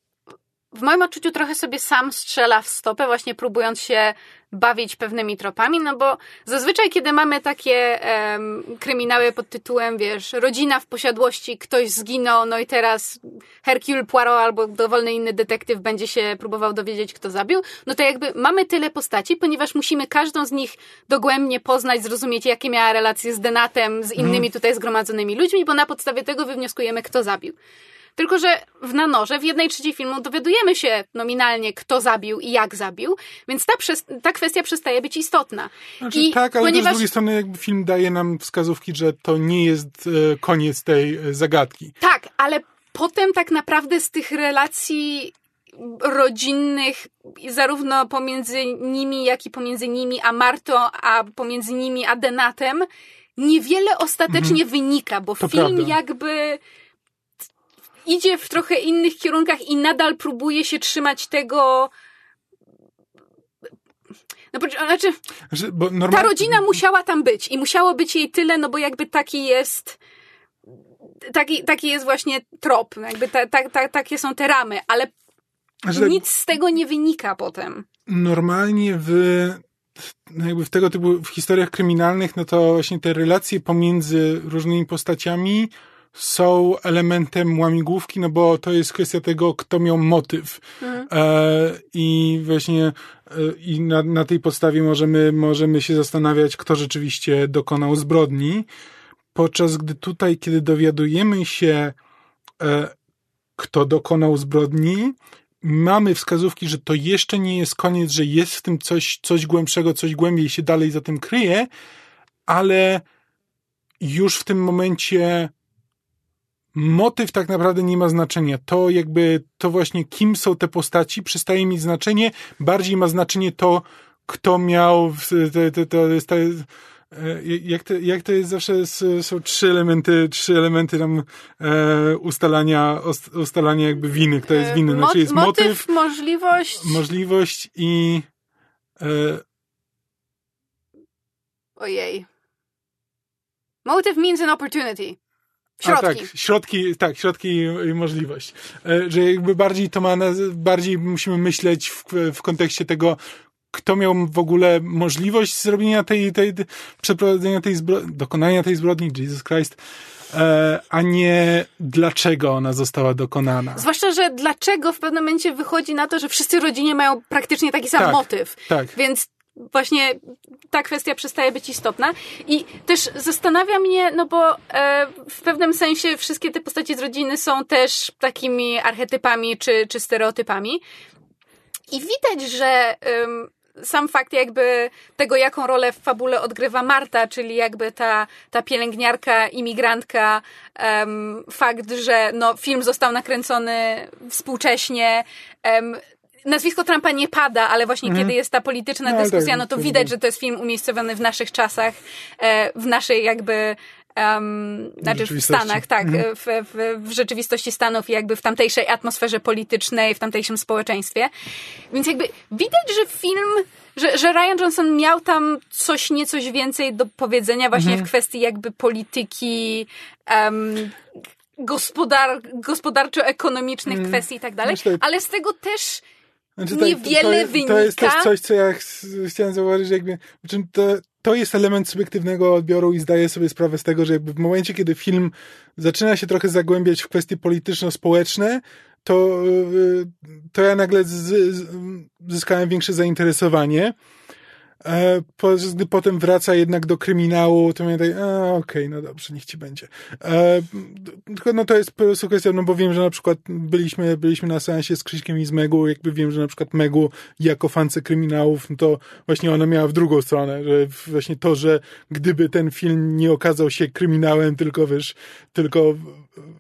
w moim odczuciu trochę sobie sam strzela w stopę, właśnie próbując się bawić pewnymi tropami, no bo zazwyczaj, kiedy mamy takie um, kryminały pod tytułem, wiesz, rodzina w posiadłości, ktoś zginął, no i teraz Hercule Poirot albo dowolny inny detektyw będzie się próbował dowiedzieć, kto zabił, no to jakby mamy tyle postaci, ponieważ musimy każdą z nich dogłębnie poznać, zrozumieć, jakie miała relacje z Denatem, z innymi mm. tutaj zgromadzonymi ludźmi, bo na podstawie tego wywnioskujemy, kto zabił. Tylko, że w nanorze w jednej trzeciej filmu dowiadujemy się nominalnie, kto zabił i jak zabił, więc ta, ta kwestia przestaje być istotna. Znaczy, I tak, ale ponieważ... z drugiej strony jakby film daje nam wskazówki, że to nie jest e, koniec tej e, zagadki. Tak, ale potem tak naprawdę z tych relacji rodzinnych, zarówno pomiędzy nimi, jak i pomiędzy nimi a Martą, a pomiędzy nimi a Denatem, niewiele ostatecznie mhm. wynika, bo to film prawda. jakby idzie w trochę innych kierunkach i nadal próbuje się trzymać tego. No, znaczy, ta rodzina musiała tam być i musiało być jej tyle, no bo jakby taki jest taki, taki jest właśnie trop, jakby ta, ta, ta, takie są te ramy, ale nic z tego nie wynika potem. Normalnie w jakby w tego typu w historiach kryminalnych, no to właśnie te relacje pomiędzy różnymi postaciami są elementem łamigłówki, no bo to jest kwestia tego, kto miał motyw. Mhm. E, I właśnie e, i na, na tej podstawie możemy, możemy się zastanawiać, kto rzeczywiście dokonał zbrodni. Podczas gdy tutaj, kiedy dowiadujemy się, e, kto dokonał zbrodni, mamy wskazówki, że to jeszcze nie jest koniec, że jest w tym coś, coś głębszego, coś głębiej się dalej za tym kryje, ale już w tym momencie motyw tak naprawdę nie ma znaczenia. To jakby, to właśnie kim są te postaci przestaje mieć znaczenie, bardziej ma znaczenie to, kto miał, to, to, to jest, to jest jak to, jak to jest zawsze, są trzy elementy, trzy elementy tam e, ustalania, ustalania jakby winy, kto jest winny. Znaczy jest motyw, motyw możliwość. Możliwość i e, Ojej. Motive means an opportunity. Środki. A, tak, środki, tak, środki i możliwość. E, że jakby bardziej to ma, bardziej musimy myśleć w, w kontekście tego, kto miał w ogóle możliwość zrobienia tej, tej, przeprowadzenia tej zbrodni, dokonania tej zbrodni, Jesus Christ, e, a nie dlaczego ona została dokonana. Zwłaszcza, że dlaczego w pewnym momencie wychodzi na to, że wszyscy rodzinie mają praktycznie taki sam tak, motyw. Tak. Więc właśnie ta kwestia przestaje być istotna. I też zastanawia mnie, no bo e, w pewnym sensie wszystkie te postacie z rodziny są też takimi archetypami czy, czy stereotypami. I widać, że sam fakt jakby tego, jaką rolę w fabule odgrywa Marta, czyli jakby ta, ta pielęgniarka, imigrantka, um, fakt, że no, film został nakręcony współcześnie, um, nazwisko Trumpa nie pada, ale właśnie mhm. kiedy jest ta polityczna no, dyskusja, no to widać, że to jest film umiejscowiony w naszych czasach, e, w naszej jakby Um, znaczy w Stanach, tak, mhm. w, w, w, rzeczywistości Stanów i jakby w tamtejszej atmosferze politycznej, w tamtejszym społeczeństwie. Więc jakby widać, że film, że, że Ryan Johnson miał tam coś, niecoś więcej do powiedzenia właśnie mhm. w kwestii jakby polityki, um, gospodar, gospodarczo-ekonomicznych mm. kwestii i tak dalej, ale z tego też znaczy, niewiele to, wynika. To jest też coś, co ja chciałem zauważyć, że jakby, to, to jest element subiektywnego odbioru i zdaję sobie sprawę z tego, że jakby w momencie, kiedy film zaczyna się trochę zagłębiać w kwestie polityczno-społeczne, to, y, to ja nagle zyskałem większe zainteresowanie. E, gdy potem wraca jednak do kryminału, to mnie tak, okej, okay, no dobrze, niech ci będzie. E, tylko no to jest po prostu kwestia, no bo wiem, że na przykład byliśmy, byliśmy na seansie z Krzyśkiem i z Megu, jakby wiem, że na przykład Megu jako fance kryminałów, no to właśnie ona miała w drugą stronę, że właśnie to, że gdyby ten film nie okazał się kryminałem, tylko wiesz, tylko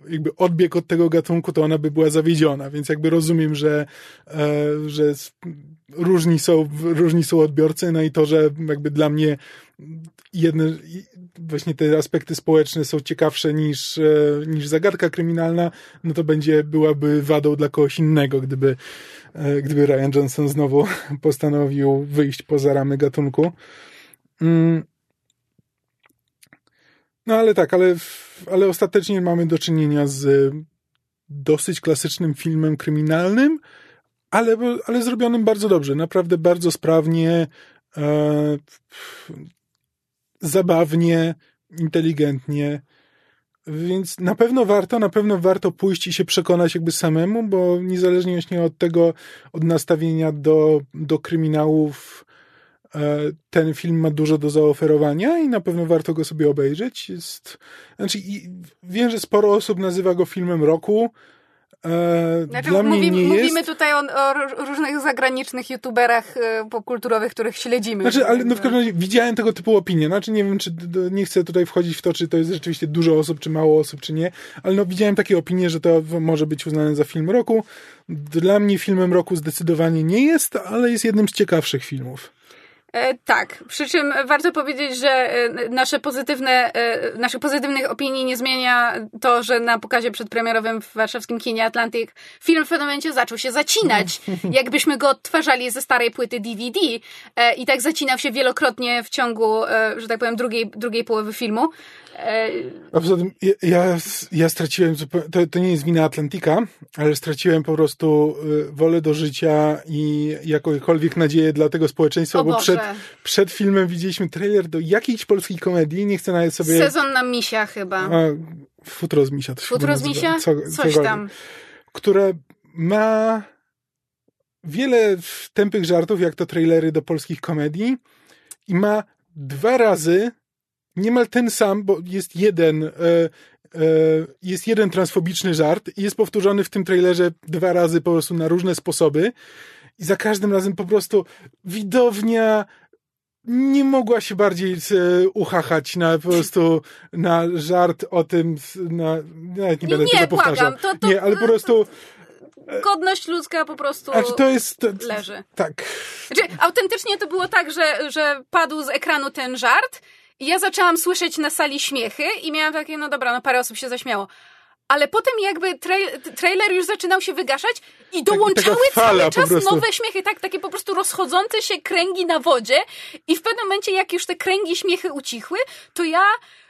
jakby odbieg od tego gatunku, to ona by była zawiedziona, więc jakby rozumiem, że, e, że różni są, różni są odbiorcy, no i to, że jakby dla mnie jedne, właśnie te aspekty społeczne są ciekawsze niż, e, niż zagadka kryminalna, no to będzie, byłaby wadą dla kogoś innego, gdyby, e, gdyby Ryan Johnson znowu <laughs> postanowił wyjść poza ramy gatunku. Mm. No ale tak, ale, ale ostatecznie mamy do czynienia z dosyć klasycznym filmem kryminalnym, ale, ale zrobionym bardzo dobrze, naprawdę bardzo sprawnie, e, zabawnie, inteligentnie. Więc na pewno warto, na pewno warto pójść i się przekonać jakby samemu, bo niezależnie właśnie od tego, od nastawienia do, do kryminałów, e, ten film ma dużo do zaoferowania i na pewno warto go sobie obejrzeć. Jest, znaczy, wiem, że sporo osób nazywa go filmem roku. E, znaczy, Dla mnie mówimy, nie jest. Mówimy tutaj o, o, różnych zagranicznych youtuberach e, popkulturowych, których śledzimy. Znaczy, ale no w każdym razie widziałem tego typu opinie. Znaczy, nie wiem, czy nie chcę tutaj wchodzić w to, czy to jest rzeczywiście dużo osób, czy mało osób, czy nie, ale no widziałem takie opinie, że to może być uznane za film roku. Dla mnie filmem roku zdecydowanie nie jest, ale jest jednym z ciekawszych filmów. E, tak, przy czym warto powiedzieć, że e, nasze pozytywne, e, naszych pozytywnych opinii nie zmienia to, że na pokazie przedpremierowym w warszawskim kinie Atlantic film w pewnym momencie zaczął się zacinać, <laughs> jakbyśmy go odtwarzali ze starej płyty DVD i tak zacinał się wielokrotnie w ciągu, że tak powiem, drugiej, drugiej połowy filmu. A poza tym ja, ja straciłem, to, to nie jest wina Atlantika, ale straciłem po prostu y, wolę do życia i jakąkolwiek nadzieję dla tego społeczeństwa, o bo Boże. przed, przed filmem widzieliśmy trailer do jakiejś polskiej komedii, nie chcę nawet sobie... Sezon na misia chyba. A, futro z misia. To futro z misia? Co, Coś tam. Które ma wiele tępych żartów, jak to trailery do polskich komedii i ma dwa razy niemal ten sam, bo jest jeden, e, e, jest jeden transfobiczny żart i jest powtórzony w tym trailerze dwa razy po prostu na różne sposoby i za każdym razem po prostu widownia nie mogła się bardziej e, uchachać na po prostu na żart o tym, na, nawet nie będę nie, tego powtarzał. To, to, nie, ale po prostu godność ludzka po prostu znaczy to jest, to, leży. Tak. Znaczy, autentycznie to było tak, że, że padł z ekranu ten żart i ja zaczęłam słyszeć na sali śmiechy i miałam takie, no dobra, no parę osób się zaśmiało. Ale potem jakby trailer już zaczynał się wygaszać i dołączały cały czas nowe śmiechy, tak, takie po prostu rozchodzące się kręgi na wodzie i w pewnym momencie jak już te kręgi śmiechy ucichły, to ja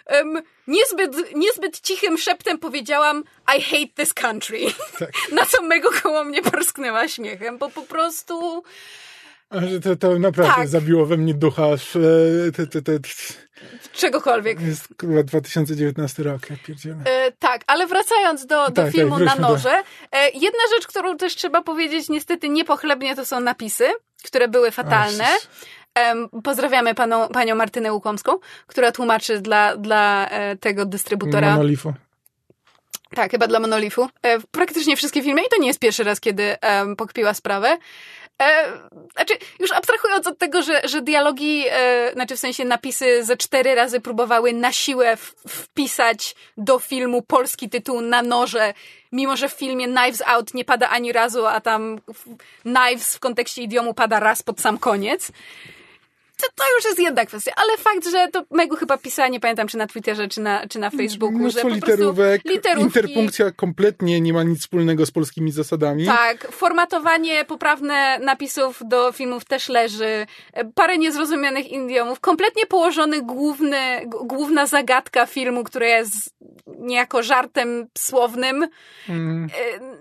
um, niezbyt, niezbyt cichym szeptem powiedziałam I hate this country. <laughs> Tak. Na co mego koło mnie porsknęła śmiechem, bo po prostu... To, to naprawdę tak. zabiło we mnie ducha. Te, te, te, Czegokolwiek. Jest chyba 2019 rok, jak. E, tak, ale wracając do, do tak, tak filmu tak, na noże, do... e, jedna rzecz, którą też trzeba powiedzieć niestety niepochlebnie, to są napisy, które były fatalne. pozdrawiamy paną, panią Martynę Łukomską, która tłumaczy dla, dla e, tego dystrybutora. Monolifu. Tak, chyba dla Monolifu. E, praktycznie wszystkie filmy i to nie jest pierwszy raz, kiedy pokpiła sprawę. E, znaczy, już abstrahując od tego, że, że dialogi, e, znaczy w sensie napisy ze cztery razy próbowały na siłę w, wpisać do filmu polski tytuł na noże, mimo że w filmie Knives Out nie pada ani razu, a tam Knives w kontekście idiomu pada raz pod sam koniec to, to już jest jedna kwestia, ale fakt, że to Megu chyba pisała, nie pamiętam czy na Twitterze, czy na, czy na Facebooku, Mnóstwo że po literówek, interpunkcja kompletnie nie ma nic wspólnego z polskimi zasadami. Tak, formatowanie poprawne napisów do filmów też leży, parę niezrozumianych idiomów, kompletnie położony główny, główna zagadka filmu, która jest niejako żartem słownym mm.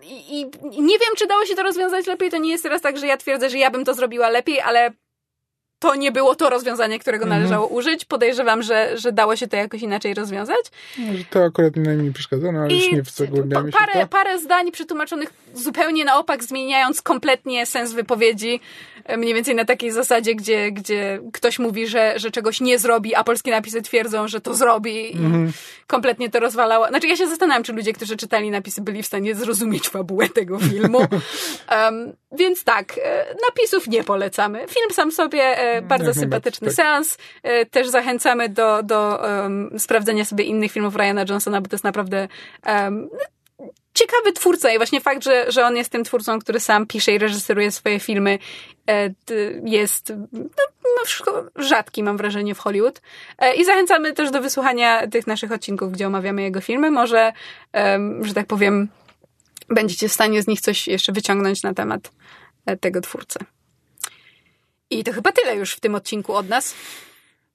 I, I nie wiem, czy dało się to rozwiązać lepiej, to nie jest teraz tak, że ja twierdzę, że ja bym to zrobiła lepiej, ale to nie było to rozwiązanie, którego mhm. należało użyć. Podejrzewam, że, że dało się to jakoś inaczej rozwiązać. To akurat mi najmniej przeszkadza, no ale I już nie zagłębiamy parę, się to. Parę zdań przetłumaczonych zupełnie na opak, zmieniając kompletnie sens wypowiedzi. E, mniej więcej na takiej zasadzie, gdzie, gdzie ktoś mówi, że, że czegoś nie zrobi, a polskie napisy twierdzą, że to zrobi i mhm. kompletnie to rozwalało. Znaczy ja się zastanawiam, czy ludzie, którzy czytali napisy, byli w stanie zrozumieć fabułę tego filmu. <laughs> um, więc tak, e, napisów nie polecamy. Film sam sobie e, bardzo Jak sympatyczny tak. seans. Też zachęcamy do, do um, sprawdzenia sobie innych filmów Ryana Johnsona, bo to jest naprawdę um, ciekawy twórca i właśnie fakt, że, że on jest tym twórcą, który sam pisze i reżyseruje swoje filmy, e, jest no, rzadki, mam wrażenie, w Hollywood. E, I zachęcamy też do wysłuchania tych naszych odcinków, gdzie omawiamy jego filmy. Może, że tak powiem, będziecie w stanie z nich coś jeszcze wyciągnąć na temat e, tego twórcy. I to chyba tyle już w tym odcinku od nas.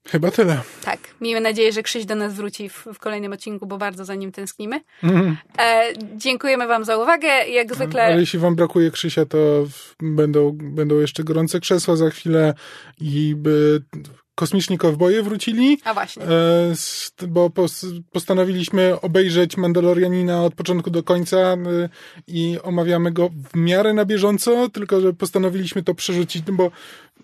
Chyba tyle. Tak, miejmy nadzieję, że Krzyś do nas wróci w, w kolejnym odcinku, bo bardzo za nim tęsknimy. Mhm. E, dziękujemy wam za uwagę. Jak zwykle... Ale jeśli wam brakuje Krzysia, to będą, będą jeszcze gorące krzesła za chwilę i by kosmiczni kowboje wrócili. A właśnie. E, bo pos, postanowiliśmy obejrzeć Mandalorianina od początku do końca e, i omawiamy go w miarę na bieżąco, tylko że postanowiliśmy to przerzucić, bo,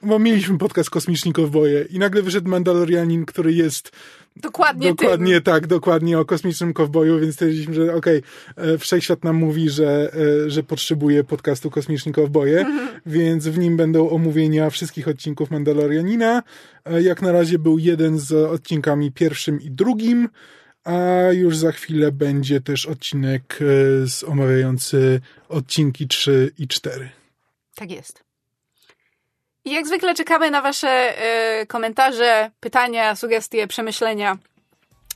bo mieliśmy podcast Kosmiczni Kowboje i nagle wyszedł Mandalorianin, który jest Dokładnie, dokładnie tym. tak, dokładnie o kosmicznym kowboju, więc stwierdziliśmy, że okej, e, wszechświat nam mówi, że, e, że potrzebuje podcastu Kosmiczni Kowboje, więc w nim będą omówienia wszystkich odcinków Mandalorianina. E, Jak na razie był jeden z odcinkami pierwszym i drugim, a już za chwilę będzie też odcinek z omawiający odcinki 3 i 4. Tak jest. Jak zwykle czekamy na wasze e, komentarze, pytania, sugestie, przemyślenia.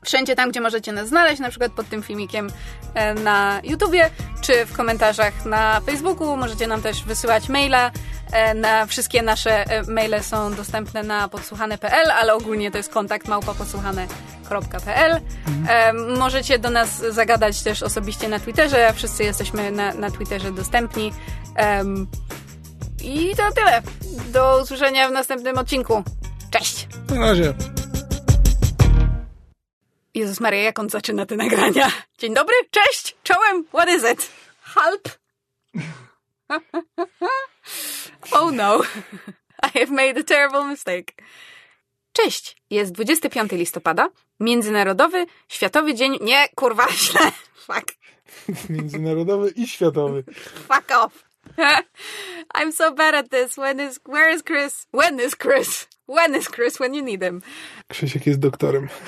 Wszędzie tam, gdzie możecie nas znaleźć, na przykład pod tym filmikiem e, na YouTubie, czy w komentarzach na Facebooku. Możecie nam też wysyłać maila. E, na wszystkie nasze maile są dostępne na podsłuchane.pl, ale ogólnie to jest kontakt małpapodsłuchane.pl. E, możecie do nas zagadać też osobiście na Twitterze. Wszyscy jesteśmy na, na Twitterze dostępni. Em, i to tyle. Do usłyszenia w następnym odcinku. Cześć! Na razie. Jezus Maria, jak on zaczyna te nagrania? Dzień dobry, cześć, czołem, what is it? Help! oh no, <laughs> I have made a terrible mistake. Cześć, jest 25 listopada, Międzynarodowy Światowy Dzień... Nie, kurwa, <laughs> źle. Fuck. Międzynarodowy i światowy. Fuck off. <laughs> I'm so bad at this. When is... Where is Chris? When is Chris? When is Chris when you need him? Krzysiek jest doktorem. <laughs>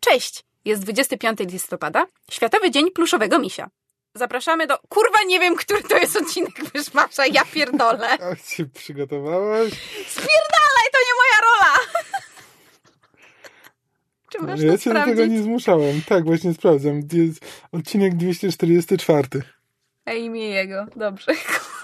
Cześć! Jest 25 listopada, Światowy Dzień Pluszowego Misia. Zapraszamy do... Kurwa, nie wiem, który to jest odcinek <laughs> Wyszmasza, ja pierdolę. A się przygotowałaś? Spierdalaj, to nie moja rola! Czy masz Ja to cię do tego sprawdzić? nie zmuszałem. Tak, właśnie sprawdzam. Jest odcinek 244. A imię jego, dobrze. <laughs>